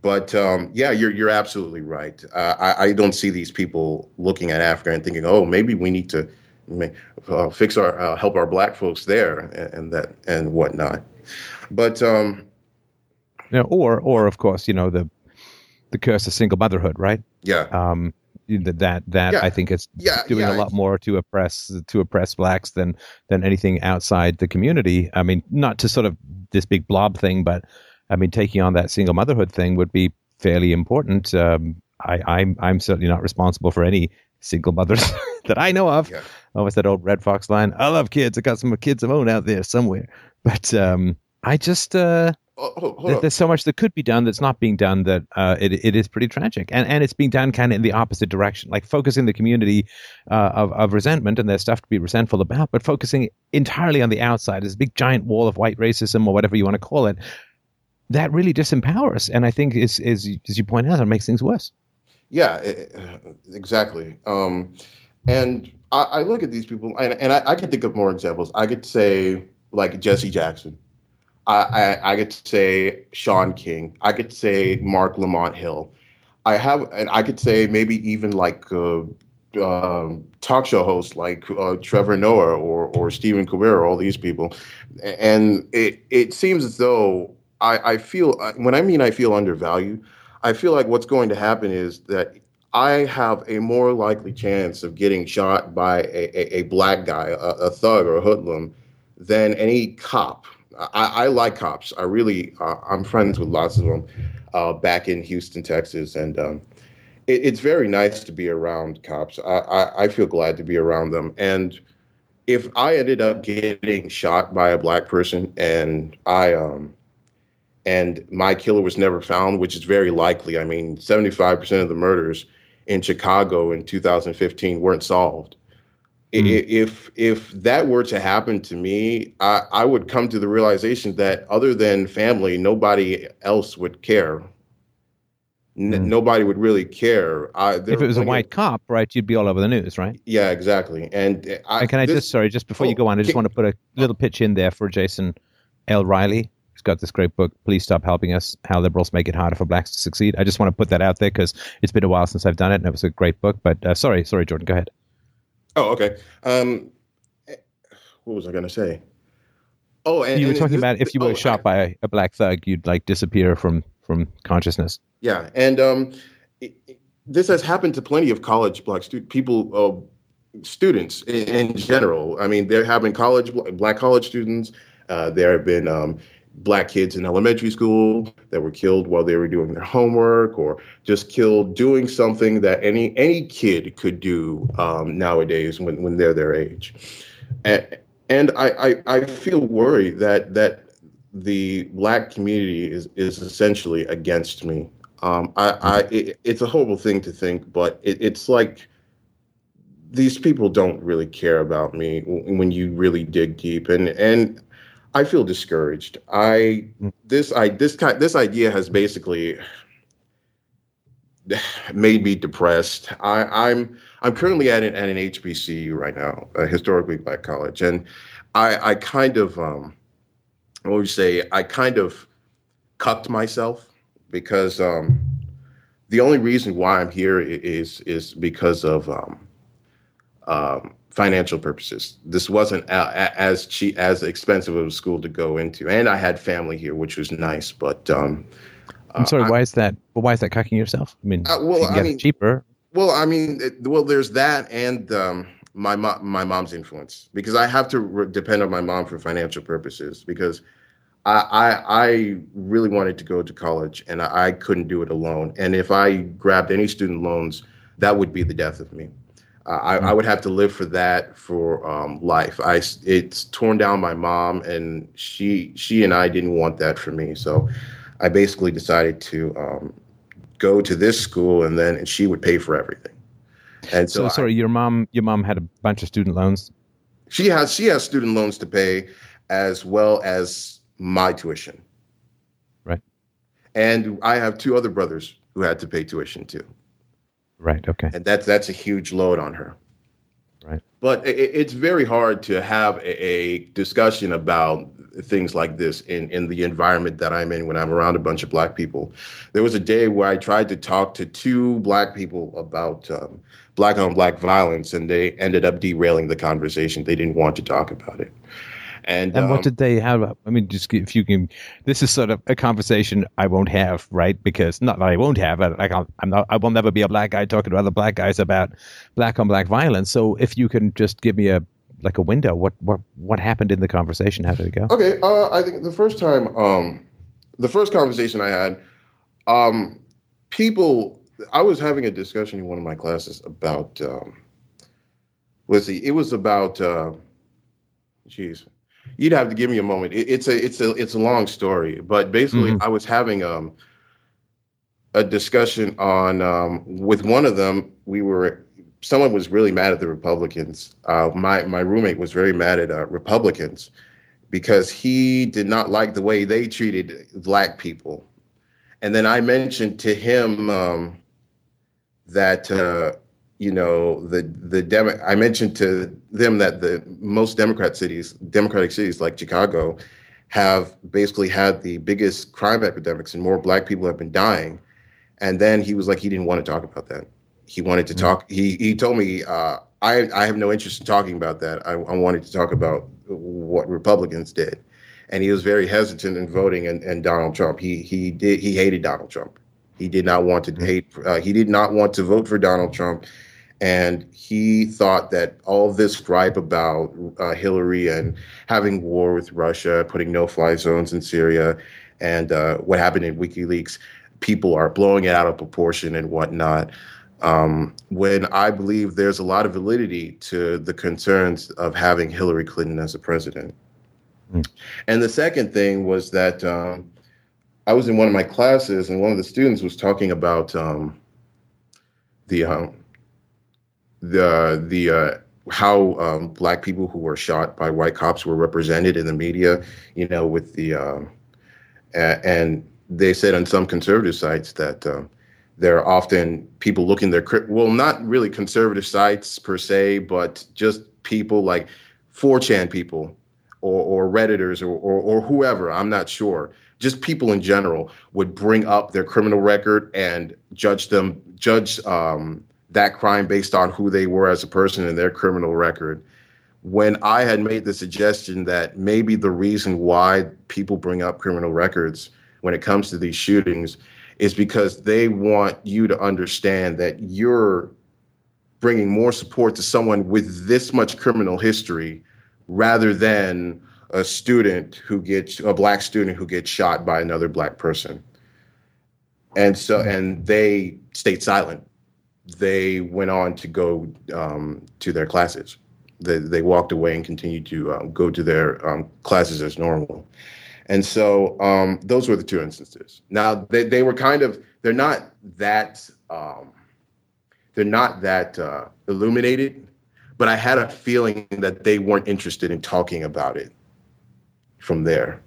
D: But um, yeah, you're you're absolutely right. Uh, I, I don't see these people looking at Africa and thinking, oh, maybe we need to uh, fix our uh, help our black folks there and, and that and whatnot. But um,
A: you know, or or of course, you know the the curse of single motherhood, right?
D: Yeah.
A: Um, that that yeah. I think is yeah, doing yeah. a lot more to oppress to oppress blacks than than anything outside the community. I mean, not to sort of this big blob thing, but I mean, taking on that single motherhood thing would be fairly important. Um, I, I'm I'm certainly not responsible for any single mothers that I know of. Yeah. What's that old Redd Foxx line? I love kids. I got some kids of my own out there somewhere. But um, I just uh, oh, th- there's so much that could be done that's not being done that uh, it it is pretty tragic, and and it's being done kind of in the opposite direction, like focusing the community uh, of of resentment, and there's stuff to be resentful about, but focusing entirely on the outside, this big giant wall of white racism or whatever you want to call it, that really disempowers, and I think is is as you point out, it makes things worse.
D: Yeah, exactly. Um, and I, I, look at these people, and, and I, I, can think of more examples. I could say like Jesse Jackson. I, I, I could say Shaun King. I could say Marc Lamont Hill. I have, and I could say maybe even like uh, uh, talk show hosts like uh, Trevor Noah or or Stephen Colbert, all these people, and it it seems as though I, I feel uh, when I mean I feel undervalued, I feel like what's going to happen is that I have a more likely chance of getting shot by a, a, a black guy, a, a, thug or a hoodlum, than any cop. I, I like cops. I really, uh, I'm friends with lots of them uh, back in Houston, Texas, and um, it, it's very nice to be around cops. I, I, I feel glad to be around them, and if I ended up getting shot by a black person and I um and my killer was never found, which is very likely. I mean, 75% of the murders in Chicago in 2015 weren't solved. Mm. If if that were to happen to me, I, I would come to the realization that other than family, nobody else would care. Mm. nobody would really care. I,
A: if it was a white of, cop, right, you'd be all over the news, right?
D: Yeah, exactly. And, I,
A: and can I this, just sorry, just before oh, you go on, I just can, want to put a little pitch in there for Jason L. Riley He's got this great book, Please Stop Helping Us How Liberals Make It Harder for Blacks to Succeed. I just want to put that out there because it's been a while since I've done it and it was a great book. But uh, sorry, sorry, Jordan, go ahead.
D: Oh, okay. Um, what was I going to say?
A: Oh, and, you were talking this, about if you were oh, shot by a, a, black thug, you'd like disappear from from consciousness.
D: Yeah, and um, it, it, this has happened to plenty of college black stu- people, uh, students in, in, general. I mean, there have been college black college students. Uh, there have been um, black kids in elementary school that were killed while they were doing their homework or just killed doing something that any any kid could do um, nowadays when, when they're their age and, and I, I, I feel worried that that the black community is is essentially against me. Um, I, I it, it's a horrible thing to think, but it, it's like these people don't really care about me when you really dig deep, and and I feel discouraged. I this I this kind this idea has basically made me depressed. I, I'm I'm currently at an, at an HBCU right now, a historically black college, and I I kind of um, what would you say? I kind of cucked myself because um, the only reason why I'm here is is because of um, um, financial purposes. This wasn't as cheap as expensive of a school to go into, and I had family here, which was nice. But um,
A: I'm sorry, uh, why is that? Well, why is that cucking yourself? I mean, uh, well, I mean, cheaper.
D: Well, I mean, it, well, there's that, and um, my mom, my mom's influence because I have to re- depend on my mom for financial purposes because I, I, I really wanted to go to college and I couldn't do it alone. And if I grabbed any student loans, that would be the death of me. I, I, would have to live for that for um, life. I it's torn down my mom, and she she and I didn't want that for me. So I basically decided to um, go to this school, and then and she would pay for everything.
A: And so, so sorry, I, your mom your mom had a bunch of student loans.
D: She has she has student loans to pay, as well as my tuition.
A: Right.
D: And I have two other brothers who had to pay tuition too.
A: Right. Okay.
D: And that's that's a huge load on her.
A: Right.
D: But it, it's very hard to have a, a, discussion about things like this in in the environment that I'm in when I'm around a bunch of black people. There was a day where I tried to talk to two black people about um, black on black violence, and they ended up derailing the conversation. They didn't want to talk about it. And,
A: and um, what did they have? I mean, just if you can, this is sort of a conversation I won't have, right? Because not that I won't have, but like I'll, I'm not, I will never be a black guy talking to other black guys about black on black violence. So if you can just give me a like a window, what what what happened in the conversation? How did it go?
D: Okay, uh, I think the first time, um, the first conversation I had, um, people, I was having a discussion in one of my classes about, um, let's see, it was about, uh, geez, you'd have to give me a moment. It, it's a it's a it's a long story, but basically, mm-hmm. I was having um a discussion on um, with one of them. We were someone was really mad at the Republicans. Uh, my my roommate was very mad at uh, Republicans because he did not like the way they treated black people. And then I mentioned to him um, that uh, you know the the Demo- I mentioned to them that the most Democrat cities, Democratic cities like Chicago, have basically had the biggest crime epidemics and more black people have been dying. And then he was like, he didn't want to talk about that. He wanted to mm-hmm. talk. He he told me, uh, I I have no interest in talking about that. I, I wanted to talk about what Republicans did, and he was very hesitant in voting and, and Donald Trump. He he did he hated Donald Trump. He did not want to mm-hmm. hate. Uh, he did not want to vote for Donald Trump and he thought that all this gripe about uh, Hillary and having war with Russia, putting no-fly zones in Syria, and uh, what happened in WikiLeaks, people are blowing it out of proportion and whatnot. Um, when I believe there's a lot of validity to the concerns of having Hillary Clinton as a president. Mm. And the second thing was that um, I was in one of my classes, and one of the students was talking about um, the um, the the uh, how um, black people who were shot by white cops were represented in the media, you know, with the um, and they said on some conservative sites that um, there are often people looking their well, not really conservative sites per se, but just people like 4chan people or, or redditors or, or, or whoever. I'm not sure. Just people in general would bring up their criminal record and judge them, judge um, that crime based on who they were as a person and their criminal record. When I had made the suggestion that maybe the reason why people bring up criminal records when it comes to these shootings is because they want you to understand that you're bringing more support to someone with this much criminal history rather than a student who gets a black student who gets shot by another black person and so and they stayed silent they went on to go um, to their classes. They, they walked away and continued to um, go to their um, classes as normal. And so um, those were the two instances. Now they, they were kind of they're not that um, they're not that uh, illuminated, but I had a feeling that they weren't interested in talking about it from there.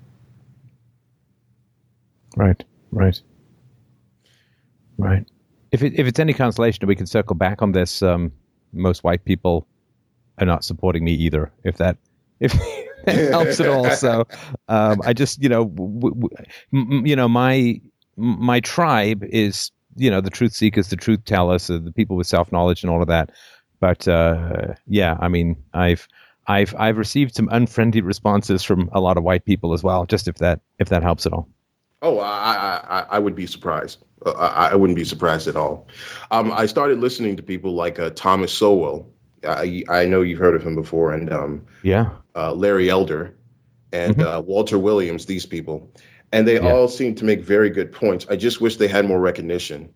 A: Right, right, right. If it, if it's any consolation, we can circle back on this. Um, most white people are not supporting me either. If that if that helps at all. So um, I just you know w- w- m- you know my my tribe is you know the truth seekers, the truth tellers, uh, the people with self knowledge and all of that. But uh, yeah, I mean, I've I've I've received some unfriendly responses from a lot of white people as well. Just if that if that helps at all.
D: Oh, I I, I would be surprised. I, I wouldn't be surprised at all. Um, I started listening to people like uh, Thomas Sowell. I I know you've heard of him before, and um,
A: yeah,
D: uh, Larry Elder, and
A: Mhm.
D: uh, Walter Williams. These people, and they
A: Yeah.
D: all seem to make very good points. I just wish they had more recognition.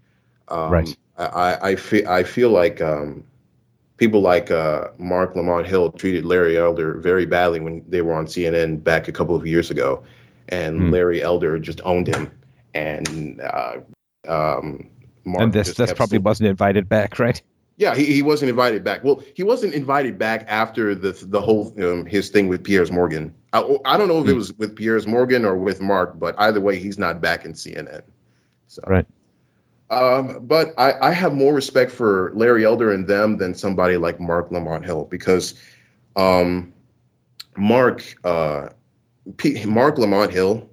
D: Um,
A: Right.
D: I I, I feel I feel like um, people like uh, Marc Lamont Hill treated Larry Elder very badly when they were on CNN back a couple of years ago, and
A: Hmm.
D: Larry Elder just owned him, and uh, um, Mark
A: and this this probably wasn't invited back, right?
D: yeah, he, he wasn't invited back. Well, he wasn't invited back after the the whole um, his thing with Piers Morgan. I, I don't know if it
A: Hmm.
D: was with Piers Morgan or with Mark, but either way, he's not back in CNN. So,
A: Right.
D: um, but I, I have more respect for Larry Elder and them than somebody like Marc Lamont Hill because um, Mark uh, P- Marc Lamont Hill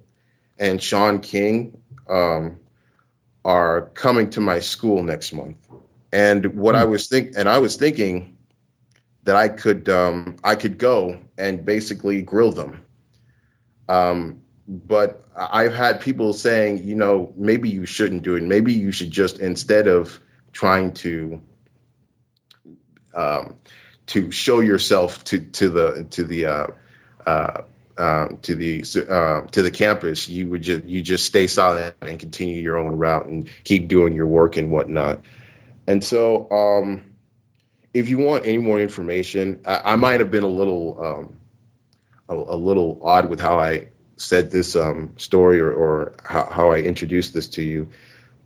D: and Shaun King um, are coming to my school next month, and what I was think and I was thinking that I could um, I could go and basically grill them. Um, but I've had people saying, you know, maybe you shouldn't do it. Maybe you should just instead of trying to um, to show yourself to to the to the uh, uh, um, to the uh, to the campus, you would just you just stay silent and continue your own route and keep doing your work and whatnot. And so, um, if you want any more information, I, I might have been a little um, a, a little odd with how I said this um, story or, or how, how I introduced this to you.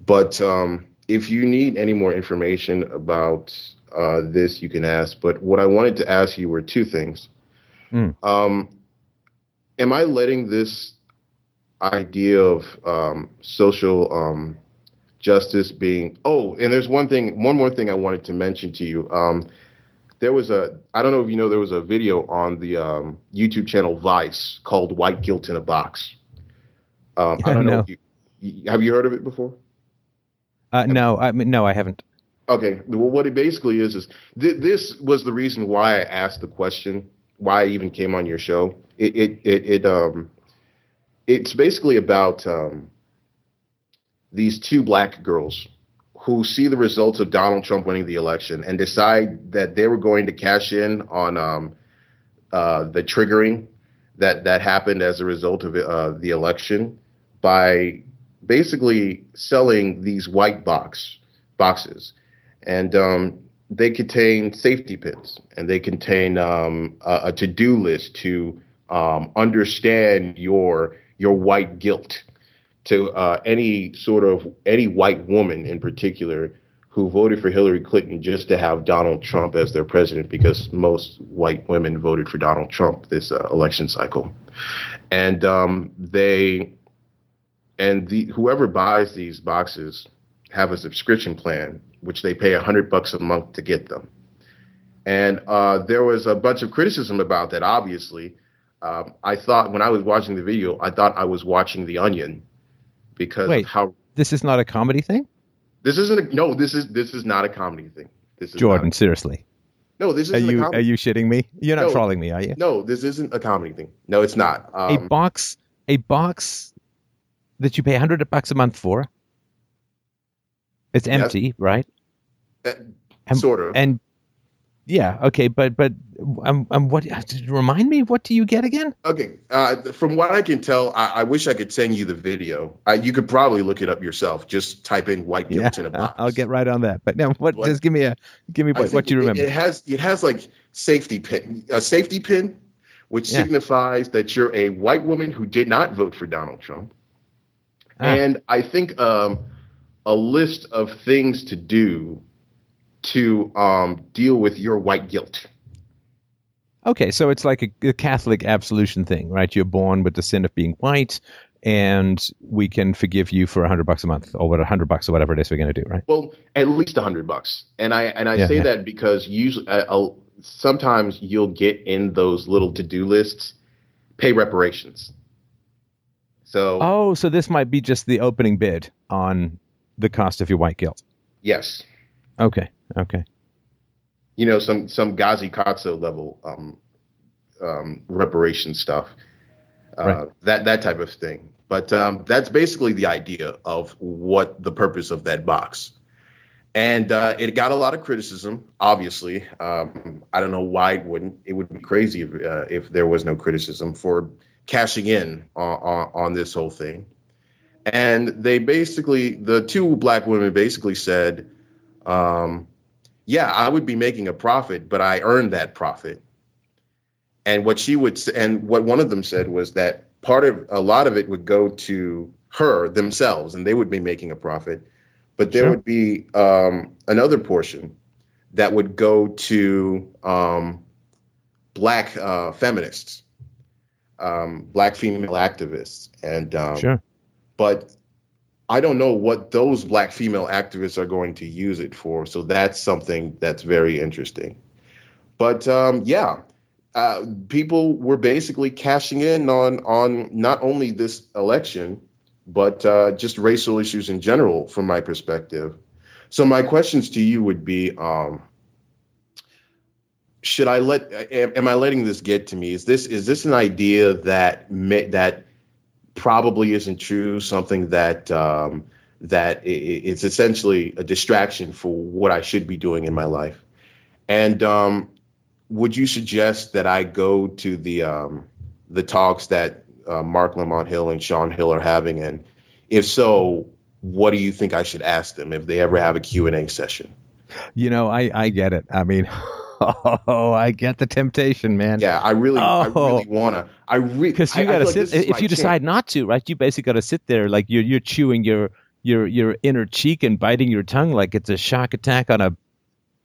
D: But um, if you need any more information about uh, this, you can ask. But what I wanted to ask you were two things.
A: Mm.
D: Um, am I letting this idea of um, social um, justice being? Oh, and there's one thing, one more thing I wanted to mention to you. Um, there was a, I don't know if you know, there was a video on the um, YouTube channel Vice called "White Guilt in a Box." Um, I don't know.
A: no.
D: You, you- have you heard of it before?
A: Uh, no, I mean, no, I haven't.
D: Okay. Well, what it basically is is th- this was the reason why I asked the question, why I even came on your show. It it it, it um, it's basically about um, these two black girls who see the results of Donald Trump winning the election and decide that they were going to cash in on um, uh, the triggering that that happened as a result of uh, the election by basically selling these white box boxes, and um, they contain safety pins and they contain um, a, a to-do list to um, understand your your white guilt to uh, any sort of any white woman in particular who voted for Hillary Clinton just to have Donald Trump as their president because most white women voted for Donald Trump this uh, election cycle, and um, they and the whoever buys these boxes have a subscription plan which they pay a hundred bucks a month to get them. And uh, there was a bunch of criticism about that. Obviously, um, I thought when I was watching the video, I thought I was watching The Onion because
A: Wait.
D: how
A: This is not a comedy thing,
D: this isn't. A, no, this is this is not a comedy thing. This is
A: Jordan.
D: Not,
A: Seriously,
D: no, this isn't a
A: you are you shitting me? You're not
D: No.
A: trolling me, are you?
D: no, this isn't a comedy thing. No, it's not.
A: a
D: Um,
A: box, a box that you pay hundred bucks a month for. It's
D: Yes.
A: empty, right?
D: uh,
A: and-
D: sort of.
A: And yeah, okay, but but um, um what? Remind me, what do you get again?
D: Okay, uh, from what I can tell, I, I wish I could send you the video. Uh, you could probably look it up yourself. Just type in "white
A: Yeah,
D: guilt in a box."
A: I'll get right on that. But now, what?
D: What?
A: Just give me a give me what, what you
D: it-
A: remember.
D: It, has it has like safety pin, a safety pin, which
A: Yeah.
D: signifies that you're a white woman who did not vote for Donald Trump.
A: Ah.
D: And I think um, a list of things to do to um, deal with your white guilt.
A: Okay, so it's like a, a Catholic absolution thing, right? You're born with the sin of being white, and we can forgive you for a hundred bucks a month, or what a hundred bucks or whatever it is we're going to do, right?
D: Well, at least a hundred bucks, and I and I
A: Yeah,
D: say
A: yeah.
D: that because usually, uh, I'll, sometimes you'll get in those little to do lists, pay reparations. So
A: Oh, so this might be just the opening bid on the cost of your white guilt.
D: yes,
A: Okay, okay.
D: you know some some Ta-Nehisi Coates level um, um, reparation stuff, uh,
A: Right.
D: that that type of thing. But um, that's basically the idea of what the purpose of that box. And uh, it got a lot of criticism. Obviously, um, I don't know why it wouldn't. It would be crazy if, uh, if there was no criticism for cashing in on, on, on this whole thing. And they basically, the two black women basically said, um, yeah, I would be making a profit, but I earned that profit. And what she would, and what one of them said was that part of a lot of it would go to her themselves, and they would be making a profit. But there
A: Sure.
D: would be um, another portion that would go to um, black uh, feminists, um, black female activists, and um,
A: Sure.
D: but I don't know what those black female activists are going to use it for. So that's something that's very interesting. But um, yeah, uh, people were basically cashing in on on not only this election, but uh, just racial issues in general, from my perspective. So my questions to you would be: um, Should I let? Am, I letting this get to me? Is this is this an idea that that probably isn't true? Something that um, that it's essentially a distraction for what I should be doing in my life. And um, would you suggest that I go to the um, the talks that uh, Marc Lamont Hill and Sean Hill are having? And if so, what do you think I should ask them if they ever have a Q and A session?
A: You know, I I get it. I mean, oh, I get the temptation, man.
D: Yeah, I really, I
A: Oh.
D: really wanna. I really
A: because you got to sit. If you decide not to, right, you basically got to sit there like you're you're chewing your your your inner cheek and biting your tongue like it's a shock attack on a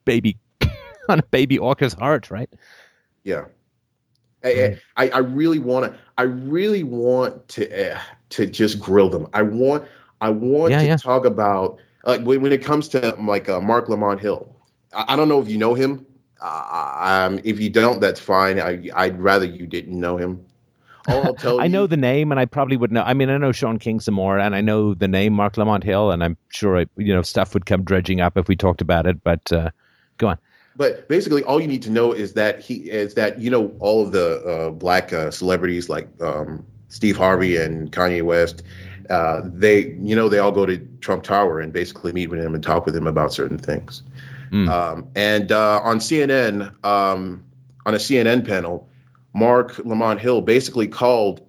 A: baby on a baby orca's heart, right?
D: Yeah. I, I, I really want to. I really want to uh, to just grill them. I want. I want
A: Yeah,
D: to
A: yeah.
D: talk about like when, when it comes to like uh, Marc Lamont Hill. I, I don't know if you know him. Um, if you don't, that's fine. I I'd rather you didn't know him. All I'll tell
A: I
D: you,
A: know the name, and I probably would know. I mean, I know Shaun King some more, and I know the name Marc Lamont Hill, and I'm sure I, you know stuff would come dredging up if we talked about it. But uh, go on.
D: But basically, all you need to know is that he is that you know all of the uh, black uh, celebrities like um, Steve Harvey and Kanye West. Uh, they you know they all go to Trump Tower and basically meet with him and talk with him about certain things.
A: Mm.
D: Um, and uh, on CNN, um, on a CNN panel, Marc Lamont Hill basically called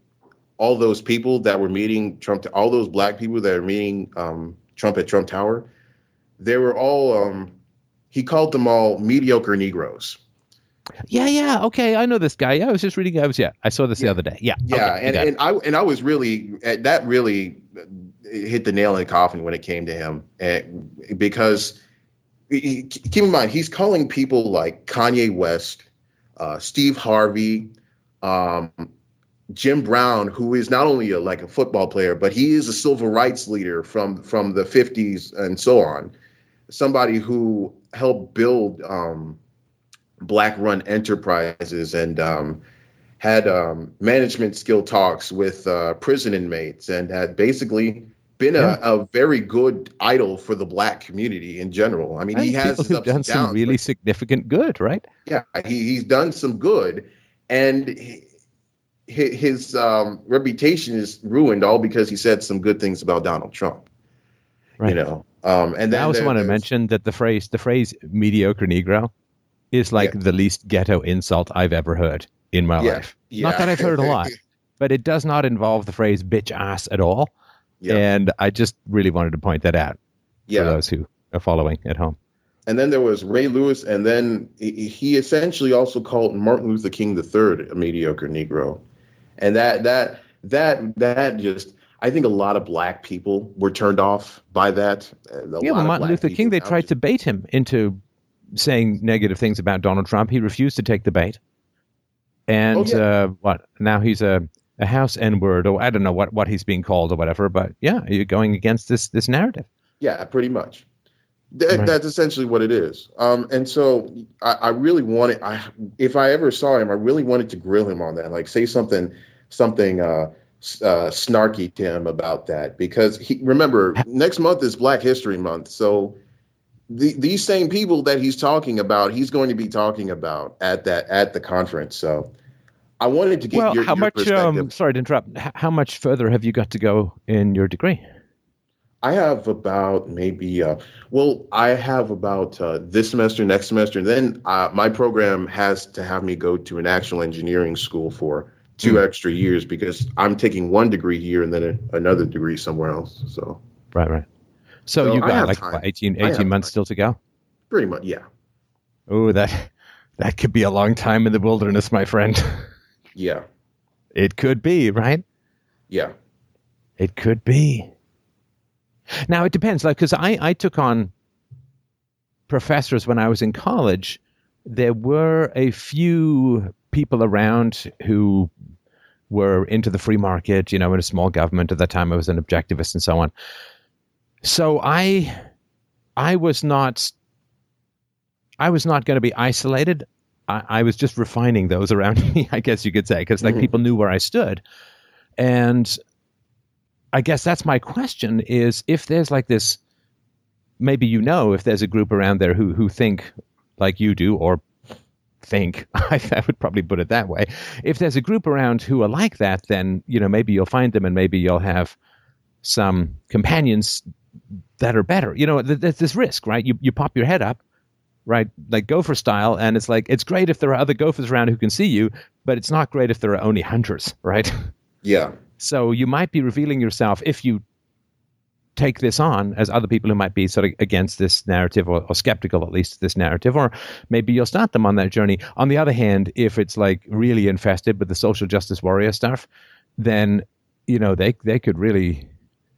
D: all those people that were meeting Trump, all those black people that are meeting um, Trump at Trump Tower. They were all. Um, he called them all mediocre Negroes.
A: Yeah, yeah, okay, I know this guy. Yeah, I was just reading. I was yeah, I saw this the other day. Yeah,
D: Yeah,
A: okay,
D: and, and I and I was really uh, that really hit the nail in the coffin when it came to him, and because keep in mind he's calling people like Kanye West, uh, Steve Harvey, um, Jim Brown, who is not only a, like a football player, but he is a civil rights leader from from the '50s and so on. Somebody who helped build um, black-run enterprises and um, had um, management skill talks with uh, prison inmates and had basically been
A: Yeah.
D: a, a very good idol for the black community in general. I mean,
A: And
D: he has
A: done
D: and
A: some really
D: but
A: significant good, right?
D: yeah, he, he's done some good, and he, his um, reputation is ruined all because he said some good things about Donald Trump.
A: Right.
D: You know, um, and then
A: I also want to mention that the phrase the phrase mediocre Negro is like
D: Yeah.
A: the least ghetto insult I've ever heard in my
D: Yeah,
A: life. Not that I've heard a lot, but it does not involve the phrase bitch ass at all.
D: Yeah.
A: And I just really wanted to point that out
D: yeah,
A: for those who are following at home.
D: and then there was Ray Lewis, and then he, essentially also called Martin Luther King III a mediocre Negro, and that that that that just I think a lot of black people were turned off by that.
A: yeah, well, Martin Luther King, they tried to bait him into saying negative things about Donald Trump. He refused to take the bait, and oh, yeah. uh, what now he's a a house N word, or I don't know what what he's being called or whatever. But yeah, you're going against this this narrative.
D: Yeah, pretty much. Th- right. That's essentially what it is. Um, and so I, I really wanted, I, if I ever saw him, I really wanted to grill him on that, like say something, something uh, uh, snarky to him about that, because he remember next month is Black History Month, so the, these same people that he's talking about, he's going to be talking about at that at the conference. So I wanted to get
A: well,
D: your,
A: how
D: your
A: much? Um, sorry to interrupt. How much further have you got to go in your degree?
D: I have about maybe, uh, well, I have about uh, this semester, next semester, and then uh, my program has to have me go to an actual engineering school for two mm. extra years because I'm taking one degree here and then a, another degree somewhere else. So
A: right, right. So, so you got like what, 18, 18 months time. still to go.
D: Pretty much, yeah.
A: Oh, that that could be a long time in the wilderness, my friend.
D: Yeah.
A: It could be, right?
D: Yeah.
A: It could be. Now it depends, like because I I took on professors when I was in college. There were a few people around who were into the free market, you know, in a small government. At that time, I was an objectivist and so on. So I, I was not, I was not going to be isolated. I, I, was just refining those around me, I guess you could say, because like mm-hmm. people knew where I stood, and I guess that's my question is if there's like this maybe you know if there's a group around there who who think like you do or think I would probably put it that way. If there's a group around who are like that then you know maybe you'll find them and maybe you'll have some companions that are better. You know there's this risk right? You you pop your head up right? Like gopher style. And it's like it's great if there are other gophers around who can see you but it's not great if there are only hunters right?
D: Yeah.
A: So you might be revealing yourself if you take this on as other people who might be sort of against this narrative or, or, skeptical at least of this narrative or maybe you'll start them on that journey. On the other hand if it's like really infested with the social justice warrior stuff then you know they they could really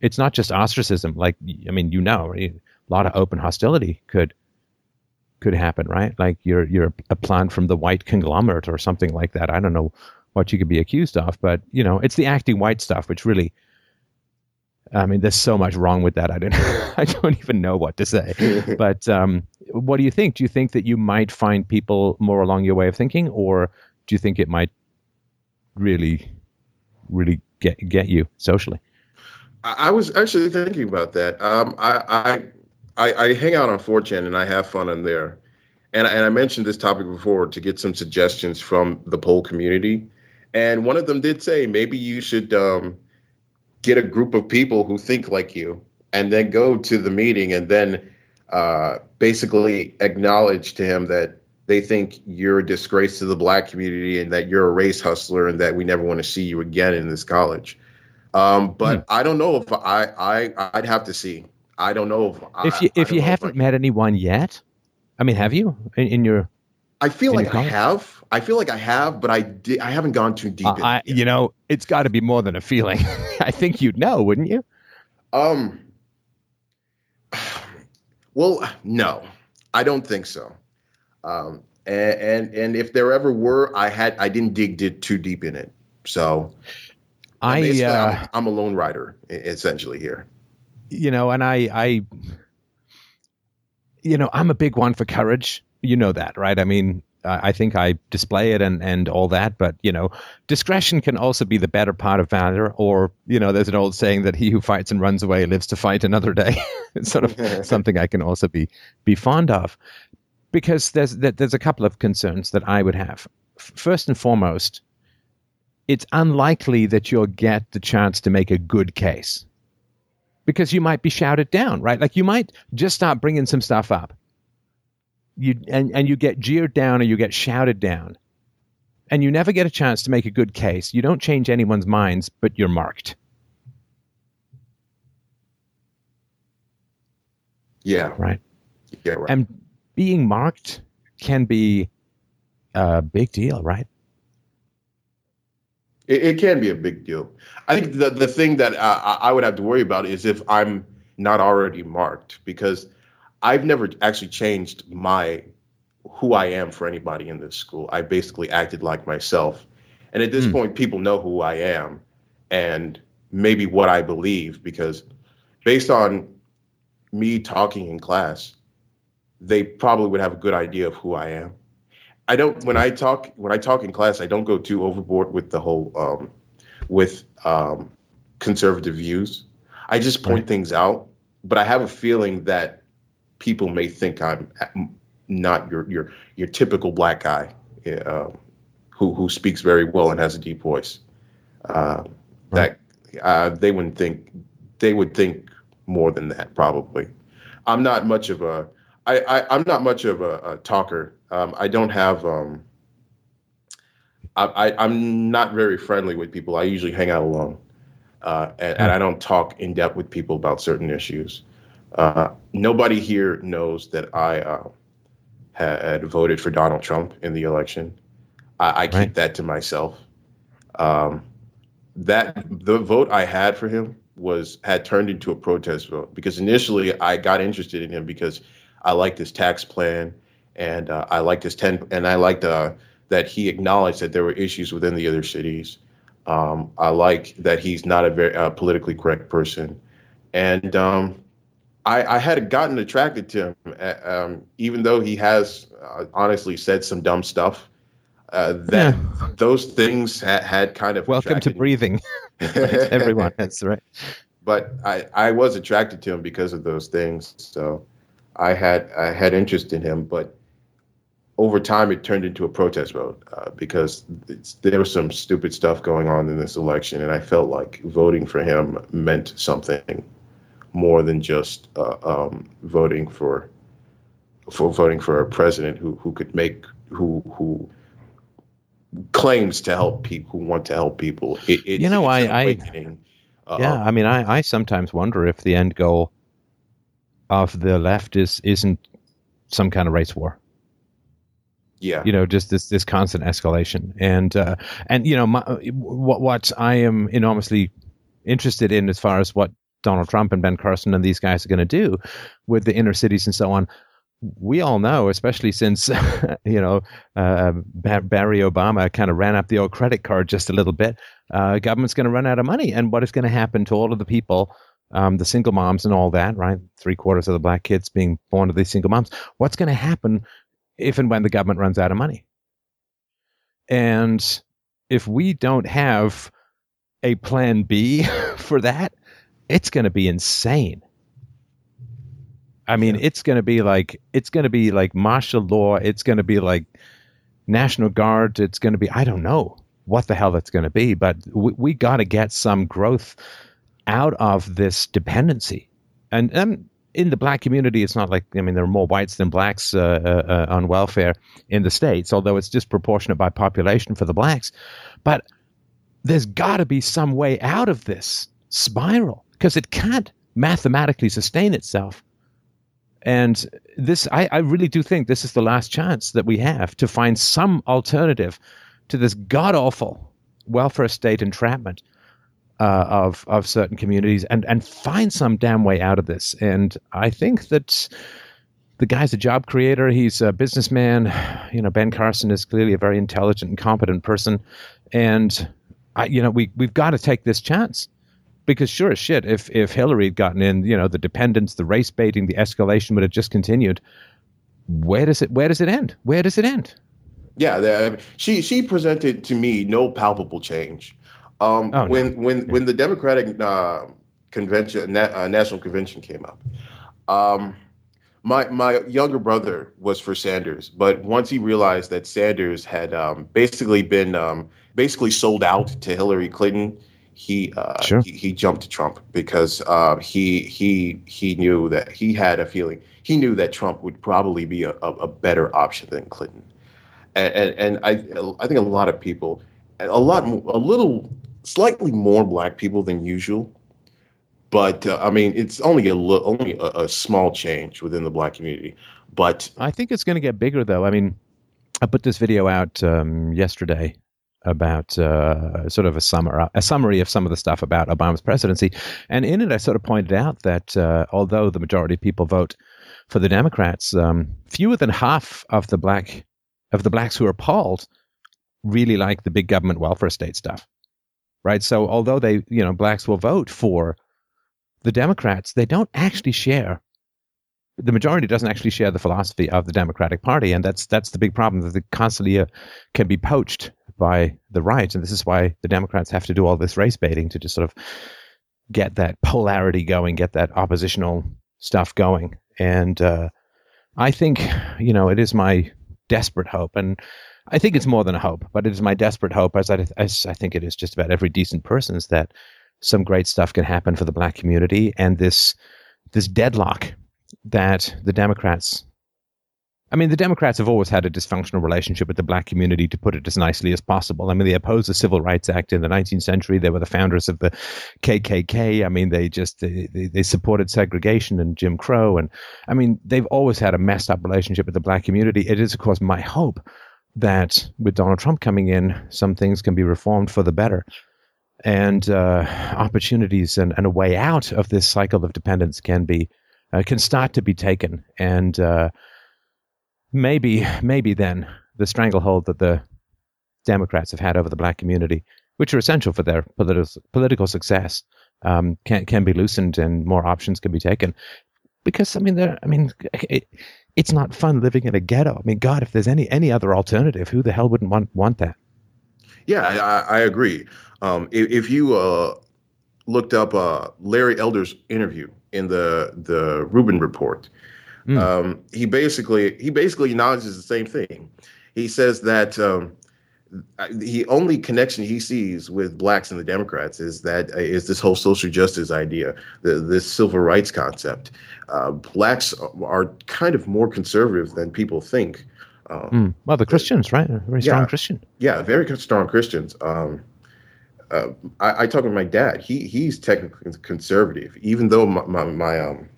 A: it's not just ostracism. Like i mean you know a lot of open hostility could could happen right like you're you're a plant from the white conglomerate or something like that i don't know what you could be accused of. But you know, it's the acting white stuff, which really, I mean, there's so much wrong with that. I don't, I don't even know what to say. but um, what do you think? Do you think that you might find people more along your way of thinking, or do you think it might really, really get get you socially?
D: I was actually thinking about that. Um, I, I, I, I hang out on 4chan and I have fun in there. And, and I mentioned this topic before to get some suggestions from the pol community. And one of them did say maybe you should um, get a group of people who think like you and then go to the meeting and then uh, basically acknowledge to him that they think you're a disgrace to the black community and that you're a race hustler and that we never want to see you again in this college. Um, but hmm. I don't know if I, I I'd have to see. I don't know
A: if if you if you haven't met anyone yet. I mean, have you in, in your
D: I feel like I have. I feel like I have, but I di- I haven't gone too deep. Uh,
A: I, you know, it's got to be more than a feeling. I think you'd know, wouldn't you?
D: Um. Well, no, I don't think so. Um, and, and and if there ever were, I had I didn't dig too deep in it. So,
A: I uh,
D: I'm, I'm a lone rider essentially here.
A: You know, and I I you know I'm a big one for courage you know that, right? I mean, I think I display it and, and all that, but you know, discretion can also be the better part of valor. Or you know, there's an old saying that he who fights and runs away lives to fight another day. it's sort of something I can also be be fond of, because there's there's a couple of concerns that I would have. First and foremost, it's unlikely that you'll get the chance to make a good case because you might be shouted down, right? Like you might just start bringing some stuff up you and, and you get jeered down or you get shouted down and you never get a chance to make a good case you don't change anyone's minds but you're marked
D: yeah
A: right
D: yeah right.
A: and being marked can be a big deal, right?
D: It, it can be a big deal. I think the the thing that I, I would have to worry about is if I'm not already marked because I've never actually changed my who I am for anybody in this school. I basically acted like myself. And at this mm. point, people know who I am and maybe what I believe because based on me talking in class, they probably would have a good idea of who I am. I don't when I talk when I talk in class, I don't go too overboard with the whole um, with um, conservative views. I just point right. things out, but I have a feeling that people may think I'm not your your your typical black guy uh, who who speaks very well and has a deep voice. Uh, right. That uh, they wouldn't think they would think more than that probably. I'm not much of a I, I am not much of a, a talker. Um, I don't have um, I, I I'm not very friendly with people. I usually hang out alone, uh, and, and I don't talk in depth with people about certain issues. Uh, nobody here knows that I uh, had voted for Donald Trump in the election. I, I keep right. that to myself. Um, that the vote I had for him was had turned into a protest vote because initially I got interested in him because I liked his tax plan and uh, I liked his ten and I liked uh, that he acknowledged that there were issues within the other cities. Um, I like that he's not a very uh, politically correct person, and um, I, I had gotten attracted to him, uh, um, even though he has uh, honestly said some dumb stuff. Uh, that yeah. those things ha- had kind of
A: welcome to breathing. Everyone, that's right.
D: But I, I was attracted to him because of those things. So I had I had interest in him, but over time it turned into a protest vote uh, because there was some stupid stuff going on in this election, and I felt like voting for him meant something more than just uh, um, voting for for voting for a president who who could make who who claims to help people who want to help people.
A: It, it, you know, I, I uh, yeah, I mean, I, I sometimes wonder if the end goal of the left is isn't some kind of race war.
D: Yeah,
A: you know, just this this constant escalation, and uh, and you know, my, what what I am enormously interested in as far as what Donald Trump and Ben Carson and these guys are going to do with the inner cities and so on. We all know, especially since you know uh, Barry Obama kind of ran up the old credit card just a little bit. Uh, government's going to run out of money, and what is going to happen to all of the people, um, the single moms and all that? Right, three quarters of the black kids being born to these single moms. What's going to happen if and when the government runs out of money? And if we don't have a plan B for that, it's going to be insane. I mean, yeah. it's going to be like it's going to be like martial law. It's going to be like National Guard. It's going to be I don't know what the hell that's going to be, but we, we got to get some growth out of this dependency. And um, in the black community, it's not like I mean there are more whites than blacks uh, uh, uh on welfare in the states, although it's disproportionate by population for the blacks. But there's got to be some way out of this spiral because it can't mathematically sustain itself. And this, I, I really do think this is the last chance that we have to find some alternative to this god awful welfare state entrapment uh, of of certain communities, and and find some damn way out of this. And I think that the guy's a job creator. He's a businessman. You know, Ben Carson is clearly a very intelligent and competent person, and I, you know, we we've got to take this chance because sure as shit, if if Hillary had gotten in, you know, the dependence, the race baiting, the escalation would have just continued. Where does it Where does it end? Where does it end?
D: Yeah, the, she she presented to me no palpable change. Um, oh, when no. when when the Democratic uh, convention na- uh, national convention came up, um, my my younger brother was for Sanders, but once he realized that Sanders had um, basically been um, basically sold out to Hillary Clinton he, uh, sure. he, he jumped to Trump because uh, he he he knew that he had a feeling he knew that Trump would probably be a, a, a better option than Clinton, and, and, and I I think a lot of people a lot a little slightly more black people than usual, but uh, I mean it's only a only a, a small change within the black community, But
A: I think it's going to get bigger, though. I mean, I put this video out um, yesterday about uh, sort of a summer a summary of some of the stuff about Obama's presidency, and in it I sort of pointed out that uh, although the majority of people vote for the Democrats, um, fewer than half of the black of the blacks who are polled really like the big government welfare state stuff, right? So although they you know blacks will vote for the Democrats, they don't actually share the majority doesn't actually share the philosophy of the Democratic Party, and that's that's the big problem that they constantly uh, can be poached by the right, and this is why the Democrats have to do all this race baiting to just sort of get that polarity going, get that oppositional stuff going, and uh, I think you know it is my desperate hope, and I think it's more than a hope, but it is my desperate hope, as I as I think it is just about every decent person's that some great stuff can happen for the black community, and this this deadlock that the Democrats I mean, the Democrats have always had a dysfunctional relationship with the black community, to put it as nicely as possible. I mean, they opposed the Civil Rights Act in the 19th century. They were the founders of the KKK. I mean, they just they, they supported segregation and Jim Crow, and I mean, they've always had a messed up relationship with the black community. It is, of course, my hope that with Donald Trump coming in, some things can be reformed for the better, and uh, opportunities and, and a way out of this cycle of dependence can be uh, can start to be taken, and uh, maybe maybe then the stranglehold that the Democrats have had over the black community, which are essential for their political political success, um, can can be loosened and more options can be taken. Because I mean, I mean, it, it's not fun living in a ghetto. I mean, God, if there's any any other alternative, who the hell wouldn't want want that?
D: Yeah, I, I agree. Um, if, if, you uh, looked up uh, Larry Elder's interview in the the Rubin report. Mm. Um, he basically he basically acknowledges the same thing. He says that um, the only connection he sees with blacks and the Democrats is that uh, is this whole social justice idea, the, this civil rights concept. Uh, blacks are kind of more conservative than people think.
A: Um, mm. Well, the Christians, right? Very strong
D: yeah,
A: Christian.
D: Yeah, very strong Christians. Um, uh, I, I talk with my dad. He he's technically conservative, even though my my, my um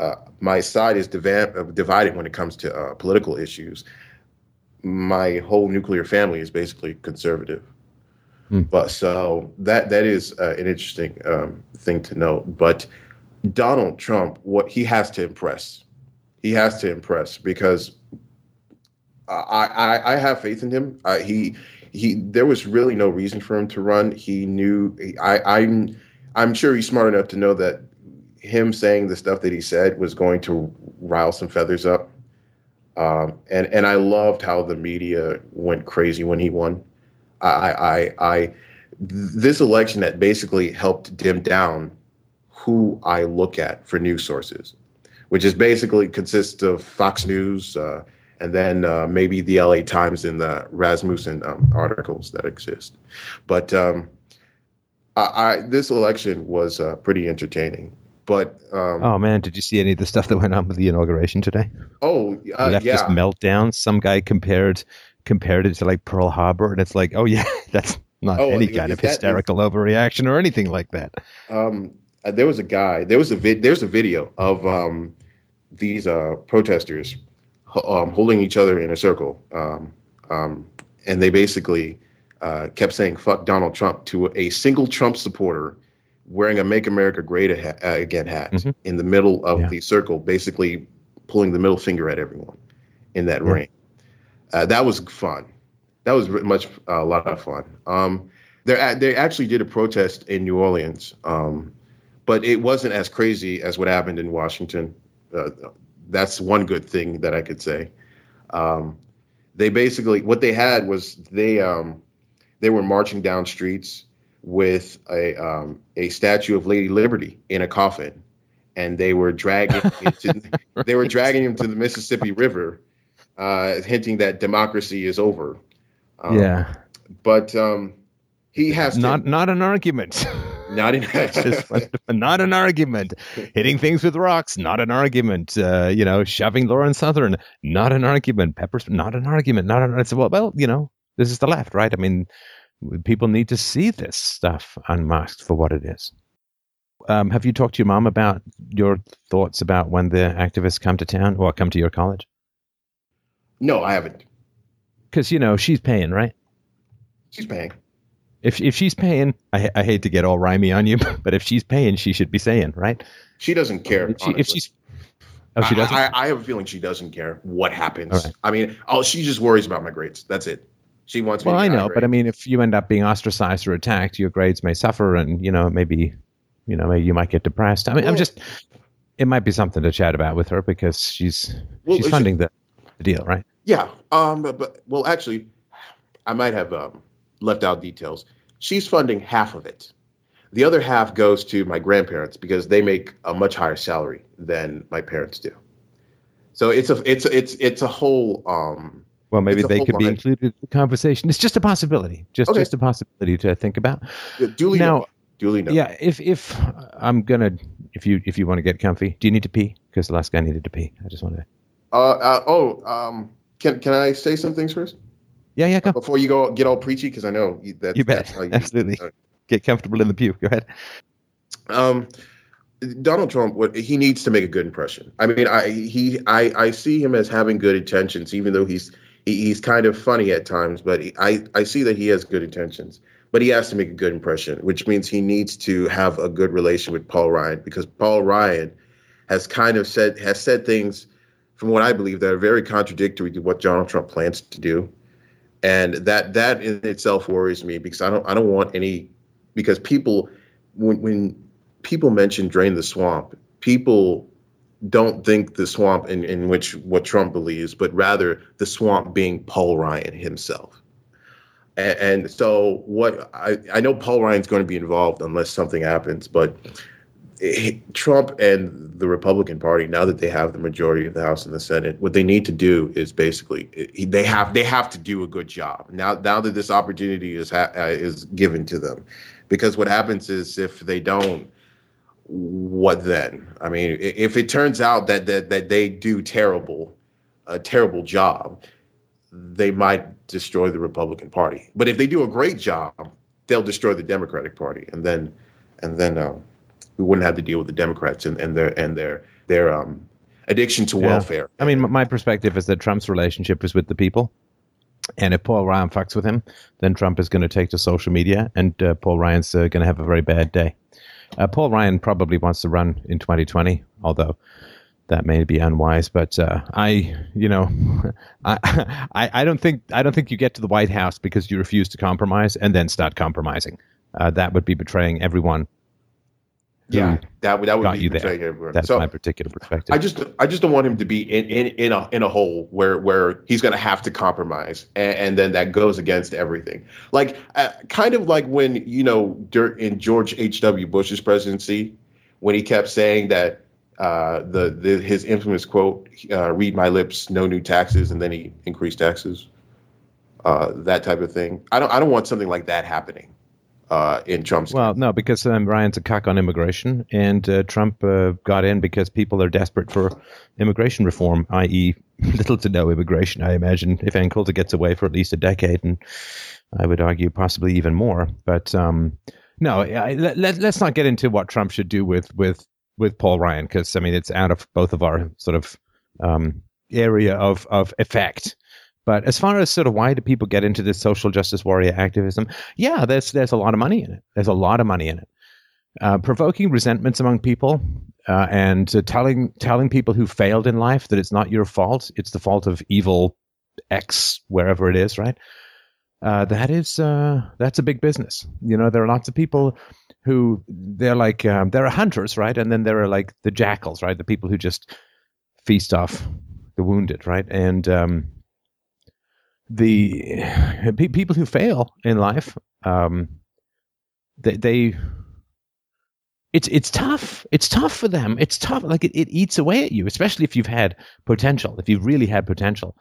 D: uh, my side is divided when it comes to uh, political issues. My whole nuclear family is basically conservative, mm. but so that that is uh, an interesting um, thing to note. But Donald Trump, what he has to impress, he has to impress because I I, I have faith in him. he he there was really no reason for him to run. He knew I, I'm I'm sure he's smart enough to know that him saying the stuff that he said was going to rile some feathers up. Um, and and I loved how the media went crazy when he won. I I I this election that basically helped dim down who I look at for news sources, which is basically consists of Fox News, uh, and then uh, maybe the LA Times and the Rasmussen um, articles that exist. But um, I, I, this election was uh, pretty entertaining. But um,
A: oh man, did you see any of the stuff that went on with the inauguration today?
D: Oh uh,
A: Leftist
D: yeah,
A: meltdown. Some guy compared compared it to like Pearl Harbor, and it's like, oh yeah, that's not oh, any kind of hysterical that, overreaction or anything like that.
D: Um, uh, there was a guy. There was a vid. There's a video of um, these uh, protesters um, holding each other in a circle, um, um, and they basically uh, kept saying "fuck Donald Trump" to a single Trump supporter wearing a "Make America Great Again" hat mm-hmm. in the middle of yeah. the circle, basically pulling the middle finger at everyone in that yeah. ring. Uh, that was fun. That was much uh, a lot of fun. Um, they they actually did a protest in New Orleans, um, but it wasn't as crazy as what happened in Washington. Uh, that's one good thing that I could say. Um, they basically what they had was they um, they were marching down streets with a um, a statue of Lady Liberty in a coffin, and they were dragging to, right. they were dragging him to the Mississippi River, uh, hinting that democracy is over.
A: Um, yeah,
D: but um, he has
A: not to, not an argument.
D: Not in
A: not an argument. Hitting things with rocks, not an argument. Uh, you know, shoving Lauren Southern, not an argument. Peppers, not an argument. Not an. It's well, well, you know, this is the left, right? I mean, people need to see this stuff unmasked for what it is. um, have you talked to your mom about your thoughts about when the activists come to town or come to your college?
D: No, I haven't.
A: Because you know she's paying, right?
D: She's paying.
A: If if she's paying, I, I hate to get all rhymy on you, but if she's paying, she should be saying, right?
D: She doesn't care.
A: If, she, if she's oh, she doesn't.
D: I, I, I have a feeling she doesn't care what happens.
A: Right.
D: I mean, oh, she just worries about my grades. That's it. She wants me.
A: well,
D: to
A: I know, but I mean, if you end up being ostracized or attacked, your grades may suffer, and you know maybe, you know, maybe you might get depressed. I mean, I'm just. It might be something to chat about with her because she's
D: Well,
A: she's funding the, the deal, right?
D: Yeah. Um. But, but well, actually, I might have um, left out details. She's funding half of it. The other half goes to my grandparents because they make a much higher salary than my parents do. So it's a it's a- it's it's a whole um
A: Well, maybe they could be included in the conversation. It's just a possibility, just
D: Okay.
A: just a possibility to think about.
D: duly
A: Now-
D: duly noted.
A: Yeah, if if I'm gonna, if you if you want to get comfy, do you need to pee? Because the last guy needed to pee. I just want to.
D: Uh, uh oh um can can I say some things first
A: Yeah, yeah, go.
D: before you go get all preachy because I know you, that
A: You bet.
D: that's how you
A: Absolutely. Get comfortable in the pew. Go ahead.
D: Um, Donald Trump, what he needs to make a good impression. I mean, I he I I see him as having good intentions, even though he's he, he's kind of funny at times. But he, I I see that he has good intentions. But he has to make a good impression, which means he needs to have a good relation with Paul Ryan because Paul Ryan has kind of said has said things from what I believe that are very contradictory to what Donald Trump plans to do, and that that in itself worries me because I don't I don't want any because people when when people mention drain the swamp, people don't think the swamp in, in which what Trump believes, but rather the swamp being Paul Ryan himself. And, and so what I, I know Paul Ryan's going to be involved unless something happens, but he- Trump and the Republican Party, now that they have the majority of the House and the Senate, what they need to do is basically they have they have to do a good job now. Now that this opportunity is ha- uh, is given to them, because what happens is if they don't, what then? I mean, if it turns out that that that they do terrible, a terrible job, they might destroy the Republican Party. But if they do a great job, they'll destroy the Democratic Party, and then and then um, we wouldn't have to deal with the Democrats and, and their and their their um, addiction to
A: Yeah.
D: welfare.
A: I mean, my perspective is that Trump's relationship is with the people. And if Paul Ryan fucks with him, then Trump is going to take to social media, and uh, Paul Ryan's uh, going to have a very bad day. Uh, Paul Ryan probably wants to run in 2020, although that may be unwise. But uh, I, you know, I, I, I don't think I don't think you get to the White House because you refuse to compromise and then start compromising. Uh, that would be betraying everyone.
D: Yeah, that would that would be
A: you there. That's
D: So-
A: my particular perspective.
D: I just I just don't want him to be in in, in a in a hole where where he's going to have to compromise and, and then that goes against everything. Like uh, kind of like when you know in George H W Bush's presidency when he kept saying that uh, the, the his infamous quote uh, "read my lips, no new taxes," and then he increased taxes. Uh, that type of thing. I don't I don't want something like that happening uh, in Trump's.
A: Well, no, because um, Ryan's a cock on immigration, and uh, Trump uh, got in because people are desperate for immigration reform, i.e., little to no immigration. I imagine if Ann Coulter gets away for at least a decade, and I would argue possibly even more. But um, no, I, let, let, let's not get into what Trump should do with with with Paul Ryan, because I mean it's out of both of our sort of um, area of of effect. But as far as sort of why do people get into this social justice warrior activism? Yeah, there's there's a lot of money in it. There's a lot of money in it. Uh, provoking resentments among people uh, and uh, telling telling people who failed in life that it's not your fault, it's the fault of evil X wherever it is, right? Uh, that is uh, that's a big business. You know, there are lots of people who they're like um, there are hunters, right? And then there are like the jackals, right? The people who just feast off the wounded, right? And um, the pe- people who fail in life, um, they, they it's it's tough. It's tough for them. It's tough. Like it, it eats away at you, especially if you've had potential. If you've really had potential.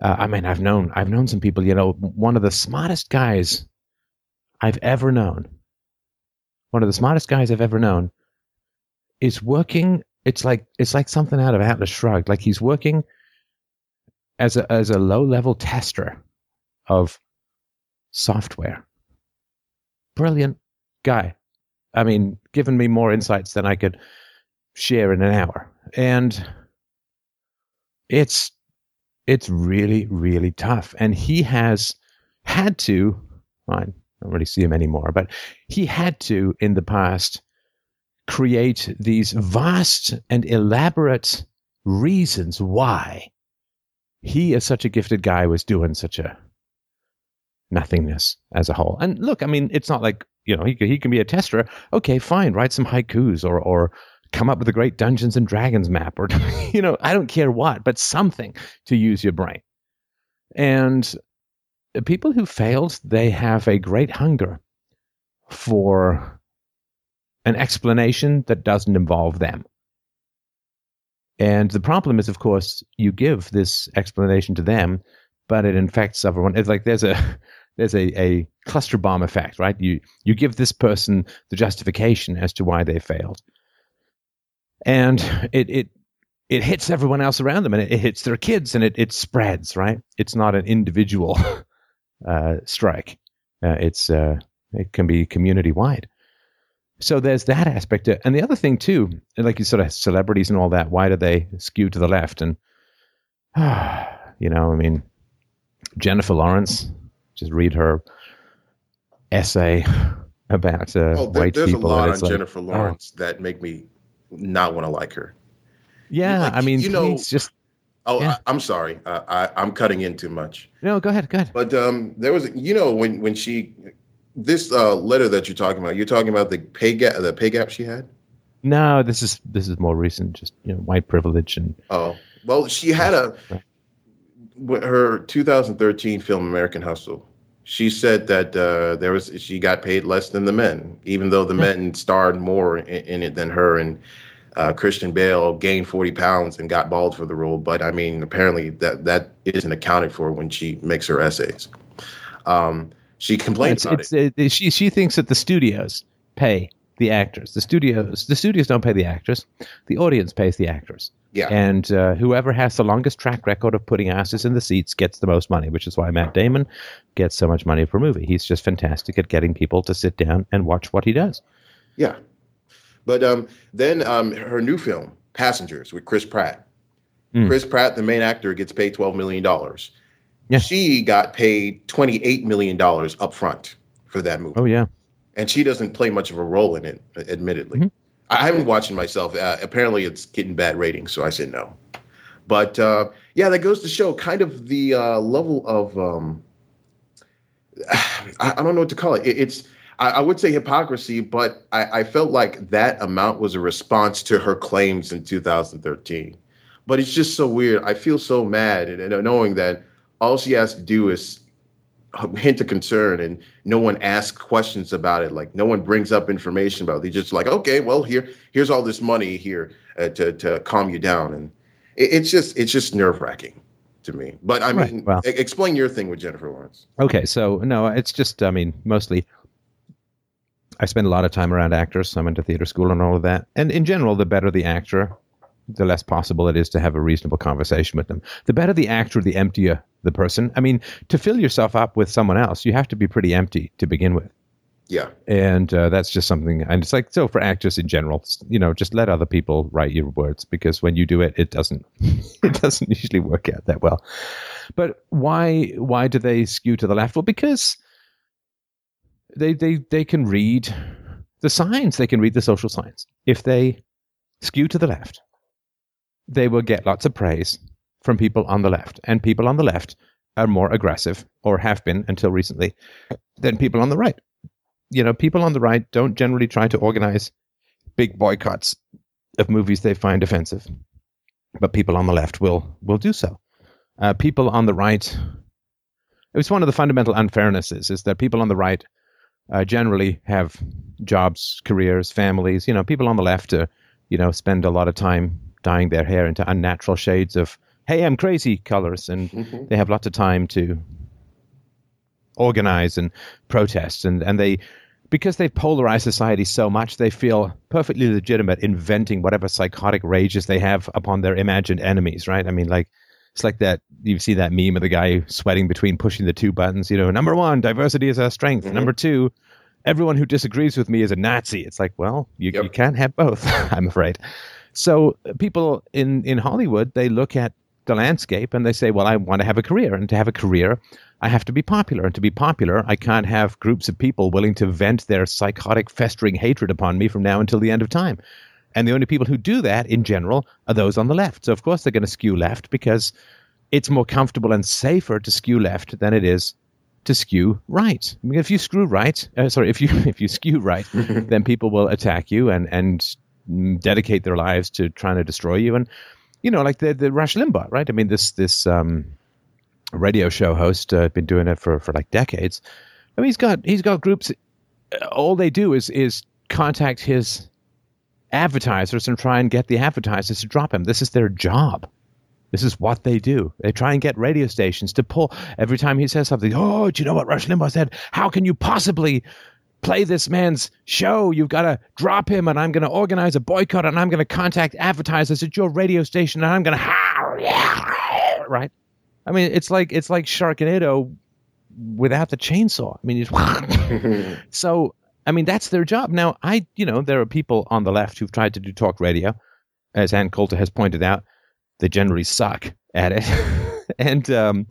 A: Uh, I mean, I've known I've known some people. You know, one of the smartest guys I've ever known. One of the smartest guys I've ever known is working. It's like it's like something out of Atlas Shrugged. Like he's working as a as a low level tester of software. Brilliant guy, I mean, given me more insights than I could share in an hour. And it's it's really, really tough. And he has had to, I don't really see him anymore, but he had to in the past create these vast and elaborate reasons why he, as such a gifted guy, was doing such a nothingness as a whole. And look, I mean, it's not like you know he he can be a tester. Okay, fine, write some haikus or or come up with a great Dungeons and Dragons map or you know I don't care what, but something to use your brain. And people who failed, they have a great hunger for an explanation that doesn't involve them. And the problem is, of course, you give this explanation to them, but it infects everyone. It's like there's a there's a, a cluster bomb effect, right? You you give this person the justification as to why they failed, and it it it hits everyone else around them, and it, it hits their kids, and it it spreads, right? It's not an individual uh, strike. Uh, it's uh, it can be community wide. So there's that aspect, and the other thing too, like you sort of celebrities and all that. Why do they skew to the left? And you know, I mean, Jennifer Lawrence just read her essay about uh, oh, there,
D: white
A: there's people.
D: There's a lot on like, Jennifer oh. Lawrence oh. that make me not want to like her.
A: Yeah, like, I mean, you know, just.
D: Oh, yeah. I, am sorry. Uh, I, I'm cutting in too much.
A: No, go ahead. Go ahead.
D: But um, there was, you know, when when she, this uh, letter that you're talking about, you're talking about the pay gap, the pay gap she had.
A: No, this is this is more recent. Just you know, white privilege and.
D: Oh well, she had a her 2013 film American Hustle she said that uh, there was she got paid less than the men, even though the hmm. men starred more in, in, it than her. And uh, Christian Bale gained forty pounds and got bald for the role. But I mean, apparently that that isn't accounted for when she makes her essays. Um, she complains
A: it's, it's, it. She she thinks that the studios pay the actors. The studios the studios don't pay the actors. The audience pays the actors.
D: Yeah.
A: And uh, whoever has the longest track record of putting asses in the seats gets the most money, which is why Matt Damon gets so much money per movie. He's just fantastic at getting people to sit down and watch what he does.
D: Yeah. But um, then um, her new film, Passengers, with Chris Pratt. Mm. Chris Pratt, the main actor, gets paid $12 million. Yeah. She got paid $28 million up front for that movie.
A: Oh, yeah.
D: And she doesn't play much of a role in it, admittedly. Mm-hmm. I haven't watched it myself. Uh, apparently, it's getting bad ratings, so I said no. But uh, yeah, that goes to show kind of the uh, level of um, I, I, don't know what to call it. it it's I, I, would say hypocrisy, but I, I, felt like that amount was a response to her claims in 2013. But it's just so weird. I feel so mad and, and knowing that all she has to do is hint a concern and no one asks questions about it. Like no one brings up information about it. They just like okay well here here's all this money here uh, to to calm you down. And it, it's just it's just nerve-wracking to me. But i mean right, well, explain your thing with jennifer lawrence.
A: Okay so no it's just i mean mostly i spend a lot of time around actors i'm into theater school and all of that. And in general the better the actor the less possible it is to have a reasonable conversation with them. The better the actor, the emptier the person. I mean, to fill yourself up with someone else, you have to be pretty empty to begin with.
D: Yeah.
A: And uh, that's just something, and it's like, so for actors in general, you know, just let other people write your words because when you do it, it doesn't, it doesn't usually work out that well. But why, why do they skew to the left? Well, because they, they, they can read the signs, they can read the social signs. If they skew to the left, they will get lots of praise from people on the left. And people on the left are more aggressive, or have been until recently, than people on the right. You know, people on the right don't generally try to organize big boycotts of movies they find offensive, but people on the left will will do so. Uh, people on the right, it was one of the fundamental unfairnesses is that people on the right uh, generally have jobs, careers, families. You know, people on the left, uh, you know, spend a lot of time dyeing their hair into unnatural shades of "Hey, I'm crazy" colors, and mm-hmm. they have lots of time to organize and protest, and and they because they've polarized society so much, they feel perfectly legitimate inventing whatever psychotic rages they have upon their imagined enemies. Right? I mean, like it's like that you see that meme of the guy sweating between pushing the two buttons. You know, number one, diversity is our strength. Mm-hmm. Number two, everyone who disagrees with me is a Nazi. It's like, well, you,
D: Yep.
A: you can't have both, I'm afraid. So uh, people in, in Hollywood, they look at the landscape and they say, well, I want to have a career. And to have a career, I have to be popular. And to be popular, I can't have groups of people willing to vent their psychotic, festering hatred upon me from now until the end of time. And the only people who do that in general are those on the left. So, of course, they're going to skew left because it's more comfortable and safer to skew left than it is to skew right. I mean, if you screw right, uh, sorry, if you if you skew right, then people will attack you and and dedicate their lives to trying to destroy you. And you know, like the the Rush Limbaugh, right? I mean, this this um, radio show host uh, been doing it for for like decades. I mean, he's got he's got groups. All they do is is contact his advertisers and try and get the advertisers to drop him. This is their job. This is what they do. They try and get radio stations to pull every time he says something. Oh, do you know what Rush Limbaugh said? How can you possibly play this man's show? You've got to drop him, and I'm going to organize a boycott, and I'm going to contact advertisers at your radio station, and I'm going to right. I mean, it's like it's like Sharknado without the chainsaw. I mean, it's so. I mean, that's their job. Now, I, you know, there are people on the left who've tried to do talk radio, as Ann Coulter has pointed out they generally suck at it. and um,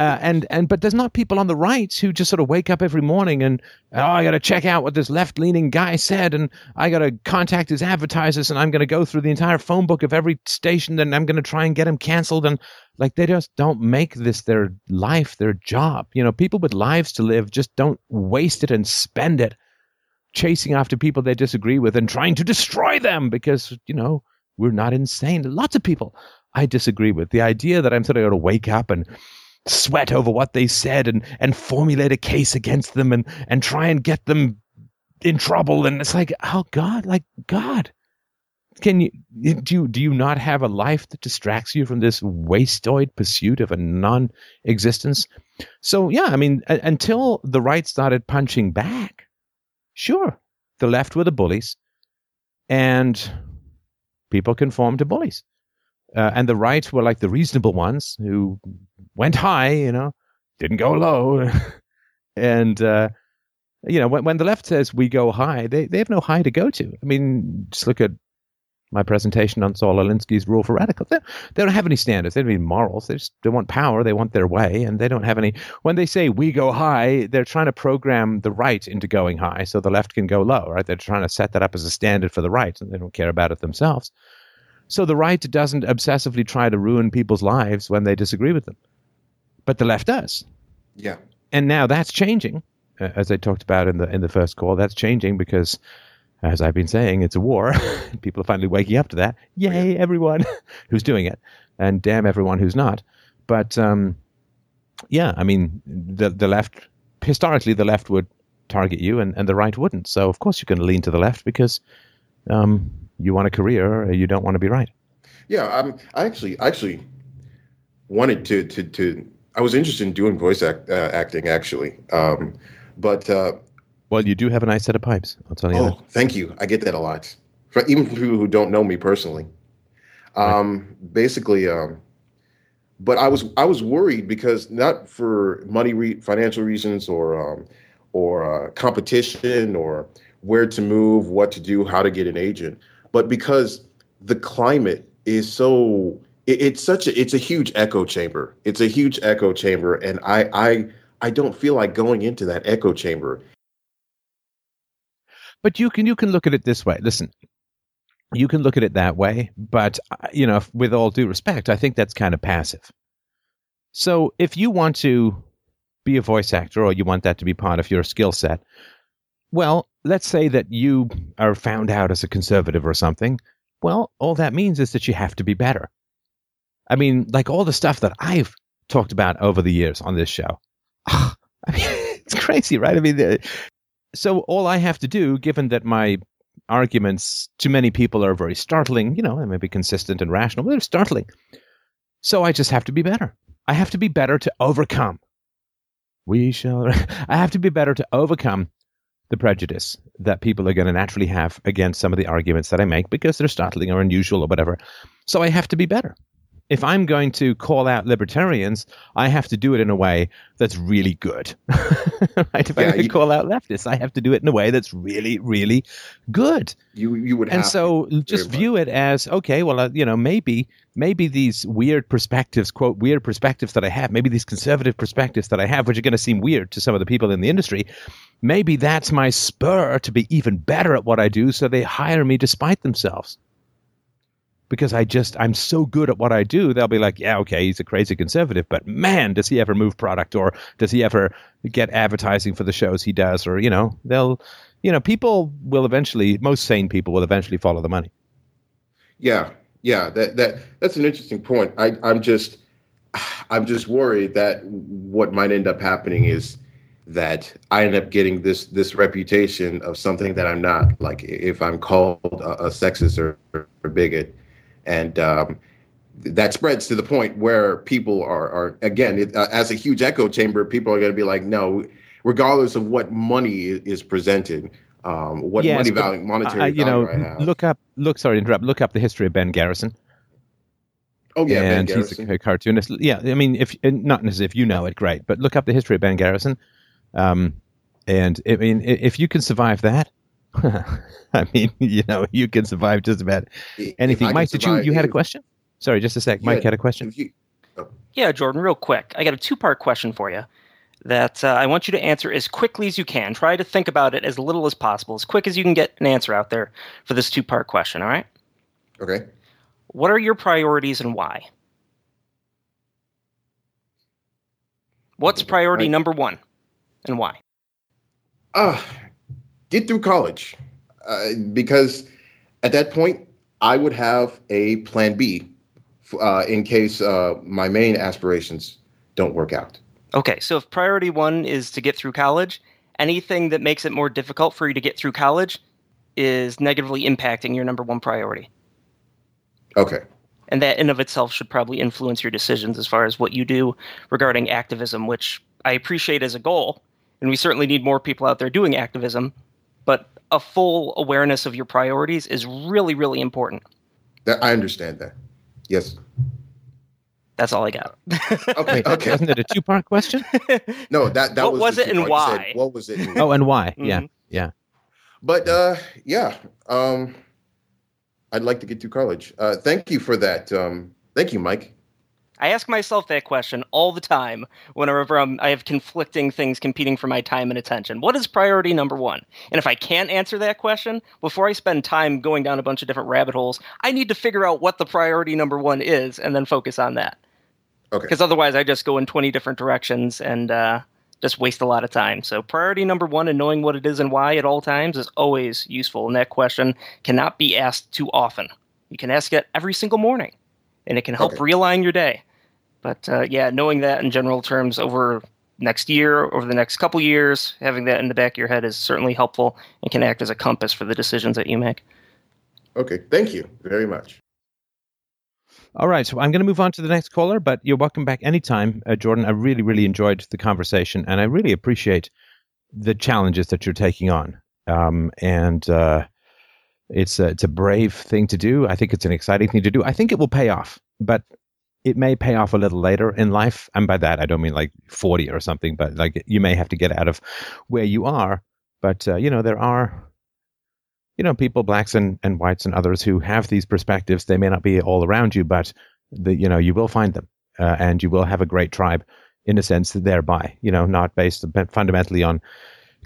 A: uh, and and but there's not people on the right who just sort of wake up every morning and oh I got to check out what this left leaning guy said and I got to contact his advertisers and I'm going to go through the entire phone book of every station and I'm going to try and get him canceled and like they just don't make this their life their job you know people with lives to live just don't waste it and spend it chasing after people they disagree with and trying to destroy them because you know we're not insane. Lots of people I disagree with. The idea that I'm sort of going to wake up and sweat over what they said and, and formulate a case against them and, and try and get them in trouble. And it's like, oh God, like God, can you, do you, do you not have a life that distracts you from this wastoid pursuit of a non-existence? So yeah, I mean, a- until the right started punching back, sure, the left were the bullies and people conform to bullies. Uh, and the right were like the reasonable ones who went high, you know, didn't go low. and, uh, you know, when, when the left says we go high, they, they have no high to go to. I mean, just look at my presentation on Saul Alinsky's rule for radicals. They, they don't have any standards. They don't any morals. They just they want power. They want their way, and they don't have any. When they say we go high, they're trying to program the right into going high, so the left can go low. Right? They're trying to set that up as a standard for the right, and they don't care about it themselves. So the right doesn't obsessively try to ruin people's lives when they disagree with them, but the left does.
D: yeah.
A: And now that's changing, uh, as I talked about in the in the first call. That's changing because as I've been saying, it's a war. People are finally waking up to that. Yay, everyone who's doing it, and damn everyone who's not. But um, yeah, I mean, the the left historically the left would target you, and, and the right wouldn't. So of course you're going to lean to the left because um, you want a career, or you don't want to be right.
D: Yeah, I'm, I actually actually wanted to to to. I was interested in doing voice act, uh, acting actually, um, but uh,
A: Well, you do have a nice set of pipes. I'll tell you
D: oh,
A: that.
D: thank you. I get that a lot, For, even from people who don't know me personally. Um, Basically, um, but I was I was worried because not for money, re- financial reasons, or um, or uh, competition, or where to move, what to do, how to get an agent, but because the climate is so it, it's such a it's a huge echo chamber. It's a huge echo chamber, and I I I don't feel like going into that echo chamber.
A: But you can you can look at it this way. Listen, you can look at it that way, but uh, you know, with all due respect, I think that's kind of passive. So if you want to be a voice actor or you want that to be part of your skill set, well, let's say that you are found out as a conservative or something. Well, all that means is that you have to be better. I mean, like all the stuff that I've talked about over the years on this show. I mean, it's crazy, right? I mean, so all I have to do, given that my arguments to many people are very startling, you know, they may be consistent and rational, but they're startling. So I just have to be better. I have to be better to overcome. We shall. I have to be better to overcome the prejudice that people are going to naturally have against some of the arguments that I make because they're startling or unusual or whatever. So I have to be better. If I'm going to call out libertarians, I have to do it in a way that's really good. right? If
D: Yeah,
A: I'm going to
D: you-
A: call out leftists, I have to do it in a way that's really, really good.
D: You you would
A: And so just view it as okay. Well, uh, you know, maybe maybe these weird perspectives, quote weird perspectives that I have, maybe these conservative perspectives that I have, which are going to seem weird to some of the people in the industry, maybe that's my spur to be even better at what I do. So they hire me despite themselves because I just I'm so good at what I do. They'll be like, yeah, okay, he's a crazy conservative, but man, does he ever move product or does he ever get advertising for the shows he does or you know they'll you know people will eventually most sane people will eventually follow the money.
D: Yeah, yeah, that that that's an interesting point. I I'm just I'm just worried that what might end up happening is that I end up getting this this reputation of something that I'm not. Like if I'm called a, a sexist or, or bigot, and um, that spreads to the point where people are are again it, uh, as a huge echo chamber. People are going to be like, no, regardless of what money is presented, um, what
A: Yes,
D: money value, monetary
A: Uh, you know,
D: I
A: look up look sorry to interrupt. Look up the history of Ben Garrison.
D: oh yeah,
A: and he's
D: Garrison.
A: a, a cartoonist. Yeah, I mean, if not as if you know it, great, but look up the history of Ben Garrison. Um, and I mean, if you can survive that, I mean, you know, you can survive just about anything.
D: I can
A: Mike, did you you had a question? Sorry, just a sec. Mike
D: Yeah,
A: had a question.
D: if you-
E: Yeah, Jordan, real quick. I got a two part question for you that uh, I want you to answer as quickly as you can. Try to think about it as little as possible, as quick as you can get an answer out there for this two part question, all right?
D: Okay.
E: What are your priorities and why? What's priority number one and why?
D: Uh, get through college. Uh, because at that point, I would have a plan B f- uh, in case uh, my main aspirations don't work out.
E: Okay, so if priority one is to get through college, anything that makes it more difficult for you to get through college is negatively impacting your number one priority.
D: Okay.
E: and that in of itself should probably influence your decisions as far as what you do regarding activism which i appreciate as a goal and we certainly need more people out there doing activism but a full awareness of your priorities is really really important
D: That, I understand that. Yes.
E: that's all i got
D: Okay.
A: Wait,
D: okay.
A: wasn't it a two part question?
D: No, that that
E: What
D: was,
E: was it and
D: two part. You said,
E: why?
D: What was it? and
A: Oh, and why? Yeah,
E: Mhm.
A: yeah.
D: But uh, yeah, um, I'd like to get through college. Uh, thank you for that. Um, thank you, Mike.
E: I ask myself that question all the time whenever I'm, i have conflicting things competing for my time and attention what is priority number one and if i can't answer that question before i spend time going down a bunch of different rabbit holes i need to figure out what the priority number one is and then focus on that
D: Okay.
E: because otherwise I just go in 20 different directions and uh, just waste a lot of time. So priority number one and knowing what it is and why at all times is always useful. And that question cannot be asked too often. You can ask it every single morning, and it can help
D: Okay.
E: realign your day. But uh, yeah, knowing that in general terms over next year, over the next couple years, having that in the back of your head is certainly helpful and can act as a compass for the decisions that you make.
D: Okay. Thank you very much.
A: All right, so I'm going to move on to the next caller, but you're welcome back anytime, uh, Jordan. I really, really enjoyed the conversation, and I really appreciate the challenges that you're taking on. Um, and uh, it's a, it's a brave thing to do. I think it's an exciting thing to do. I think it will pay off, but it may pay off a little later in life. And by that, I don't mean like 40 or something, but like you may have to get out of where you are. But uh, you know, there are you know, people, blacks and, and whites and others who have these perspectives. They may not be all around you, but the, you know, you will find them, uh, and you will have a great tribe in a sense thereby. You know, not based fundamentally on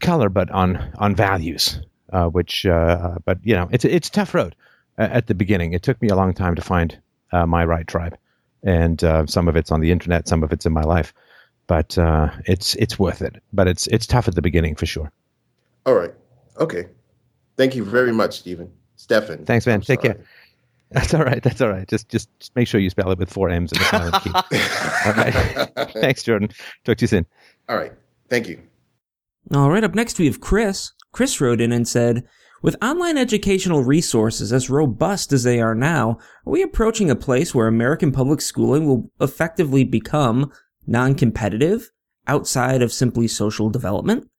A: color, but on on values. Uh, which, uh, but you know, it's it's a tough road uh, at the beginning. It took me a long time to find uh, my right tribe, and uh, some of it's on the internet, some of it's in my life, but uh, it's it's worth it. But it's it's tough at the beginning for sure.
D: All right. Okay. Thank you very much, Stephen. Stefan.
A: Thanks, man.
D: I'm
A: Take care. That's all right. That's all right. Just just just make sure you spell it with four M's and a silent key. All right. Thanks, Jordan. Talk to you soon.
D: All right. Thank you.
B: All right, up next we have Chris. Chris wrote in and said, With online educational resources as robust as they are now, are we approaching a place where American public schooling will effectively become non competitive outside of simply social development?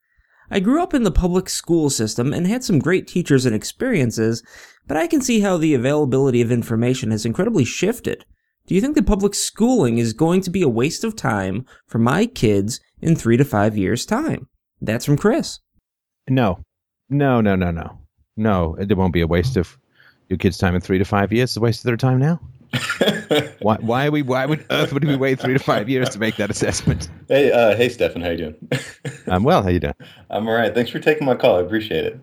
B: I grew up in the public school system and had some great teachers and experiences, but I can see how the availability of information has incredibly shifted. Do you think that public schooling is going to be a waste of time for my kids in three to five years' time? That's from Chris.
A: No, no, no, no, no, no. It won't be a waste of your kids' time in three to five years. It's a waste of their time now. why? Why are we? Why would Earth would we wait three to five years to make that assessment?
F: Hey, uh, hey, Stefan, how you doing?
A: I'm well. How you doing?
F: I'm all right. Thanks for taking my call. I appreciate it.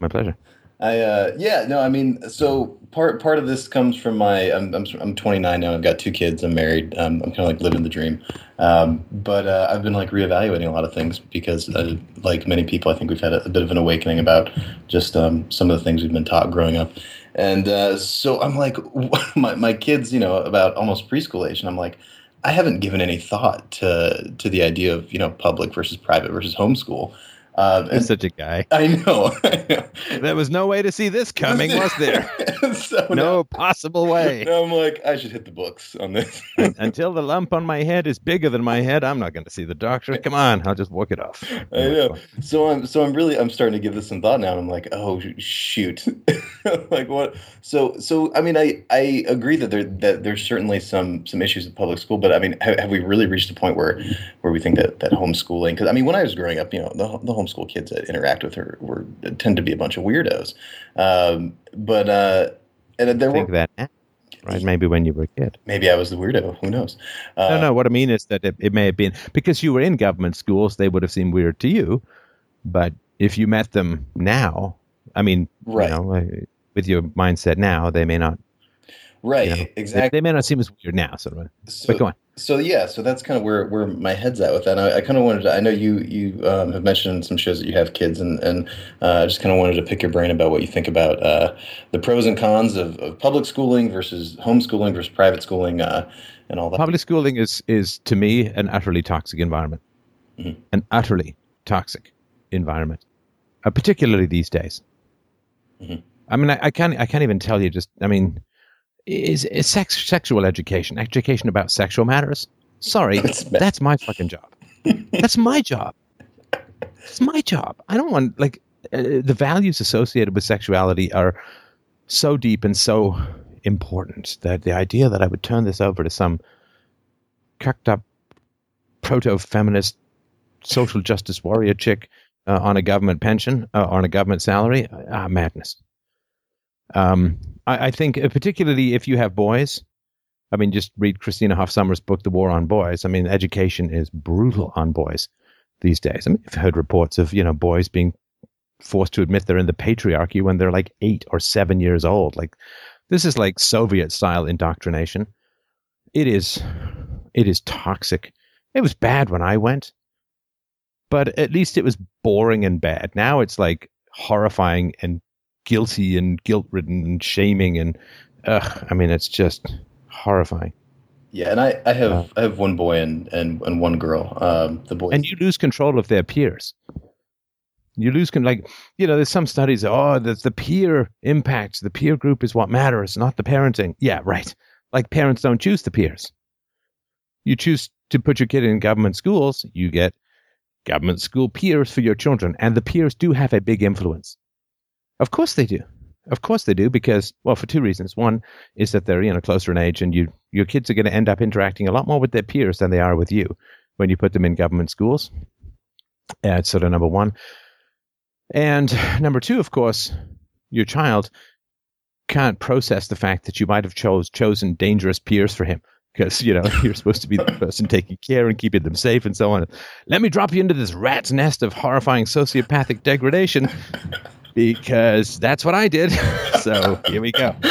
A: My pleasure.
F: I uh, yeah no I mean so part part of this comes from my I'm I'm, I'm 29 now I've got two kids I'm married um, I'm kind of like living the dream. Um, but uh, I've been like reevaluating a lot of things because uh, like many people I think we've had a, a bit of an awakening about just um, some of the things we've been taught growing up. And uh, so I'm like my my kids you know about almost preschool age and I'm like I haven't given any thought to to the idea of you know public versus private versus homeschool
A: um, You're such a guy.
F: I know, I know.
A: There was no way to see this coming, was there? so no now, possible way.
F: I'm like, I should hit the books on this.
A: Until the lump on my head is bigger than my head, I'm not going to see the doctor. Come on, I'll just walk it off.
F: I know. So I'm, so I'm really, I'm starting to give this some thought now. I'm like, oh shoot, like what? So, so I mean, I, I agree that there, that there's certainly some, some issues with public school, but I mean, have, have we really reached a point where, where we think that that homeschooling? Because I mean, when I was growing up, you know, the, the homeschool kids that interact with her were tend to be a bunch of weirdos. Um, but uh, and there
A: think
F: were,
A: that right? Maybe when you were a kid.
F: Maybe I was the weirdo. Who knows?
A: Uh, no, no. What I mean is that it, it, may have been because you were in government schools, they would have seemed weird to you. But if you met them now, I mean, right. you know, with your mindset now, they may not.
F: Right. You know, exactly.
A: They, they, may not seem as weird now. Sort of. So, but go on
F: so yeah, so that's kind of where, where my head's at with that. I, I kind of wanted to. I know you you um, have mentioned some shows that you have kids, and and uh, I just kind of wanted to pick your brain about what you think about uh, the pros and cons of, of public schooling versus homeschooling versus private schooling, uh, and all that.
A: Public schooling is is to me an utterly toxic environment, mm-hmm. an utterly toxic environment, uh, particularly these days. Mm-hmm. I mean, I, I can't I can't even tell you. Just I mean is, is sex, sexual education, education about sexual matters. Sorry, that's my fucking job. that's my job. It's my job. I don't want like uh, the values associated with sexuality are so deep and so important that the idea that I would turn this over to some cucked up proto-feminist social justice warrior chick uh, on a government pension uh, on a government salary, ah, madness. Um, I, I think, uh, particularly if you have boys, I mean, just read Christina Hoff Sommers' book, The War on Boys. I mean, education is brutal on boys these days. I mean, I've heard reports of, you know, boys being forced to admit they're in the patriarchy when they're like eight or seven years old. Like, this is like Soviet style indoctrination. It is, it is toxic. It was bad when I went, but at least it was boring and bad. Now it's like horrifying and guilty and guilt ridden and shaming and uh, I mean it's just horrifying.
F: Yeah, and I, I have uh, I have one boy and, and, and one girl. Um, the boy
A: and you lose control of their peers. You lose con like you know. There's some studies. Oh, the the peer impact. The peer group is what matters, not the parenting. Yeah, right. Like parents don't choose the peers. You choose to put your kid in government schools. You get government school peers for your children, and the peers do have a big influence. Of course they do. Of course they do because, well, for two reasons. One is that they're you know closer in age, and you your kids are going to end up interacting a lot more with their peers than they are with you when you put them in government schools. That's sort of number one. And number two, of course, your child can't process the fact that you might have chose chosen dangerous peers for him because you know you're supposed to be the person taking care and keeping them safe and so on. Let me drop you into this rat's nest of horrifying sociopathic degradation because that's what I did. so here we go.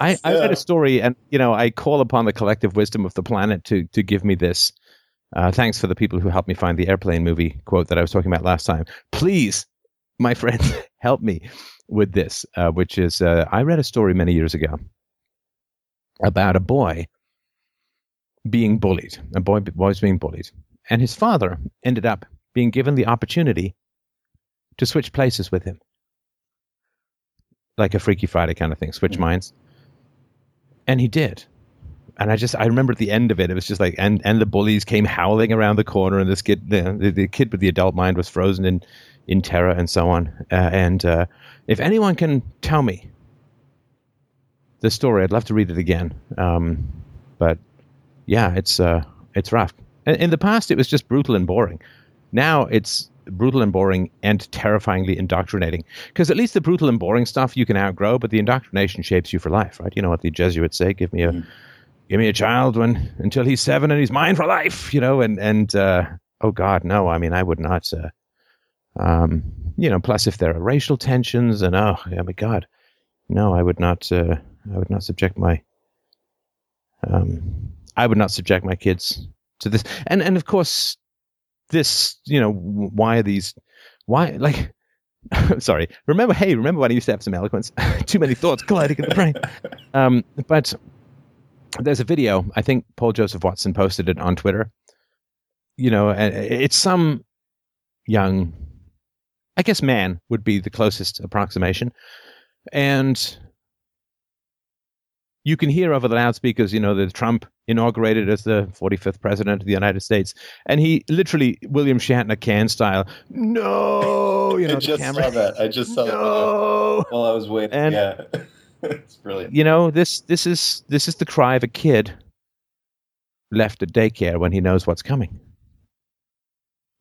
A: I, I read a story, and you know, I call upon the collective wisdom of the planet to to give me this. Uh, thanks for the people who helped me find the airplane movie quote that I was talking about last time. Please, my friends, help me with this, uh, which is uh, I read a story many years ago about a boy being bullied. A boy was being bullied, and his father ended up being given the opportunity to switch places with him like a Freaky Friday kind of thing, switch mm-hmm. minds. And he did. And I just I remember at the end of it, it was just like and and the bullies came howling around the corner, and this kid, the, the, the kid with the adult mind, was frozen in in terror and so on. Uh, and uh, if anyone can tell me the story, I'd love to read it again. Um, But yeah, it's uh, it's rough. In, in the past, it was just brutal and boring. Now it's brutal and boring and terrifyingly indoctrinating. Because at least the brutal and boring stuff you can outgrow, but the indoctrination shapes you for life, right? You know what the Jesuits say: "Give me a, mm. give me a child when until he's seven and he's mine for life." You know, and and uh, oh God, no! I mean, I would not. Uh, um, you know, plus if there are racial tensions and oh, oh my God, no, I would not. Uh, I would not subject my. Um, I would not subject my kids to this, and and of course, this. You know, why are these? Why like? sorry. Remember, hey, remember when I used to have some eloquence? Too many thoughts colliding in the brain. Um, but there's a video. I think Paul Joseph Watson posted it on Twitter. You know, it's some young I guess man would be the closest approximation. And you can hear over the loudspeakers, you know, the Trump inaugurated as the 45th president of the United States. And he literally, William Shatner Khan style, no, you know,
F: I just saw that. I just saw no. that while I was waiting. And, yeah. it's brilliant.
A: You know, this, this is, this is the cry of a kid left at daycare when he knows what's coming.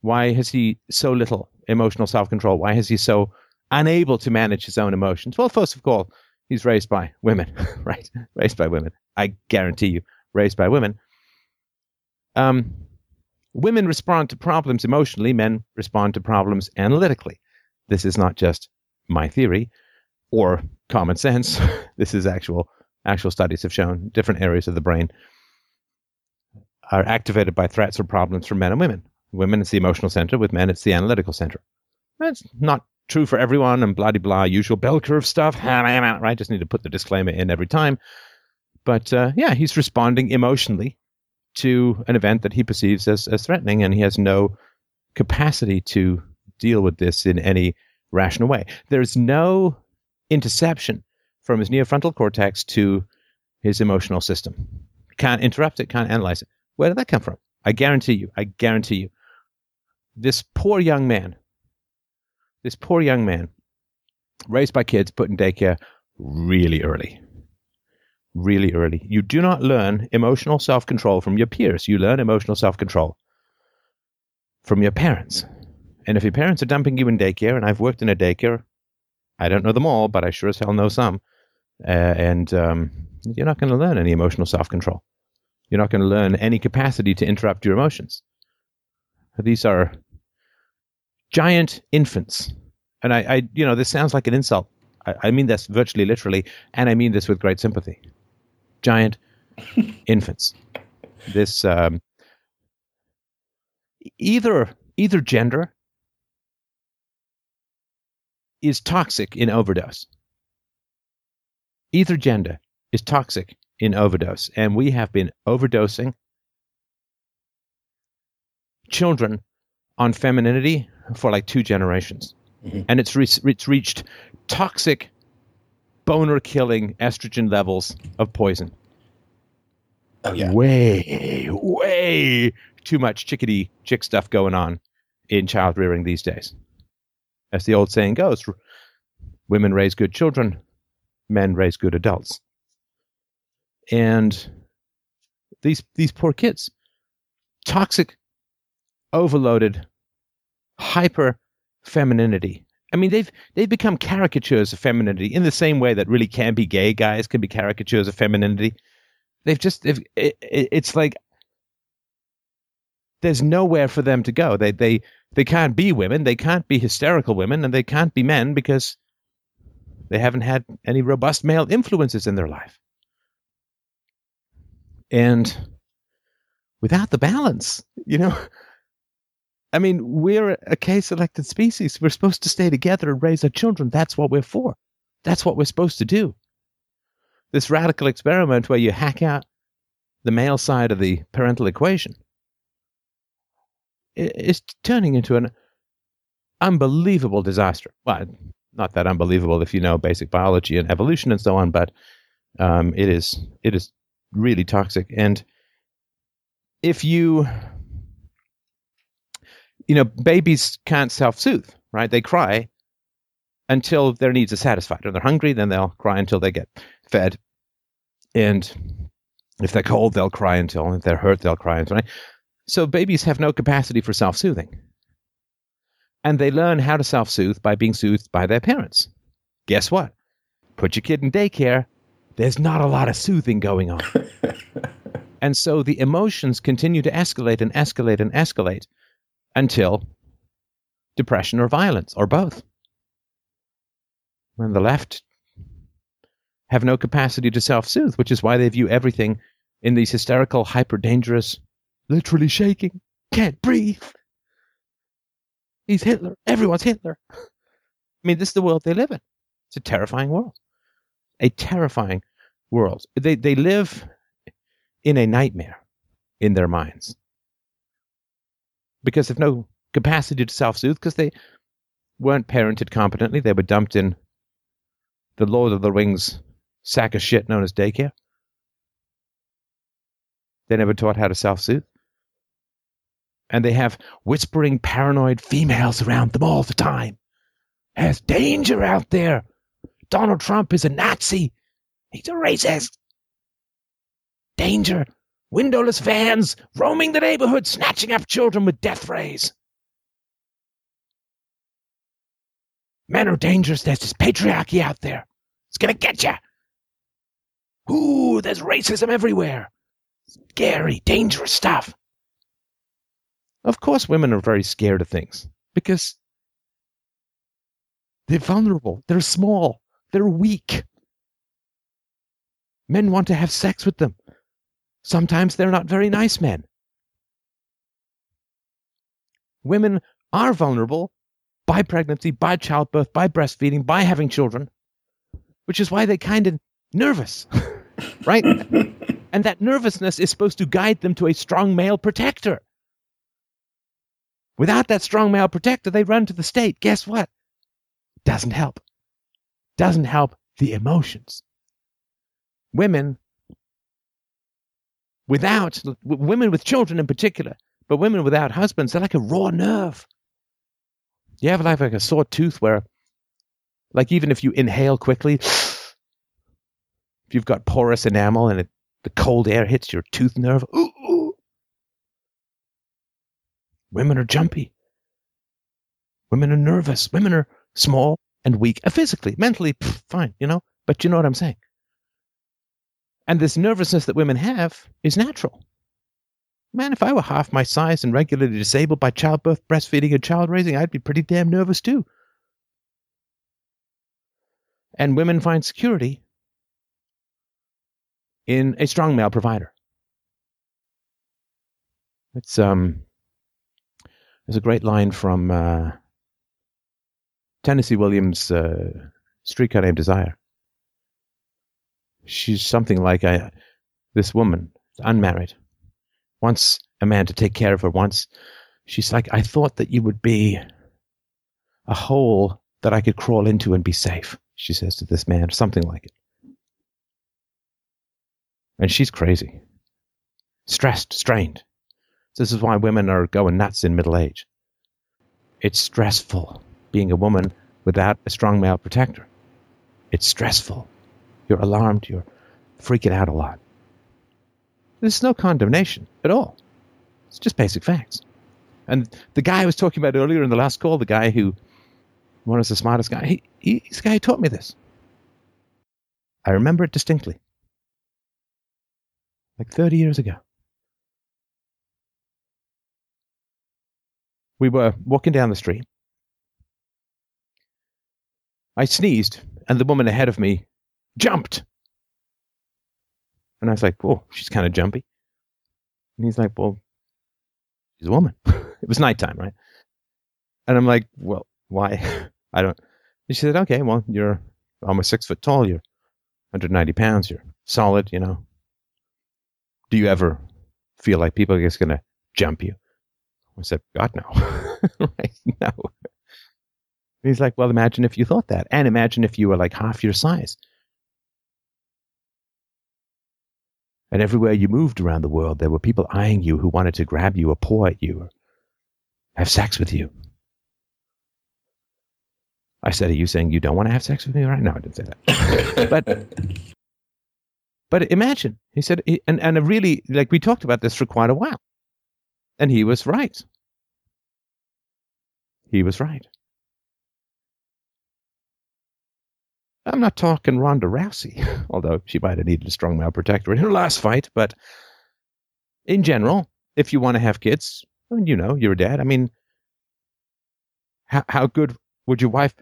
A: Why has he so little emotional self control? Why is he so unable to manage his own emotions? Well, first of all, he's raised by women, right? Raised by women. I guarantee you, raised by women. Um, women respond to problems emotionally, men respond to problems analytically. This is not just my theory or common sense. this is actual actual studies have shown different areas of the brain are activated by threats or problems for men and women. Women, it's the emotional center. With men, it's the analytical center. That's not true for everyone and blah, blah, blah, usual bell curve stuff. Right? Just need to put the disclaimer in every time. But uh, yeah, he's responding emotionally to an event that he perceives as, as threatening, and he has no capacity to deal with this in any rational way. There's no interception from his neofrontal cortex to his emotional system. Can't interrupt it, can't analyze it. Where did that come from? I guarantee you, I guarantee you, this poor young man, this poor young man, raised by kids, put in daycare really early. Really early. You do not learn emotional self control from your peers. You learn emotional self control from your parents. And if your parents are dumping you in daycare, and I've worked in a daycare, I don't know them all, but I sure as hell know some, uh, and um, you're not going to learn any emotional self control. You're not going to learn any capacity to interrupt your emotions. These are giant infants. And I, I you know, this sounds like an insult. I, I mean this virtually literally, and I mean this with great sympathy. Giant infants. This um, either either gender is toxic in overdose. Either gender is toxic in overdose, and we have been overdosing children on femininity for like two generations, mm-hmm. and it's re- it's reached toxic, boner killing estrogen levels of poison.
F: Oh yeah,
A: way way too much chickadee chick stuff going on in child rearing these days. As the old saying goes, women raise good children, men raise good adults. And these these poor kids, toxic, overloaded hyper femininity. I mean, they've they've become caricatures of femininity in the same way that really campy gay guys can be caricatures of femininity. They've just they've, it, it's like there's nowhere for them to go. They they they can't be women, they can't be hysterical women, and they can't be men because they haven't had any robust male influences in their life. And without the balance, you know, I mean, we're a K selected species. We're supposed to stay together and raise our children. That's what we're for. That's what we're supposed to do. This radical experiment where you hack out the male side of the parental equation is turning into an unbelievable disaster. Well, not that unbelievable if you know basic biology and evolution and so on, but um, it is it is really toxic. And if you you know, babies can't self soothe, right? They cry until their needs are satisfied. When they're hungry, then they'll cry until they get fed. And If they're cold, they'll cry until. If they're hurt, they'll cry until. Right? So babies have no capacity for self soothing. And they learn how to self soothe by being soothed by their parents. Guess what? Put your kid in daycare, there's not a lot of soothing going on. and so the emotions continue to escalate and escalate and escalate until depression or violence or both. When the left have no capacity to self soothe, which is why they view everything in these hysterical, hyper dangerous, literally shaking, can't breathe. He's Hitler. Everyone's Hitler. I mean, this is the world they live in. It's a terrifying world. A terrifying world. They, they live in a nightmare in their minds because they've no capacity to self soothe because they weren't parented competently. They were dumped in the Lord of the Rings sack of shit known as daycare. They never taught how to self soothe. And they have whispering, paranoid females around them all the time. There's danger out there. Donald Trump is a Nazi. He's a racist. Danger. Windowless vans roaming the neighborhood, snatching up children with death rays. Men are dangerous. There's this patriarchy out there. It's gonna get you. Ooh, there's racism everywhere. Scary, dangerous stuff. Of course, women are very scared of things because they're vulnerable, they're small, they're weak. Men want to have sex with them. Sometimes they're not very nice men. Women are vulnerable by pregnancy, by childbirth, by breastfeeding, by having children, which is why they're kind of nervous, right? and that nervousness is supposed to guide them to a strong male protector. Without that strong male protector, they run to the state. Guess what? Doesn't help. Doesn't help the emotions. Women without, women with children in particular, but women without husbands, they're like a raw nerve. You have like, like a sore tooth where, like, even if you inhale quickly, if you've got porous enamel and it, the cold air hits your tooth nerve, ooh, ooh. Women are jumpy. Women are nervous. Women are small and weak uh, physically, mentally, pff, fine, you know, but you know what I'm saying. And this nervousness that women have is natural. Man, if I were half my size and regularly disabled by childbirth, breastfeeding, and child raising, I'd be pretty damn nervous too. And women find security in a strong male provider. It's um, there's a great line from uh, Tennessee Williams' uh, Streetcar Named Desire. She's something like a, this woman, unmarried, wants a man to take care of her once. She's like, I thought that you would be a hole that I could crawl into and be safe, she says to this man, something like it. And she's crazy, stressed, strained. This is why women are going nuts in middle age. It's stressful being a woman without a strong male protector. It's stressful. You're alarmed. You're freaking out a lot. There's no condemnation at all. It's just basic facts. And the guy I was talking about earlier in the last call, the guy who one was the smartest guy, he, he, he's the guy who taught me this. I remember it distinctly. Like 30 years ago. We were walking down the street. I sneezed, and the woman ahead of me jumped. And I was like, whoa, she's kind of jumpy. And he's like, well, she's a woman. it was nighttime, right? And I'm like, well, why? I don't. And she said, okay, well, you're almost six foot tall. You're 190 pounds. You're solid, you know. Do you ever feel like people are just going to jump you? I said, God, no. right? No. he's like, well, imagine if you thought that. And imagine if you were like half your size. And everywhere you moved around the world, there were people eyeing you who wanted to grab you or paw at you or have sex with you. I said, Are you saying you don't want to have sex with me? Right? No, I didn't say that. but But imagine, he said, and, and really, like, we talked about this for quite a while. And he was right. He was right. I'm not talking Ronda Rousey, although she might have needed a strong male protector in her last fight. But in general, if you want to have kids, I mean, you know, you're a dad. I mean, how, how good would your wife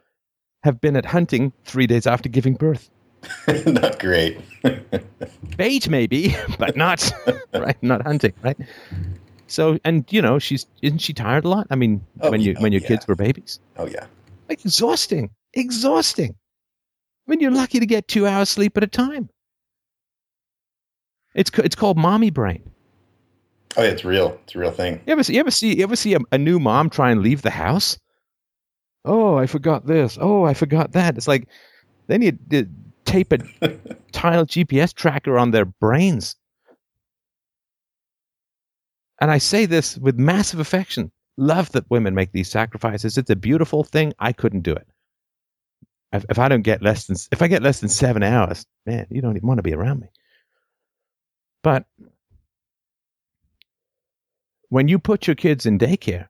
A: have been at hunting three days after giving birth?
F: Not great.
A: Bait, maybe, but not right, not hunting, right? So, and you know, she's isn't she tired a lot? I mean,
F: Oh,
A: when you
F: yeah,
A: when your
F: yeah.
A: kids were babies,
F: oh yeah.
A: like exhausting, exhausting. I mean, you're lucky to get two hours sleep at a time. It's it's called mommy brain.
F: Oh yeah, it's real. It's a real thing.
A: You ever see? You ever see? You ever see a, a new mom try and leave the house? Oh, I forgot this. Oh, I forgot that. It's like they need to tape a tile GPS tracker on their brains. And I say this with massive affection. Love that women make these sacrifices. It's a beautiful thing. I couldn't do it. If, if I don't get less than if I get less than seven hours, man, you don't even want to be around me. But when you put your kids in daycare,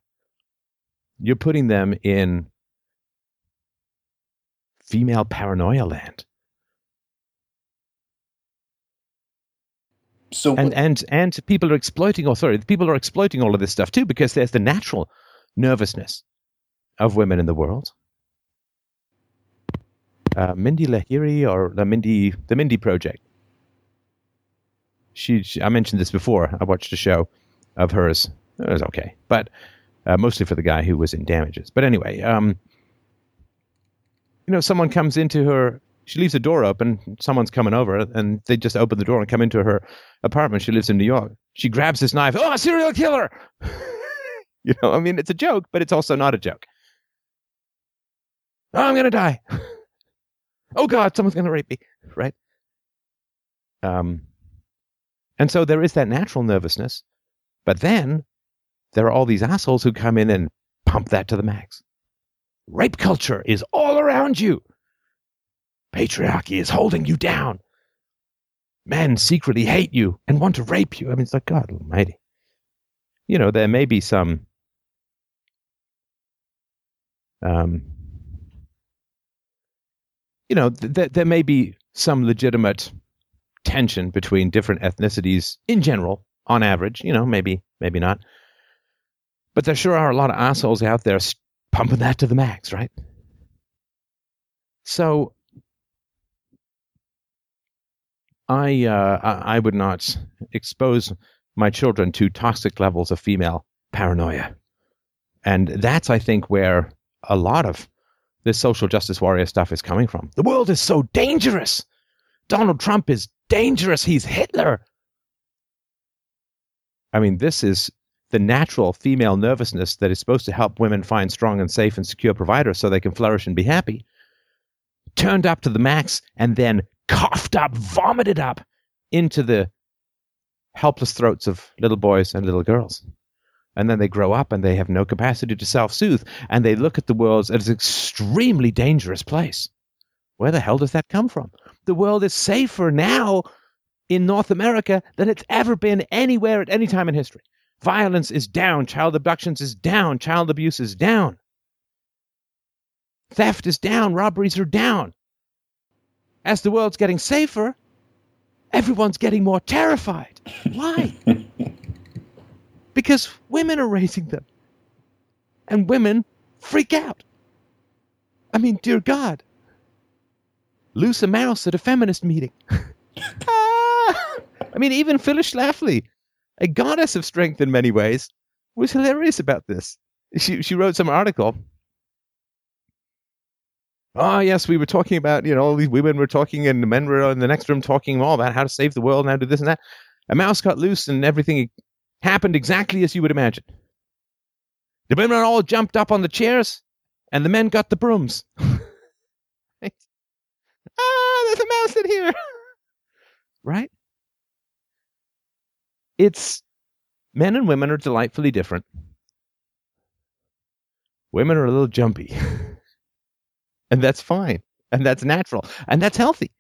A: you're putting them in female paranoia land.
F: So
A: and and and people are exploiting. Oh, sorry, people are exploiting all of this stuff too because there's the natural nervousness of women in the world. Uh, Mindy Lahiri or the Mindy the Mindy Project. She, she I mentioned this before. I watched a show of hers. It was okay, but uh, mostly for the guy who was in damages. But anyway, um, you know, someone comes into her. She leaves the door open. Someone's coming over, and they just open the door and come into her apartment. She lives in New York. She grabs this knife. Oh, a serial killer! you know, I mean, it's a joke, but it's also not a joke. Oh, I'm gonna die. oh God, someone's gonna rape me, right? Um, and so there is that natural nervousness, but then there are all these assholes who come in and pump that to the max. Rape culture is all around you. Patriarchy is holding you down men secretly hate you and want to rape you. I mean, it's like God Almighty. You know, there may be some, um, you know, th- th- there may be some legitimate tension between different ethnicities in general, on average. You know, maybe, maybe not. But there sure are a lot of assholes out there pumping that to the max, right? So I, uh, I I would not expose my children to toxic levels of female paranoia, and that's I think where a lot of this social justice warrior stuff is coming from. The world is so dangerous. Donald Trump is dangerous. He's Hitler. I mean, this is the natural female nervousness that is supposed to help women find strong and safe and secure providers so they can flourish and be happy. Turned up to the max and then coughed up, vomited up into the helpless throats of little boys and little girls. And then they grow up and they have no capacity to self soothe and they look at the world as an extremely dangerous place. Where the hell does that come from? The world is safer now in North America than it's ever been anywhere at any time in history. Violence is down, child abductions is down, child abuse is down. Theft is down, robberies are down. As the world's getting safer, everyone's getting more terrified. Why? because women are raising them. And women freak out. I mean, dear God. Loose a mouse at a feminist meeting. Ah! I mean, even Phyllis Schlafly, a goddess of strength in many ways, was hilarious about this. She, she wrote some article oh yes, we were talking about you know all these women were talking and the men were in the next room talking all about how to save the world and how to do this and that. A mouse got loose and everything happened exactly as you would imagine. The women all jumped up on the chairs and the men got the brooms. right? Ah, there's a mouse in here. right? It's men and women are delightfully different. Women are a little jumpy. and that's fine and that's natural and that's healthy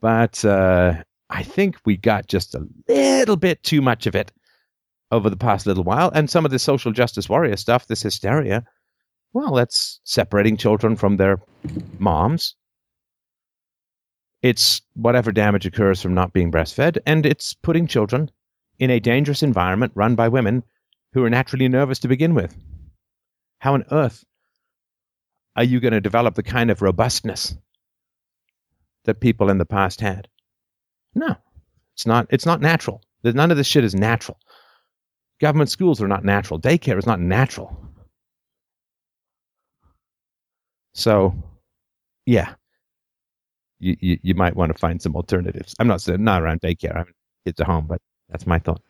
A: but uh, I think we got just a little bit too much of it over the past little while. And some of the social justice warrior stuff, this hysteria, well, that's separating children from their moms. It's whatever damage occurs from not being breastfed, and it's putting children in a dangerous environment run by women who are naturally nervous to begin with. How on earth are you going to develop the kind of robustness that people in the past had? No, it's not. It's not natural. None of this shit is natural. Government schools are not natural. Daycare is not natural. So, yeah, you, you, you might want to find some alternatives. I'm not saying not around daycare. I'm kids at home, but that's my thought.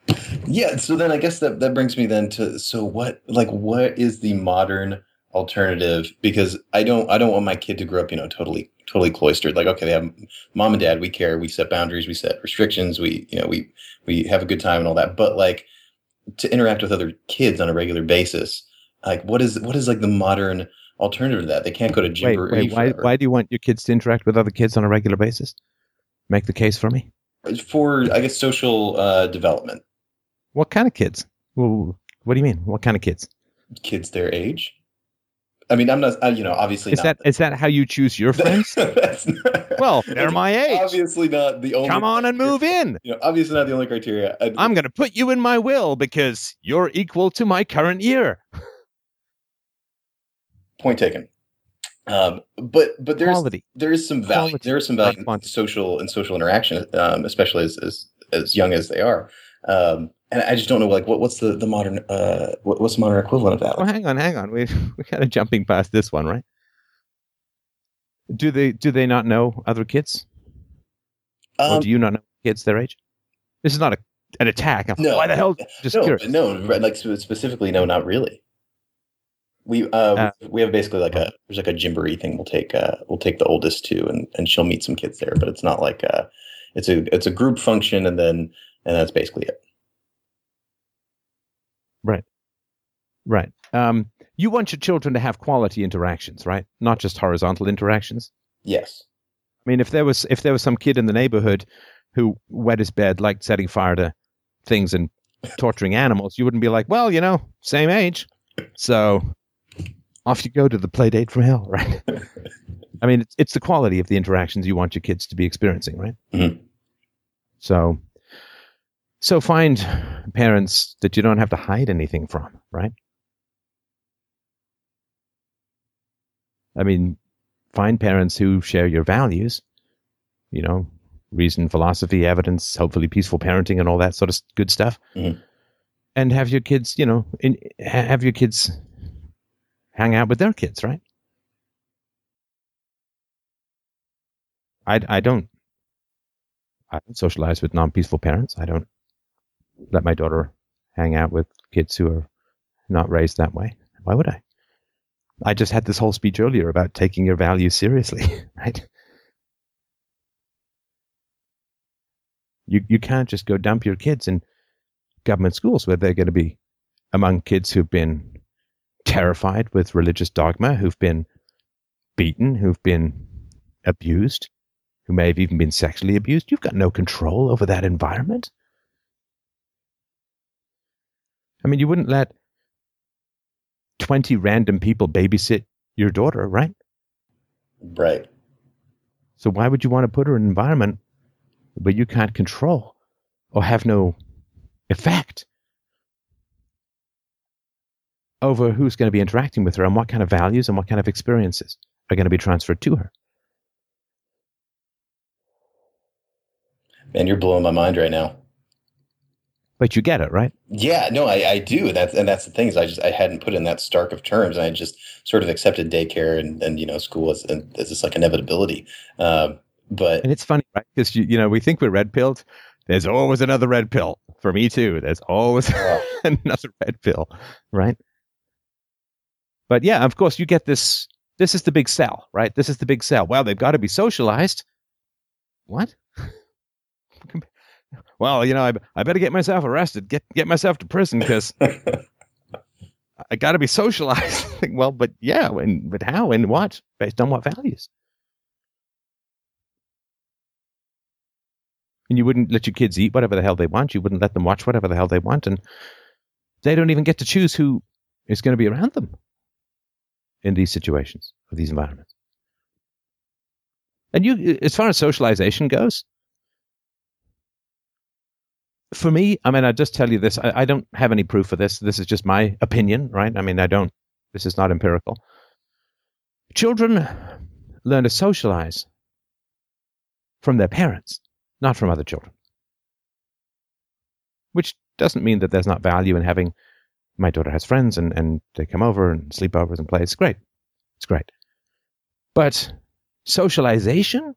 F: Yeah. So then I guess that, that brings me then to so what like what is the modern alternative? Because I don't I don't want my kid to grow up, you know, totally totally cloistered. Like, okay, they have mom and dad, we care, we set boundaries, we set restrictions, we, you know, we we have a good time and all that. But like to interact with other kids on a regular basis, like what is what is like the modern alternative to that? They can't go to gym.
A: Wait, wait, why, why do you want your kids to interact with other kids on a regular basis? Make the case for me.
F: For I guess social uh, development.
A: What kind of kids? What do you mean? What kind of kids?
F: Kids their age. I mean, I'm not. You know, obviously,
A: is that is that how you choose your friends?
F: not,
A: well, they're my age.
F: Obviously, not the only.
A: Come on and move in.
F: You know, obviously not the only criteria.
A: I, I'm going to put you in my will because you're equal to my current year.
F: Point taken. Um, but but there's
A: Quality.
F: there is some value.
A: Quality.
F: There is some value in social and social interaction, um, especially as, as as young as they are. Um, and I just don't know, like, what, what's the the modern uh, what, what's the modern equivalent of that?
A: Well, hang on, hang on. We we kind of jumping past this one, right? Do they do they not know other kids, or
F: Um,
A: do you not know kids their age? This is not a an attack. I'm-
F: No.
A: Why the hell? Just
F: no,
A: curious.
F: no, like specifically, no, not really. We uh,
A: Uh,
F: we have basically like a there's like a gymboree thing. We'll take uh we'll take the oldest to and and she'll meet some kids there, but it's not like uh it's a it's a group function and then and that's basically it.
A: Right. Right. Um, you want your children to have quality interactions, right? Not just horizontal interactions.
F: Yes.
A: I mean, if there was if there was some kid in the neighborhood who wet his bed, liked setting fire to things and torturing animals, you wouldn't be like, well, you know, same age, so off you go to the play date from hell, right? I mean, it's, it's the quality of the interactions you want your kids to be experiencing, right?
F: Mhm.
A: So, so find parents that you don't have to hide anything from, right? I mean, find parents who share your values, you know, reason, philosophy, evidence, hopefully peaceful parenting and all that sort of good stuff.
F: Mhm.
A: And have your kids, you know, in, have your kids hang out with their kids, right? I, I don't I don't socialize with non-peaceful parents. I don't let my daughter hang out with kids who are not raised that way. Why would I? I just had this whole speech earlier about taking your values seriously, right? You you can't just go dump your kids in government schools where they're going to be among kids who've been terrified with religious dogma, who've been beaten, who've been abused, who may have even been sexually abused. You've got no control over that environment. I mean, you wouldn't let 20 random people babysit your daughter, right?
F: Right.
A: So why would you want to put her in an environment where you can't control or have no effect over who's going to be interacting with her and what kind of values and what kind of experiences are going to be transferred to her?
F: Man, you're blowing my mind right now.
A: But you get it, right?
F: Yeah, no, I, I do. That's and that's the thing is I just I hadn't put in that stark of terms, and I just sort of accepted daycare and, and you know school as as just like inevitability. Um, but
A: And it's funny, right? Because you, you know we think we're red pilled. There's always another red pill for me too. There's always another red pill, right? But yeah, of course, you get this. This is the big sell, right? This is the big sell. Well, they've got to be socialized. What? Well, you know, I, I better get myself arrested, get get myself to prison because I got to be socialized. well, but yeah, and but how and what? Based on what values? And you wouldn't let your kids eat whatever the hell they want. You wouldn't let them watch whatever the hell they want. And they don't even get to choose who is going to be around them in these situations or these environments. And you, as far as socialization goes, for me, I mean, I just tell you this. I, I, don't have any proof of this. This is just my opinion, right? I mean, I don't. This is not empirical. Children learn to socialize from their parents, not from other children. Which doesn't mean that there's not value in having. My daughter has friends, and and they come over and sleepovers and play. It's great. It's great. But socialization,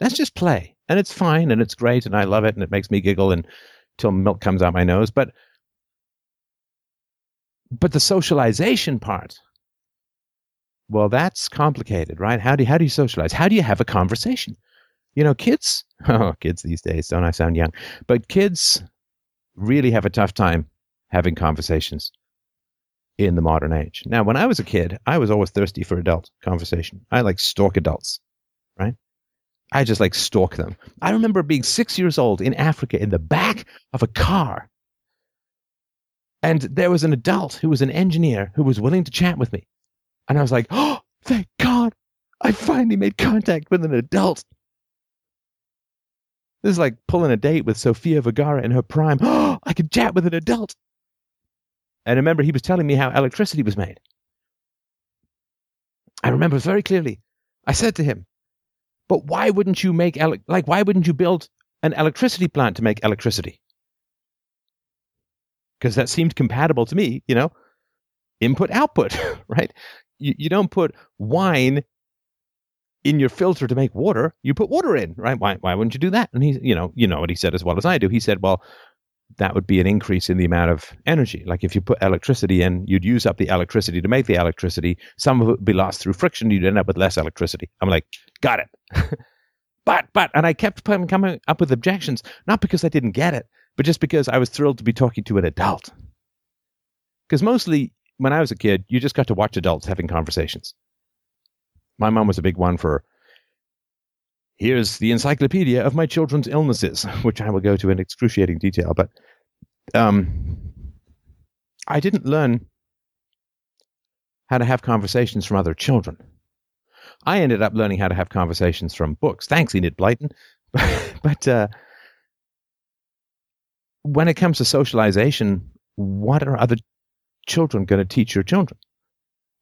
A: that's just play, and it's fine, and it's great, and I love it, and it makes me giggle, and till milk comes out my nose. But but the socialization part, well, that's complicated, right? How do how do you socialize? How do you have a conversation? You know, kids. Oh, kids these days, don't I sound young? But kids really have a tough time having conversations in the modern age. Now, when I was a kid, I was always thirsty for adult conversation. I like stalk adults, right? I just like stalk them. I remember being six years old in Africa in the back of a car. And there was an adult who was an engineer who was willing to chat with me. And I was like, oh, thank God. I finally made contact with an adult. This is like pulling a date with Sofia Vergara in her prime. Oh, I could chat with an adult. And I remember he was telling me how electricity was made. I remember very clearly. I said to him, but why wouldn't you make ele- like why wouldn't you build an electricity plant to make electricity? Because that seemed compatible to me, you know. Input output, right? You you don't put wine in your filter to make water. You put water in, right? Why why wouldn't you do that? And he, you know, you know what he said as well as I do. He said, well, that would be an increase in the amount of energy. Like if you put electricity in, you'd use up the electricity to make the electricity. Some of it would be lost through friction. You'd end up with less electricity. I'm like, got it. but, but, and I kept coming up with objections, not because I didn't get it, but just because I was thrilled to be talking to an adult. Because mostly when I was a kid, you just got to watch adults having conversations. My mom was a big one for here's the encyclopedia of my children's illnesses, which I will go to in excruciating detail. But um, I didn't learn how to have conversations from other children. I ended up learning how to have conversations from books. Thanks, Enid Blyton. but uh, when it comes to socialization, what are other children going to teach your children?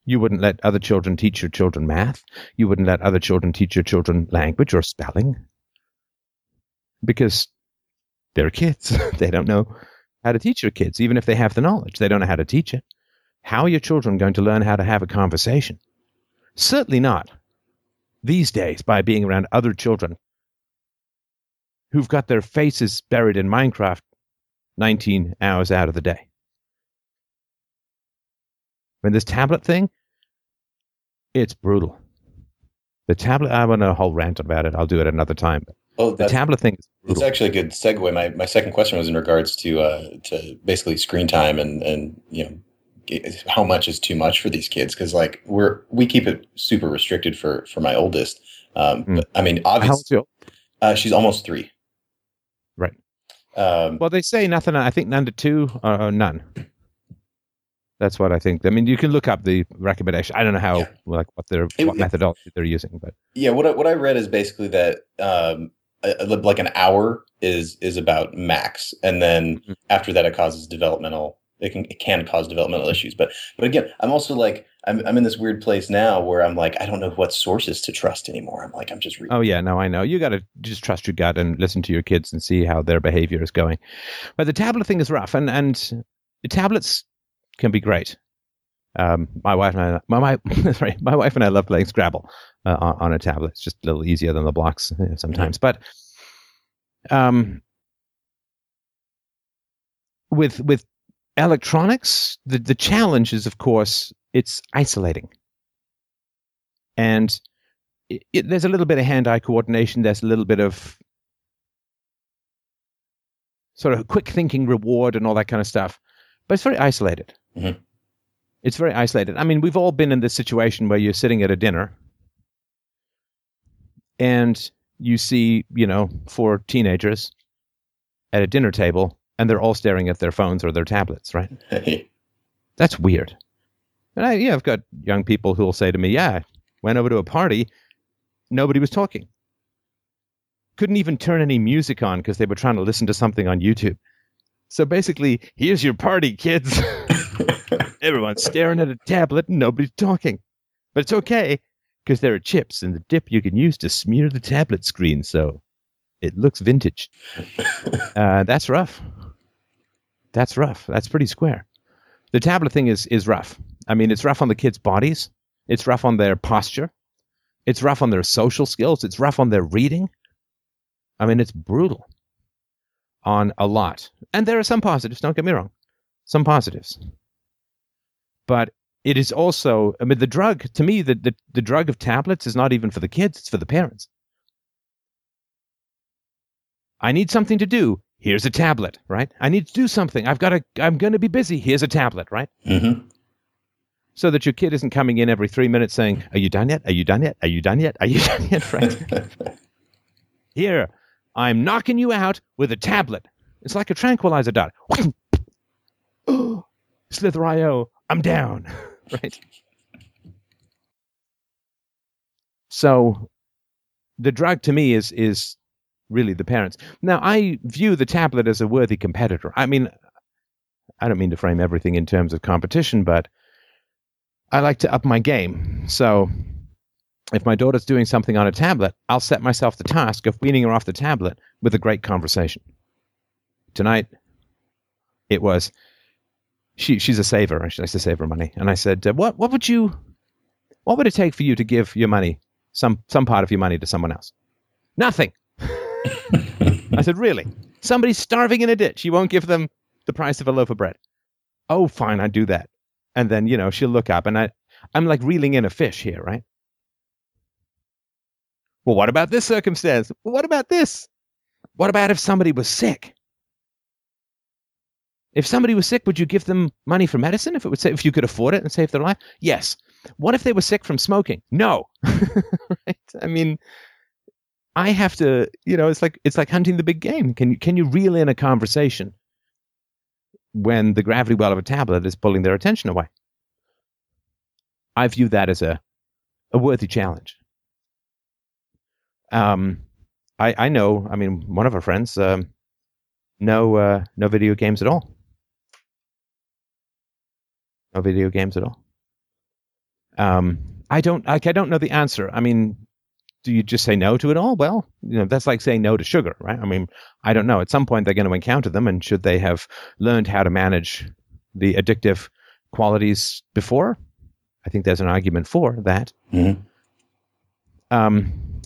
A: You wouldn't let other children teach your children math. You wouldn't let other children teach your children language or spelling. Because they're kids. they don't know how to teach your kids, even if they have the knowledge. They don't know how to teach it. How are your children going to learn how to have a conversation? Certainly not these days by being around other children who've got their faces buried in Minecraft 19 hours out of the day. When this tablet thing, it's brutal. The tablet, I want a whole rant about it. I'll do it another time. Oh, the tablet thing.
F: It's actually a good segue. My my second question was in regards to uh, to basically screen time and and you know how much is too much for these kids because like we're we keep it super restricted for for my oldest. Um, mm. but, I mean, obviously, uh, she's almost three.
A: Right. Um, well, they say nothing. I think none to two or none. That's what I think. I mean, you can look up the recommendation. I don't know how, yeah. like, what their it, what methodology they're using, but
F: yeah, what I, what I read is basically that um, a, like an hour is is about max, and then mm-hmm. after that, it causes developmental. It can it can cause developmental issues, but but again, I'm also like I'm I'm in this weird place now where I'm like I don't know what sources to trust anymore. I'm like I'm just reading.
A: Oh yeah, no, I know. You got to just trust your gut and listen to your kids and see how their behavior is going. But the tablet thing is rough, and and the tablets can be great. Um, my wife and I, my, my, sorry, my wife and I love playing Scrabble uh, on, on, a tablet. It's just a little easier than the blocks sometimes. But um, with with electronics, the the challenge is, of course, it's isolating, and it, it, there's a little bit of hand-eye coordination. There's a little bit of sort of quick thinking reward and all that kind of stuff, but it's very isolated. Mm-hmm. It's very isolated. I mean, we've all been in this situation where you're sitting at a dinner and you see, you know, four teenagers at a dinner table and they're all staring at their phones or their tablets, right?
F: Hey.
A: That's weird. And I, yeah, I've got young people who will say to me, "Yeah, went over to a party, nobody was talking. Couldn't even turn any music on because they were trying to listen to something on YouTube." So basically, here's your party, kids. Everyone's staring at a tablet and nobody's talking. But it's okay because there are chips in the dip you can use to smear the tablet screen so it looks vintage. Uh, that's rough. That's rough. That's pretty square. The tablet thing is is rough. I mean, it's rough on the kids' bodies. It's rough on their posture. It's rough on their social skills. It's rough on their reading. I mean, it's brutal on a lot. And there are some positives, don't get me wrong. Some positives. But it is also, I mean, the drug, to me, the, the, the drug of tablets is not even for the kids, it's for the parents. I need something to do. Here's a tablet, right? I need to do something. I've got to, I'm going to be busy. Here's a tablet, right?
F: Mm-hmm.
A: So that your kid isn't coming in every three minutes saying, Are you done yet? Are you done yet? Are you done yet? Are you done yet? Right? Here, I'm knocking you out with a tablet. It's like a tranquilizer dot. Slither.io, I'm down. right? So the drug to me is is really the parents. Now I view the tablet as a worthy competitor. I mean I don't mean to frame everything in terms of competition, but I like to up my game. So if my daughter's doing something on a tablet, I'll set myself the task of weaning her off the tablet with a great conversation. Tonight, it was she. She's a saver. She likes to save her money, and I said, uh, "What? What would you? What would it take for you to give your money, some some part of your money, to someone else? Nothing." I said, "Really? Somebody's starving in a ditch. You won't give them the price of a loaf of bread? Oh, fine, I'd do that." And then you know she'll look up, and I, I'm like reeling in a fish here, right? Well, what about this circumstance? Well, what about this? What about if somebody was sick? If somebody was sick, would you give them money for medicine if it would say, if you could afford it and save their life? Yes. What if they were sick from smoking? No. right? I mean, I have to, you know, it's like it's like hunting the big game. Can you can you reel in a conversation when the gravity well of a tablet is pulling their attention away? I view that as a a worthy challenge. Um, I I know. I mean, one of our friends, um, no uh, no video games at all. No video games at all. Um, I don't like. I don't know the answer. I mean, do you just say no to it all? Well, you know, that's like saying no to sugar, right? I mean, I don't know. At some point, they're going to encounter them, and should they have learned how to manage the addictive qualities before? I think there's an argument for that.
F: Mhm.
A: Um,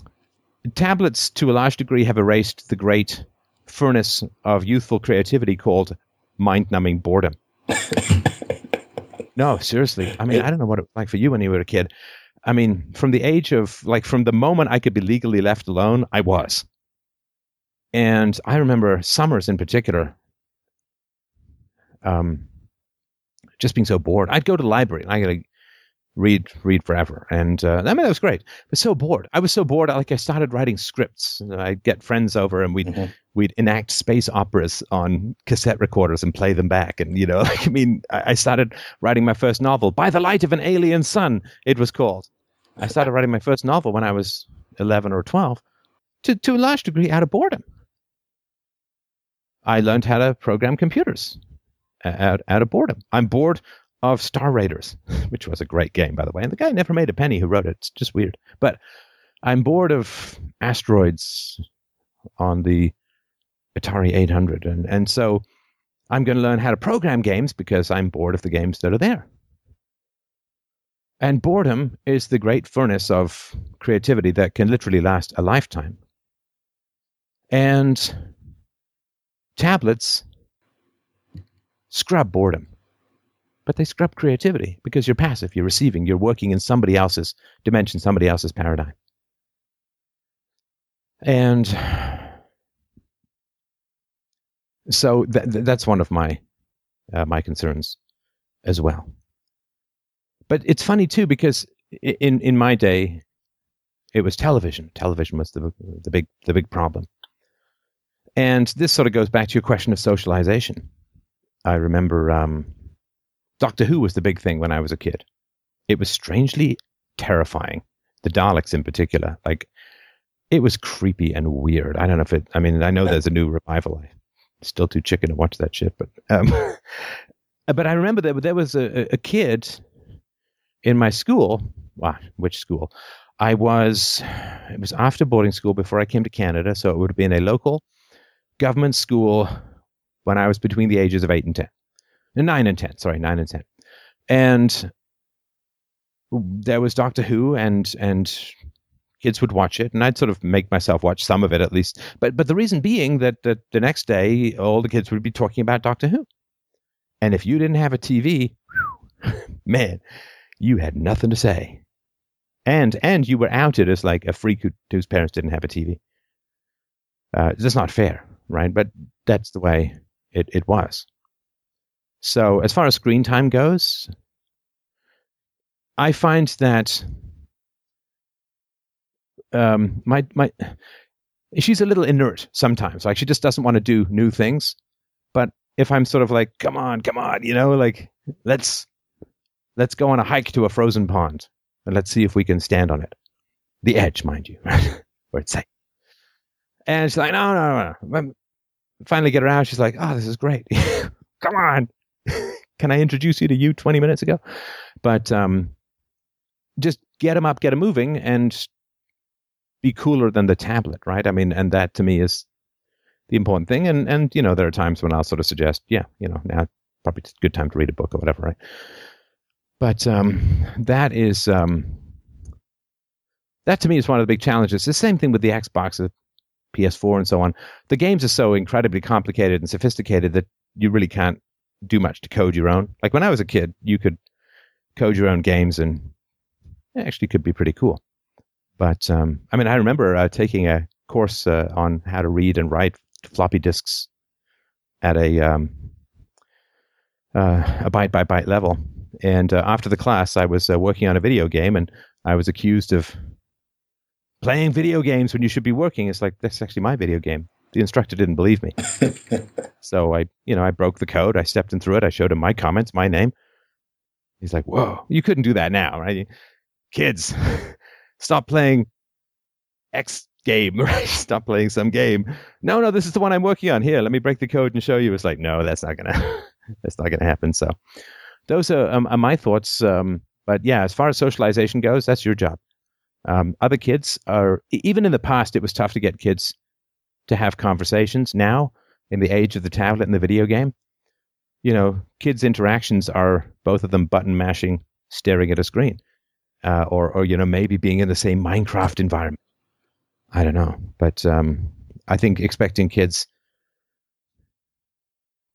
A: tablets, to a large degree, have erased the great furnace of youthful creativity called mind-numbing boredom. no, seriously. I mean, I don't know what it was like for you when you were a kid. I mean, from the age of like from the moment I could be legally left alone, I was. And I remember summers in particular, um, just being so bored. I'd go to the library and I gotta read, read forever, and uh, I mean that was great. But so bored. I was so bored. Like I started writing scripts. I'd get friends over and we'd
F: Mhm.
A: we'd enact space operas on cassette recorders and play them back. And you know, like, I mean, I, I started writing my first novel by the light of an alien sun. It was called. I started writing my first novel when I was eleven or twelve, to to a large degree out of boredom. I learned how to program computers out out of boredom. I'm bored of Star Raiders, which was a great game, by the way. And the guy never made a penny who wrote it. It's just weird. But I'm bored of asteroids on the Atari 800. And, and so I'm going to learn how to program games because I'm bored of the games that are there. And boredom is the great furnace of creativity that can literally last a lifetime. And tablets scrub boredom, but they scrub creativity because you're passive, you're receiving, you're working in somebody else's dimension, somebody else's paradigm. And so th- th- that's one of my uh, my concerns as well. But it's funny too because in in my day, it was television. Television was the the big the big problem. And this sort of goes back to your question of socialization. I remember um, Doctor Who was the big thing when I was a kid. It was strangely terrifying. The Daleks, in particular, like it was creepy and weird. I don't know if it. I mean, I know there's a new revival. I'm still too chicken to watch that shit, but um, but I remember that there was a, a kid in my school. Wow, which school? I was. It was after boarding school before I came to Canada, so it would have been a local government school when I was between the ages of eight and ten, nine and ten. Sorry, nine and ten, and there was Doctor Who, and and kids would watch it, and I'd sort of make myself watch some of it at least. But but the reason being that, that the next day all the kids would be talking about Doctor Who, and if you didn't have a TV, man, you had nothing to say, and and you were outed as like a freak who, whose parents didn't have a TV. Uh, that's not fair, right? But that's the way it, it was. So as far as screen time goes, I find that um, my my she's a little inert sometimes. Like she just doesn't want to do new things. But if I'm sort of like, come on, come on, you know, like let's let's go on a hike to a frozen pond and let's see if we can stand on it. The edge, mind you, where it's safe. And she's like, no, no, no. Finally get her out. She's like, oh, this is great. come on. Can I introduce you to you 20 minutes ago? But um, just get them up, get them moving, and be cooler than the tablet, right? I mean, and that to me is the important thing. And and you know, there are times when I'll sort of suggest, yeah, you know, now probably a good time to read a book or whatever, right? But um, that is um, that to me is one of the big challenges. The same thing with the Xbox, the PS4, and so on. The games are so incredibly complicated and sophisticated that you really can't do much to code your own. Like when I was a kid, you could code your own games and it actually could be pretty cool. But um, I mean, I remember uh, taking a course uh, on how to read and write floppy disks at a um, uh, a byte by byte level. And uh, after the class, I was uh, working on a video game, and I was accused of playing video games when you should be working. It's like that's actually my video game. The instructor didn't believe me, so I, you know, I broke the code. I stepped in through it. I showed him my comments, my name. He's like, "Whoa, you couldn't do that now, right?" Kids, stop playing X game, right? Stop playing some game. No, no, this is the one I'm working on. Here, let me break the code and show you. It's like, no, that's not gonna, that's not gonna happen. So, those are, um, are my thoughts. Um, but yeah, as far as socialization goes, that's your job. Um, other kids are even in the past, it was tough to get kids to have conversations. Now, in the age of the tablet and the video game, you know, kids' interactions are both of them button mashing, staring at a screen uh, or or you know maybe being in the same Minecraft environment. I don't know, but um, I think expecting kids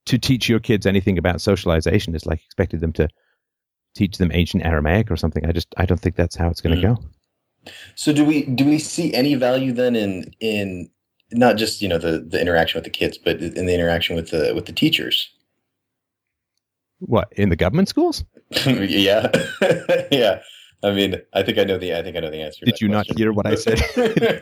A: to teach your kids anything about socialization is like expecting them to teach them ancient Aramaic or something. I just I don't think that's how it's going to mm. go.
F: So do we do we see any value then in in not just you know the the interaction with the kids, but in the interaction with the with the teachers?
A: What in the government schools?
F: yeah, yeah. I mean, I think I know the. I think I know the answer.
A: Did you question. not hear what I said?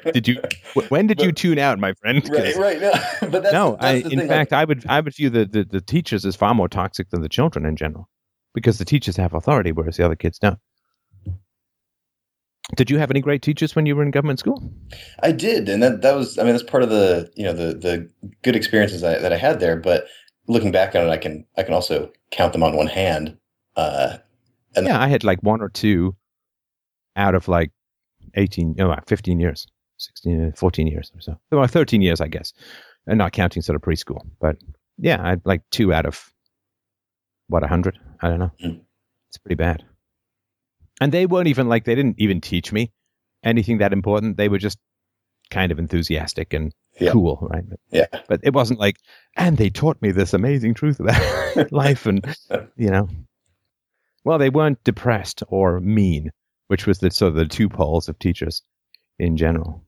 A: did you? When did but, you tune out, my friend?
F: Right, right. No, but that's,
A: no.
F: That's
A: I, in
F: thing.
A: fact, I would, I would view the, the the teachers as far more toxic than the children in general, because the teachers have authority, whereas the other kids don't. Did you have any great teachers when you were in government school?
F: I did, and that that was. I mean, that's part of the you know the the good experiences I, that I had there. But looking back on it, I can I can also count them on one hand. Uh,
A: and yeah, I had like one or two out of like 18, no, 15 years, 16, 14 years or so. Well, 13 years, I guess, and not counting sort of preschool. But yeah, I had like two out of what, 100? I don't know. Mm. It's pretty bad. And they weren't even like, they didn't even teach me anything that important. They were just kind of enthusiastic and yeah. cool, right?
F: Yeah.
A: But it wasn't like, and they taught me this amazing truth about life and, you know. Well, they weren't depressed or mean which was the sort of the two poles of teachers in general.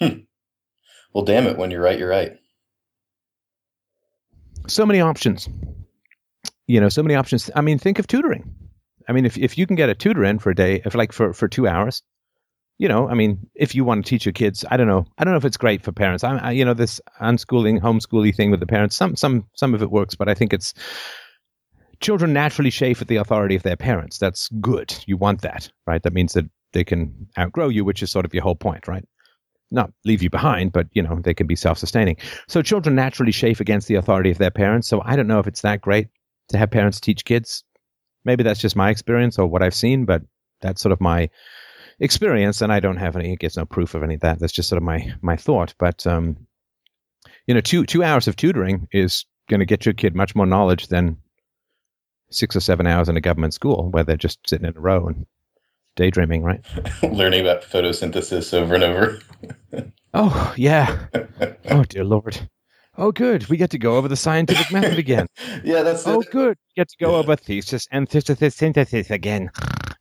F: Hmm. Well, damn it! When you're right, you're right.
A: So many options. You know, so many options. I mean, think of tutoring. I mean, if if you can get a tutor in for a day, if like for for two hours, you know, I mean, if you want to teach your kids, I don't know, I don't know if it's great for parents. I, I you know, this unschooling, homeschooling thing with the parents, some, some, some of it works, but I think it's children naturally chafe at the authority of their parents. That's good. You want that, right? That means that they can outgrow you, which is sort of your whole point, right? Not leave you behind, but you know, they can be self-sustaining. So children naturally chafe against the authority of their parents. So I don't know if it's that great to have parents teach kids. Maybe that's just my experience or what I've seen, but that's sort of my experience, and I don't have any. I guess no proof of any of that. That's just sort of my my thought. But um, you know, two two hours of tutoring is going to get your kid much more knowledge than six or seven hours in a government school where they're just sitting in a row and daydreaming, right?
F: Learning about photosynthesis over and over.
A: oh yeah. Oh dear lord. Oh, good. We get to go over the scientific method again.
F: yeah, that's
A: Oh,
F: it.
A: good. We get to go over thesis and synthesis again.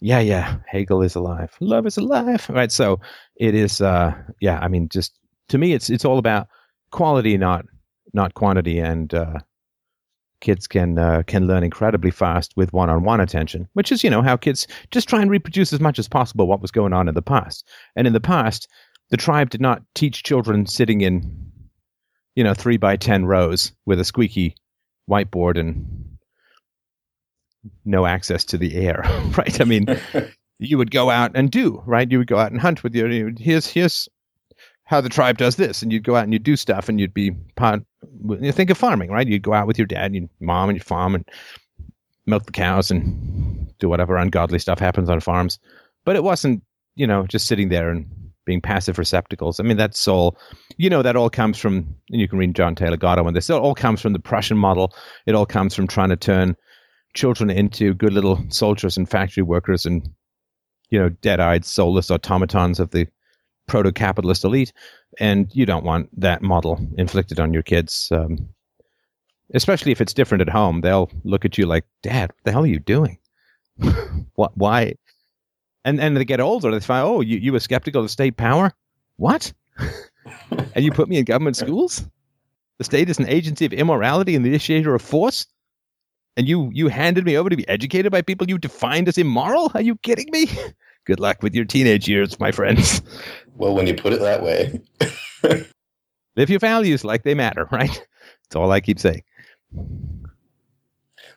A: Yeah, yeah. Hegel is alive. Love is alive. Right. So it is. Uh, yeah. I mean, just to me, it's it's all about quality, not not quantity. And uh, kids can uh, can learn incredibly fast with one-on-one attention, which is you know how kids just try and reproduce as much as possible what was going on in the past. And in the past, the tribe did not teach children sitting in you know three by ten rows with a squeaky whiteboard and no access to the air, right? I mean, you would go out and do, right? You would go out and hunt with your. You would, here's here's how the tribe does this, and you'd go out and you'd do stuff, and you'd be part. You think of farming, right? You'd go out with your dad, and your mom, and your farm, and milk the cows, and do whatever ungodly stuff happens on farms. But it wasn't, you know, just sitting there and being passive receptacles. I mean, that's all. You know, that all comes from, and you can read John Taylor on this. All comes from the Prussian model. It all comes from trying to turn children into good little soldiers and factory workers and you know dead-eyed soulless automatons of the proto-capitalist elite and you don't want that model inflicted on your kids um, especially if it's different at home they'll look at you like dad what the hell are you doing what why and and they get older they find oh you, you were skeptical of state power what and you put me in government schools the state is an agency of immorality and the initiator of force and you you handed me over to be educated by people you defined as immoral? Are you kidding me? Good luck with your teenage years, my friends.
F: Well, when you put it that way.
A: Live your values like they matter, right? That's all I keep saying.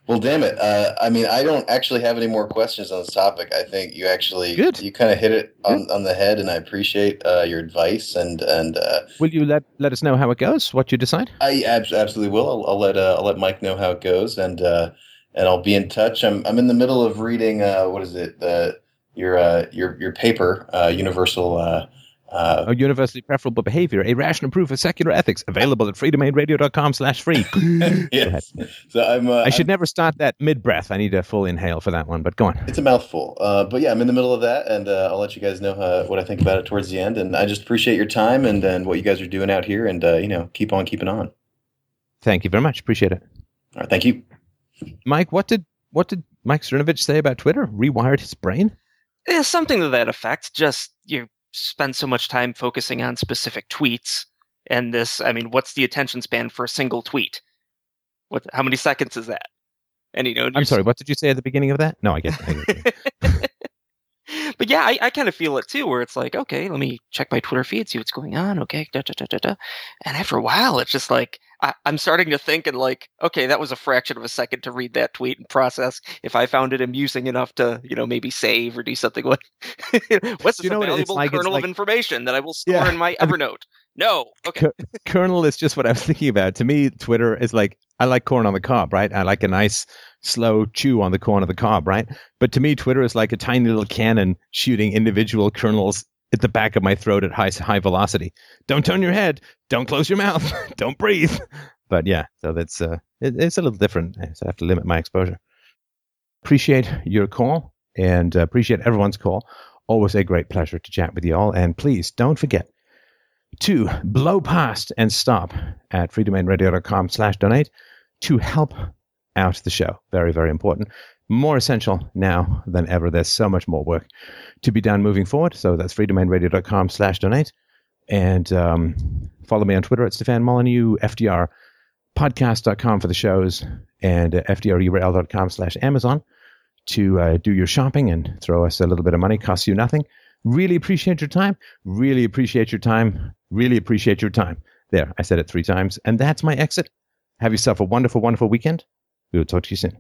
F: Well, damn it. Uh, I mean, I don't actually have any more questions on this topic. I think you actually
A: Good.
F: you kind of hit it on, on the head, and I appreciate uh, your advice. And and uh,
A: Will you let let us know how it goes? What you decide?
F: I ab- absolutely will. I'll, I'll let uh, I'll let Mike know how it goes, and uh, and I'll be in touch. I'm I'm in the middle of reading. Uh, what is it? Uh, your uh, your your paper, uh, Universal. Uh,
A: universally preferable behavior, a rational proof of secular ethics, available at freedomainradio.com slash free.
F: yes. So I'm. Uh,
A: I should never start that mid-breath. I need a full inhale for that one, but go on.
F: It's a mouthful, uh, but yeah, I'm in the middle of that, and uh, I'll let you guys know uh, what I think about it towards the end. And I just appreciate your time and and what you guys are doing out here, and uh, you know, keep on keeping on.
A: Thank you very much. Appreciate it.
F: All right, thank you.
A: Mike, what did what did Mike Cernovich say about Twitter? Rewired his brain?
E: Yeah, something to that effect. Just you spend so much time focusing on specific tweets, and this. I mean, what's the attention span for a single tweet? What? How many seconds is that? And you know,
A: I'm sorry, what did you say at the beginning of that? No, I get it.
E: but yeah, I, I kind of feel it too, where it's like, okay, let me check my Twitter feed, see what's going on. Okay, da, da, da, da, da. and after a while, it's just like I, I'm starting to think and like, okay, that was a fraction of a second to read that tweet and process. If I found it amusing enough to, you know, maybe save or do something with, what's this
A: you know what it's
E: valuable
A: like? It's
E: kernel
A: like-
E: of information that I will store
A: Yeah.
E: in my Evernote? No, okay,
A: kernel is just what I was thinking about. To me, Twitter is like I like corn on the cob, right? I like a nice slow chew on the corn of the cob, right? But to me, Twitter is like a tiny little cannon shooting individual kernels at the back of my throat at high high velocity. Don't turn your head. Don't close your mouth. Don't breathe. But yeah, so that's uh, it, it's a little different. So I have to limit my exposure. Appreciate your call and uh, appreciate everyone's call. Always a great pleasure to chat with you all. And please don't forget to blow past and stop at freedomainradio.com slash donate to help out the show. Very, very important. More essential now than ever. There's so much more work to be done moving forward. So that's freedomainradio.com slash donate. And um, follow me on Twitter at Stefan Molyneux, FDR for the shows, and uh, fdrurl.com slash Amazon to uh, do your shopping and throw us a little bit of money. Costs you nothing. Really appreciate your time. Really appreciate your time. Really appreciate your time. There, I said it three times, and that's my exit. Have yourself a wonderful, wonderful weekend. We will talk to you soon.